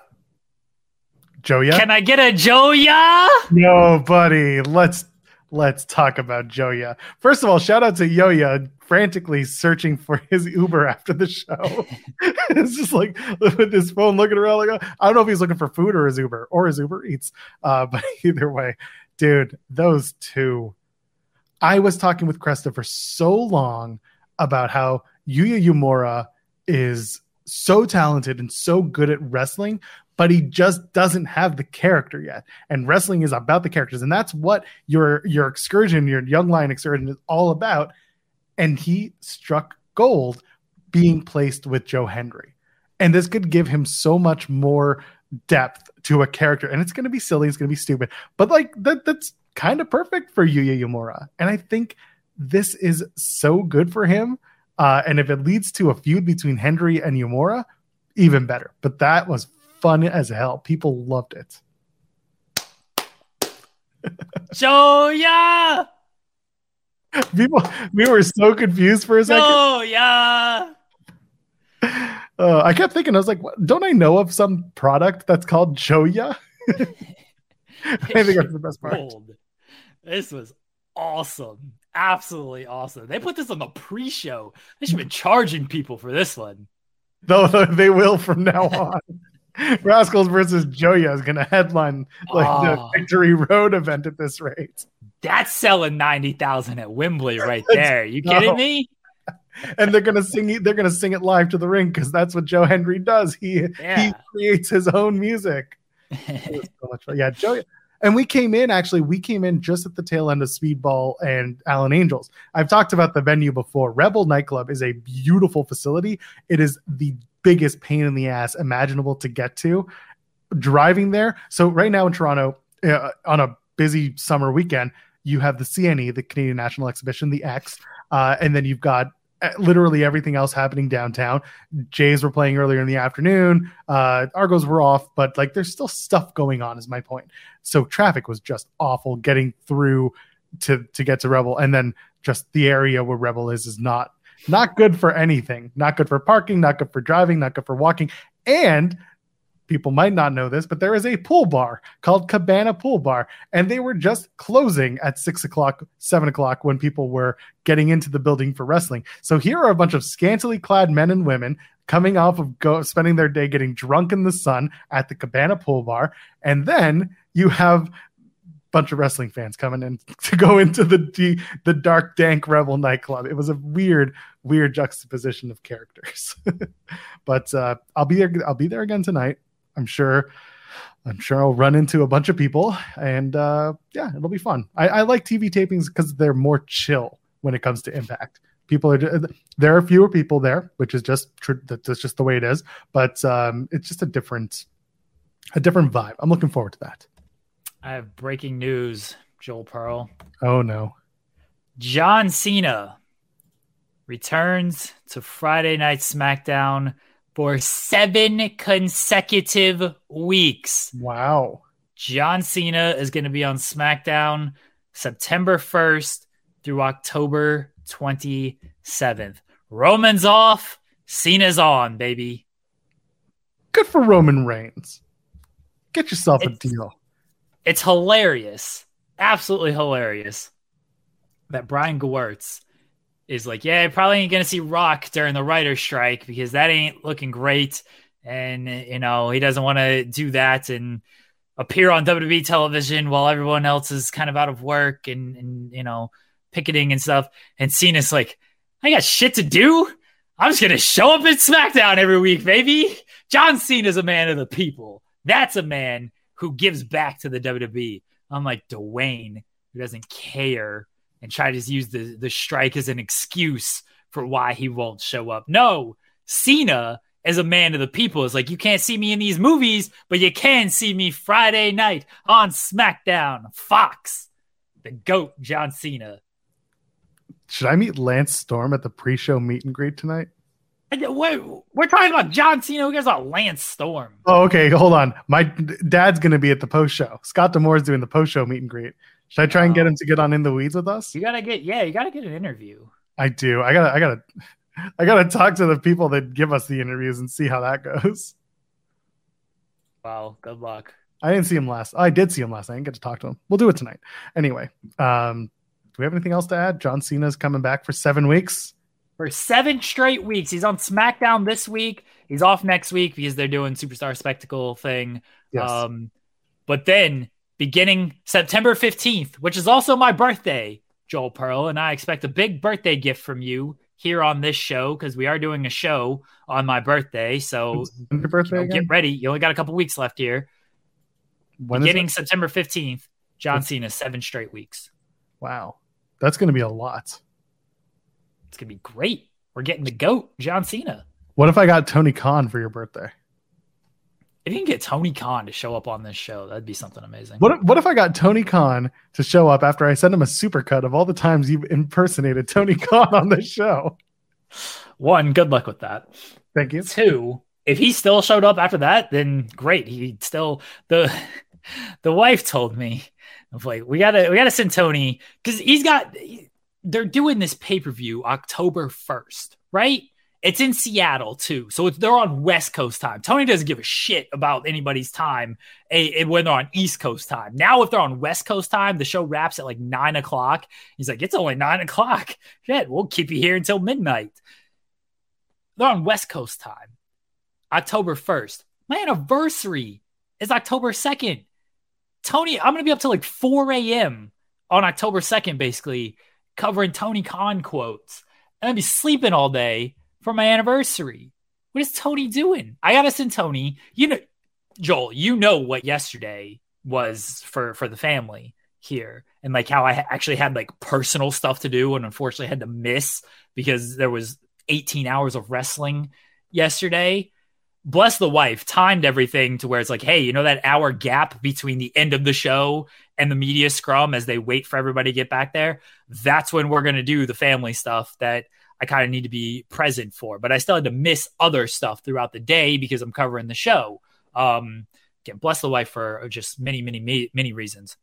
Joya. Can I get a Joya? No, buddy. Let's let's talk about Joya. First of all, shout out to Yoya frantically searching for his Uber after the show. it's just like with his phone looking around like I don't know if he's looking for food or his Uber or his Uber Eats. Uh, but either way, dude, those two I was talking with Cresta for so long about how Yuya Uemura is so talented and so good at wrestling, but he just doesn't have the character yet. And wrestling is about the characters, and that's what your your excursion, your young lion excursion, is all about. And he struck gold being placed with Joe Hendry. and this could give him so much more depth to a character. And it's going to be silly, it's going to be stupid, but like that that's kind of perfect for Yuya Uemura. And I think this is so good for him. Uh, and if it leads to a feud between Henry and Uemura, even better. But that was fun as hell. People loved it. Joya! People, we were so confused for a second. Oh yeah. Uh, I kept thinking, I was like, what? don't I know of some product that's called Joya? I think that's the best part. This was awesome. Absolutely awesome. They put this on the pre show. They should have been charging people for this one. Though they will from now on. Rascalz versus Joya is going to headline like oh. the ah. Victory Road event at this rate. That's selling 90,000 at Wembley right there. You kidding no. me? and they're gonna sing they're gonna sing it live to the ring because that's what Joe Hendry does. He yeah. he creates his own music. so. Yeah, Joe and we came in actually, we came in just at the tail end of Speedball and Alan Angels. I've talked about the venue before. Rebel Nightclub is a beautiful facility. It is the biggest pain in the ass imaginable to get to. Driving there. So right now in Toronto, uh, on a busy summer weekend, you have the CNE, the Canadian National Exhibition, the X, uh, and then you've got literally everything else happening downtown. Jays were playing earlier in the afternoon. Uh, Argos were off, but like there's still stuff going on. Is my point. So traffic was just awful getting through to to get to Rebel, and then just the area where Rebel is is not not good for anything. Not good for parking. Not good for driving. Not good for walking. And people might not know this, but there is a pool bar called Cabana Pool Bar, and they were just closing at six o'clock, seven o'clock when people were getting into the building for wrestling. So here are a bunch of scantily clad men and women coming off of go spending their day getting drunk in the sun at the Cabana Pool Bar, and then you have bunch of wrestling fans coming in to go into the the dark dank rebel nightclub. It was a weird weird juxtaposition of characters. But uh, i'll be there i'll be there again tonight I'm sure I'm sure I'll run into a bunch of people and uh, yeah, it'll be fun. I, I like TV tapings because they're more chill when it comes to impact. People are there are fewer people there, which is just that's just the way it is. But um, it's just a different a different vibe. I'm looking forward to that. I have breaking news, Joel Pearl. Oh no, John Cena returns to Friday Night SmackDown for seven consecutive weeks. Wow. John Cena is going to be on SmackDown September 1st through October 27th. Roman's off, Cena's on, baby. Good for Roman Reigns. Get yourself it's, a deal. It's hilarious. Absolutely hilarious that Brian Gewirtz is like, yeah, probably ain't gonna see Rock during the writer's strike because that ain't looking great, and you know he doesn't want to do that and appear on WWE television while everyone else is kind of out of work and and you know picketing and stuff. And Cena's like, I got shit to do. I'm just gonna show up at SmackDown every week, baby. John Cena's a man of the people. That's a man who gives back to the WWE. I'm like Dwayne, who doesn't care and try to use the the strike as an excuse for why he won't show up. No, Cena as a man of the people is like, you can't see me in these movies, but you can see me Friday night on SmackDown, Fox, the GOAT, John Cena. Should I meet Lance Storm at the pre-show meet and greet tonight? We're, we're talking about John Cena. Who cares about Lance Storm? Oh, okay. Hold on. My dad's going to be at the post show. Scott D'Amore is doing the post show meet and greet. Should I try and get him to get on in the weeds with us? You gotta get, yeah, you gotta get an interview. I do. I gotta, I gotta, I gotta talk to the people that give us the interviews and see how that goes. Wow. Good luck. I didn't see him last. I did see him last. I didn't get to talk to him. We'll do it tonight. Anyway, um, do we have anything else to add? John Cena's coming back for seven weeks. For seven straight weeks. He's on SmackDown this week. He's off next week because they're doing Superstar Spectacle thing. Yes. Um, but then beginning September 15th, which is also my birthday, Joel Pearl, and I expect a big birthday gift from you here on this show because we are doing a show on my birthday. So birthday you know, get ready. You only got a couple weeks left here. When beginning? September 15th, John Cena, seven straight weeks. Wow, that's going to be a lot. It's going to be great. We're getting the GOAT, John Cena. What if I got Tony Khan for your birthday? If you can get Tony Khan to show up on this show, that'd be something amazing. What if, what if I got Tony Khan to show up after I send him a supercut of all the times you've impersonated Tony Khan on this show? One, good luck with that. Thank you. Two, if he still showed up after that, then great. He still the the wife told me like we gotta we gotta send Tony because he's got they're doing this pay per view October first, right? It's in Seattle too, so they're on West Coast time. Tony doesn't give a shit about anybody's time eh, when they're on East Coast time. Now, if they're on West Coast time, the show wraps at like nine o'clock. He's like, it's only nine o'clock. Shit, we'll keep you here until midnight. They're on West Coast time. October 1st. My anniversary is October 2nd. Tony, I'm to be up till like 4 a.m. on October 2nd, basically, covering Tony Khan quotes. And I'll be sleeping all day for my anniversary. What is Tony doing? I got to send Tony. You know, Joel, you know what yesterday was for for the family here and like how I actually had like personal stuff to do and unfortunately had to miss because there was 18 hours of wrestling yesterday bless the wife, timed everything to where it's like, hey, you know that hour gap between the end of the show and the media scrum as they wait for everybody to get back there? That's when we're going to do the family stuff that I kind of need to be present for. But I still had to miss other stuff throughout the day because I'm covering the show. Um, again, bless the wife for just many, many, many, many reasons.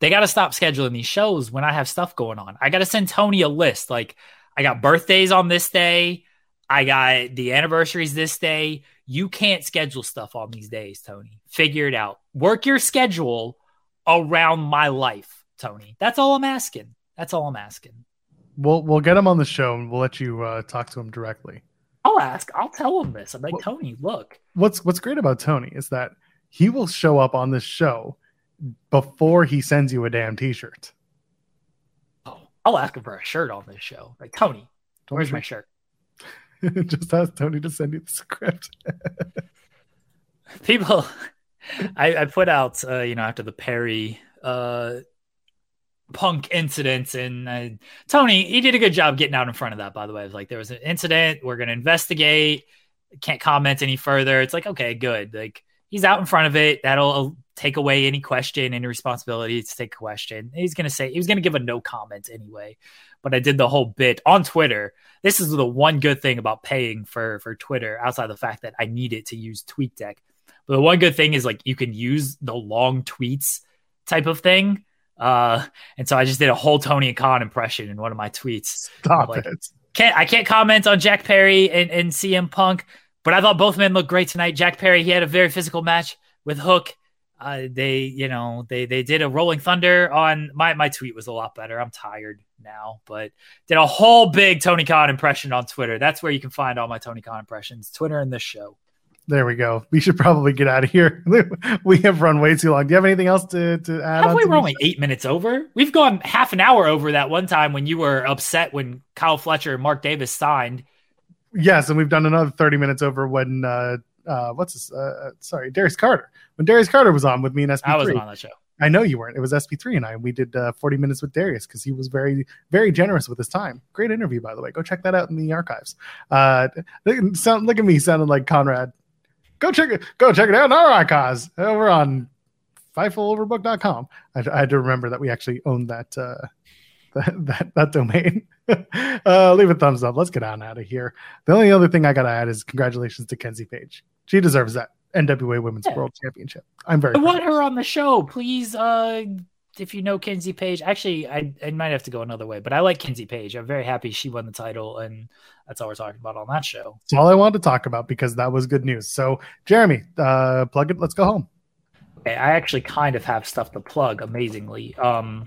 They got to stop scheduling these shows when I have stuff going on. I got to send Tony a list. Like, I got birthdays on this day. I got the anniversaries this day. You can't schedule stuff on these days, Tony. Figure it out. Work your schedule around my life, Tony. That's all I'm asking. That's all I'm asking. We'll we'll get him on the show and we'll let you uh, talk to him directly. I'll ask. I'll tell him this. I'm like, What- Tony, look. What's what's great about Tony is that he will show up on this show before he sends you a damn t-shirt. Oh, I'll ask him for a shirt on this show. Like, Tony, where's my shirt? Just ask Tony to send you the script. people I, I put out uh, you know after the perry uh punk incidents and uh, tony he did a good job getting out in front of that by the way. It like there was an incident we're going to investigate can't comment any further. It's like okay good. Like he's out in front of it. That'll uh, take away any question any responsibility to take a question. He's going to say he was going to give a no comment anyway but i did the whole bit on twitter. This is the one good thing about paying for for twitter outside the fact that i need it to use tweetdeck. But the one good thing is like you can use the long tweets type of thing. Uh, and so I just did a whole Tony Khan impression in one of my tweets. Stop Like- it. Can't I can't comment on Jack Perry and, and CM Punk, but I thought both men looked great tonight. Jack Perry, he had a very physical match with Hook. Uh, they, you know, they they did a Rolling Thunder on my my tweet was a lot better. I'm tired now, but did a whole big Tony Khan impression on Twitter. That's where you can find all my Tony Khan impressions. Twitter and this show. There we go. We should probably get out of here. we have run way too long. Do you have anything else to, to add? Have on we? We're only eight minutes over. We've gone half an hour over that one time when you were upset when Kyle Fletcher and Mark Davis signed. Yes, and we've done another 30 minutes over when uh uh what's this uh uh, sorry, Darius Carter. When Darius Carter was on with me and SP3. I wasn't on that show. I know you weren't. It was SP3 and I. We did uh, 40 minutes with Darius because he was very, very generous with his time. Great interview, by the way. Go check that out in the archives. Uh, look, sound, look at me sounding like Conrad. Go check it. Go check it out in our archives over on fightfuloverbook.com. I, I had to remember that we actually own that uh, that, that, that domain. uh, leave a thumbs up. Let's get on out of here. The only other thing I got to add is congratulations to Kenzie Paige. She deserves that NWA Women's Yeah. World Championship. I'm very I want her on the show. Please, uh, if you know Kenzie Paige, actually, I, I might have to go another way, but I like Kenzie Paige. I'm very happy she won the title, and that's all we're talking about on that show. That's all I wanted to talk about because that was good news. So, Jeremy, uh, plug it. Let's go home. Okay, I actually kind of have stuff to plug, amazingly. Um,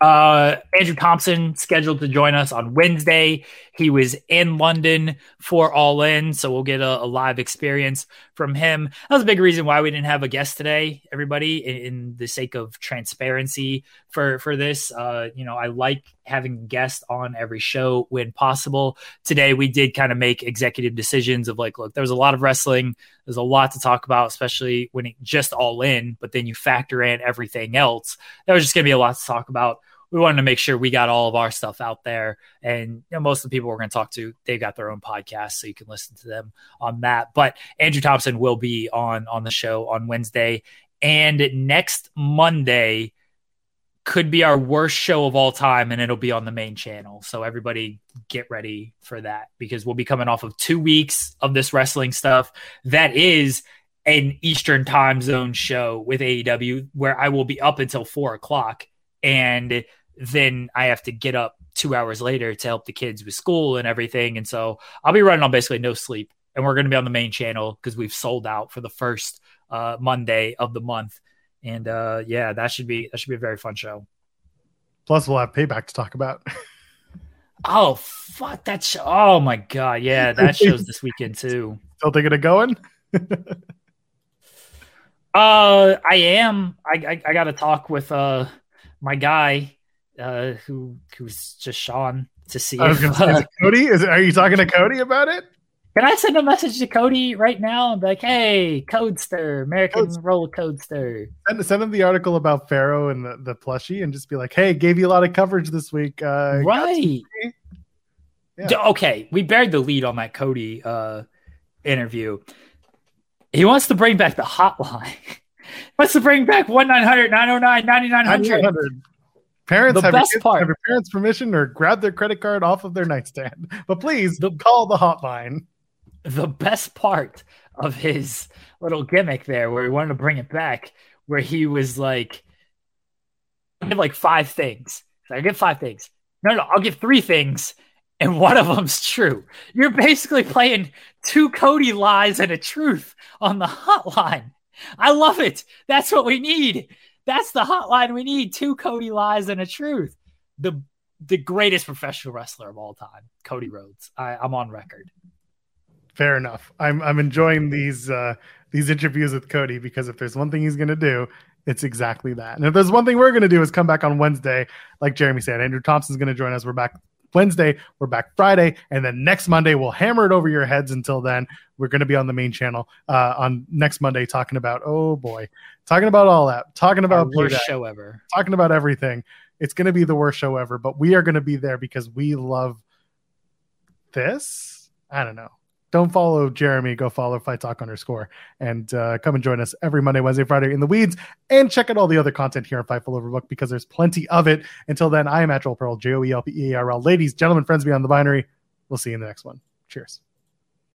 uh, Andrew Thompson scheduled to join us on Wednesday. He was in London for All In, so we'll get a, a live experience from him. That was a big reason why we didn't have a guest today, everybody, in, in the sake of transparency for for this. Uh, you know, I like having guests on every show when possible. Today we did kind of make executive decisions of like, look, there was a lot of wrestling. There's a lot to talk about, especially when it just all in, but then you factor in everything else. There was just to be a lot to talk about. We wanted to make sure we got all of our stuff out there. And you know, most of the people we're going to talk to, they've got their own podcast, so you can listen to them on that. But Andrew Thompson will be on on the show on Wednesday. And next Monday could be our worst show of all time, and it'll be on the main channel. So everybody get ready for that because we'll be coming off of two weeks of this wrestling stuff. That is an Eastern time zone show with AEW where I will be up until four o'clock. And then I have to get up two hours later to help the kids with school and everything. And so I'll be running on basically no sleep. And we're going to be on the main channel because we've sold out for the first uh, Monday of the month. And uh, yeah, that should be that should be a very fun show. Plus, we'll have payback to talk about. Oh fuck that show! Oh my god, yeah, that show's this weekend too. Still thinking of going? Uh, I am. I I, I got to talk with uh my guy, uh who who's just Sean to see. If, going to is uh, Cody. Is it, are you talking to Cody about it? can I send a message to Cody right now and be like, "Hey, Codester, American Codester. Roller Codester." Send, send him the article about Pharaoh and the, the plushie and just be like, hey, gave you a lot of coverage this week. Uh, right. Yeah. Okay, we buried the lead on that Cody uh interview. He wants to bring back the hotline. He wants to bring back 1 900 909 9900. 9900. Parents The have, your best kids- part- have your parents' permission or grab their credit card off of their nightstand. But please The- call the hotline. the best part of his little gimmick there where he wanted to bring it back where he was like I give like five things so i give five things no no i'll give three things and one of them's true you're basically playing two cody lies and a truth on the hotline i love it that's what we need that's the hotline we need two cody lies and a truth the the greatest professional wrestler of all time cody rhodes I, i'm on record Fair enough. I'm I'm enjoying these uh these interviews with Cody because if there's one thing he's gonna do, it's exactly that. And if there's one thing we're gonna do is come back on Wednesday, like Jeremy said. Andrew Thompson's gonna join us. We're back Wednesday, we're back Friday, and then next Monday we'll hammer it over your heads until then. We're gonna be on the main channel uh on next Monday talking about oh boy, talking about all that, talking about worst show ever talking about everything. It's gonna be the worst show ever, but we are gonna be there because we love this. I don't know. Don't follow Jeremy. Go follow Fight Talk underscore and uh, come and join us every Monday, Wednesday, Friday in the weeds. And check out all the other content here on Fightful Overbook because there's plenty of it. Until then, I am at Joel Pearl, J O E L P E A R L. Ladies, gentlemen, friends beyond the binary. We'll see you in the next one. Cheers.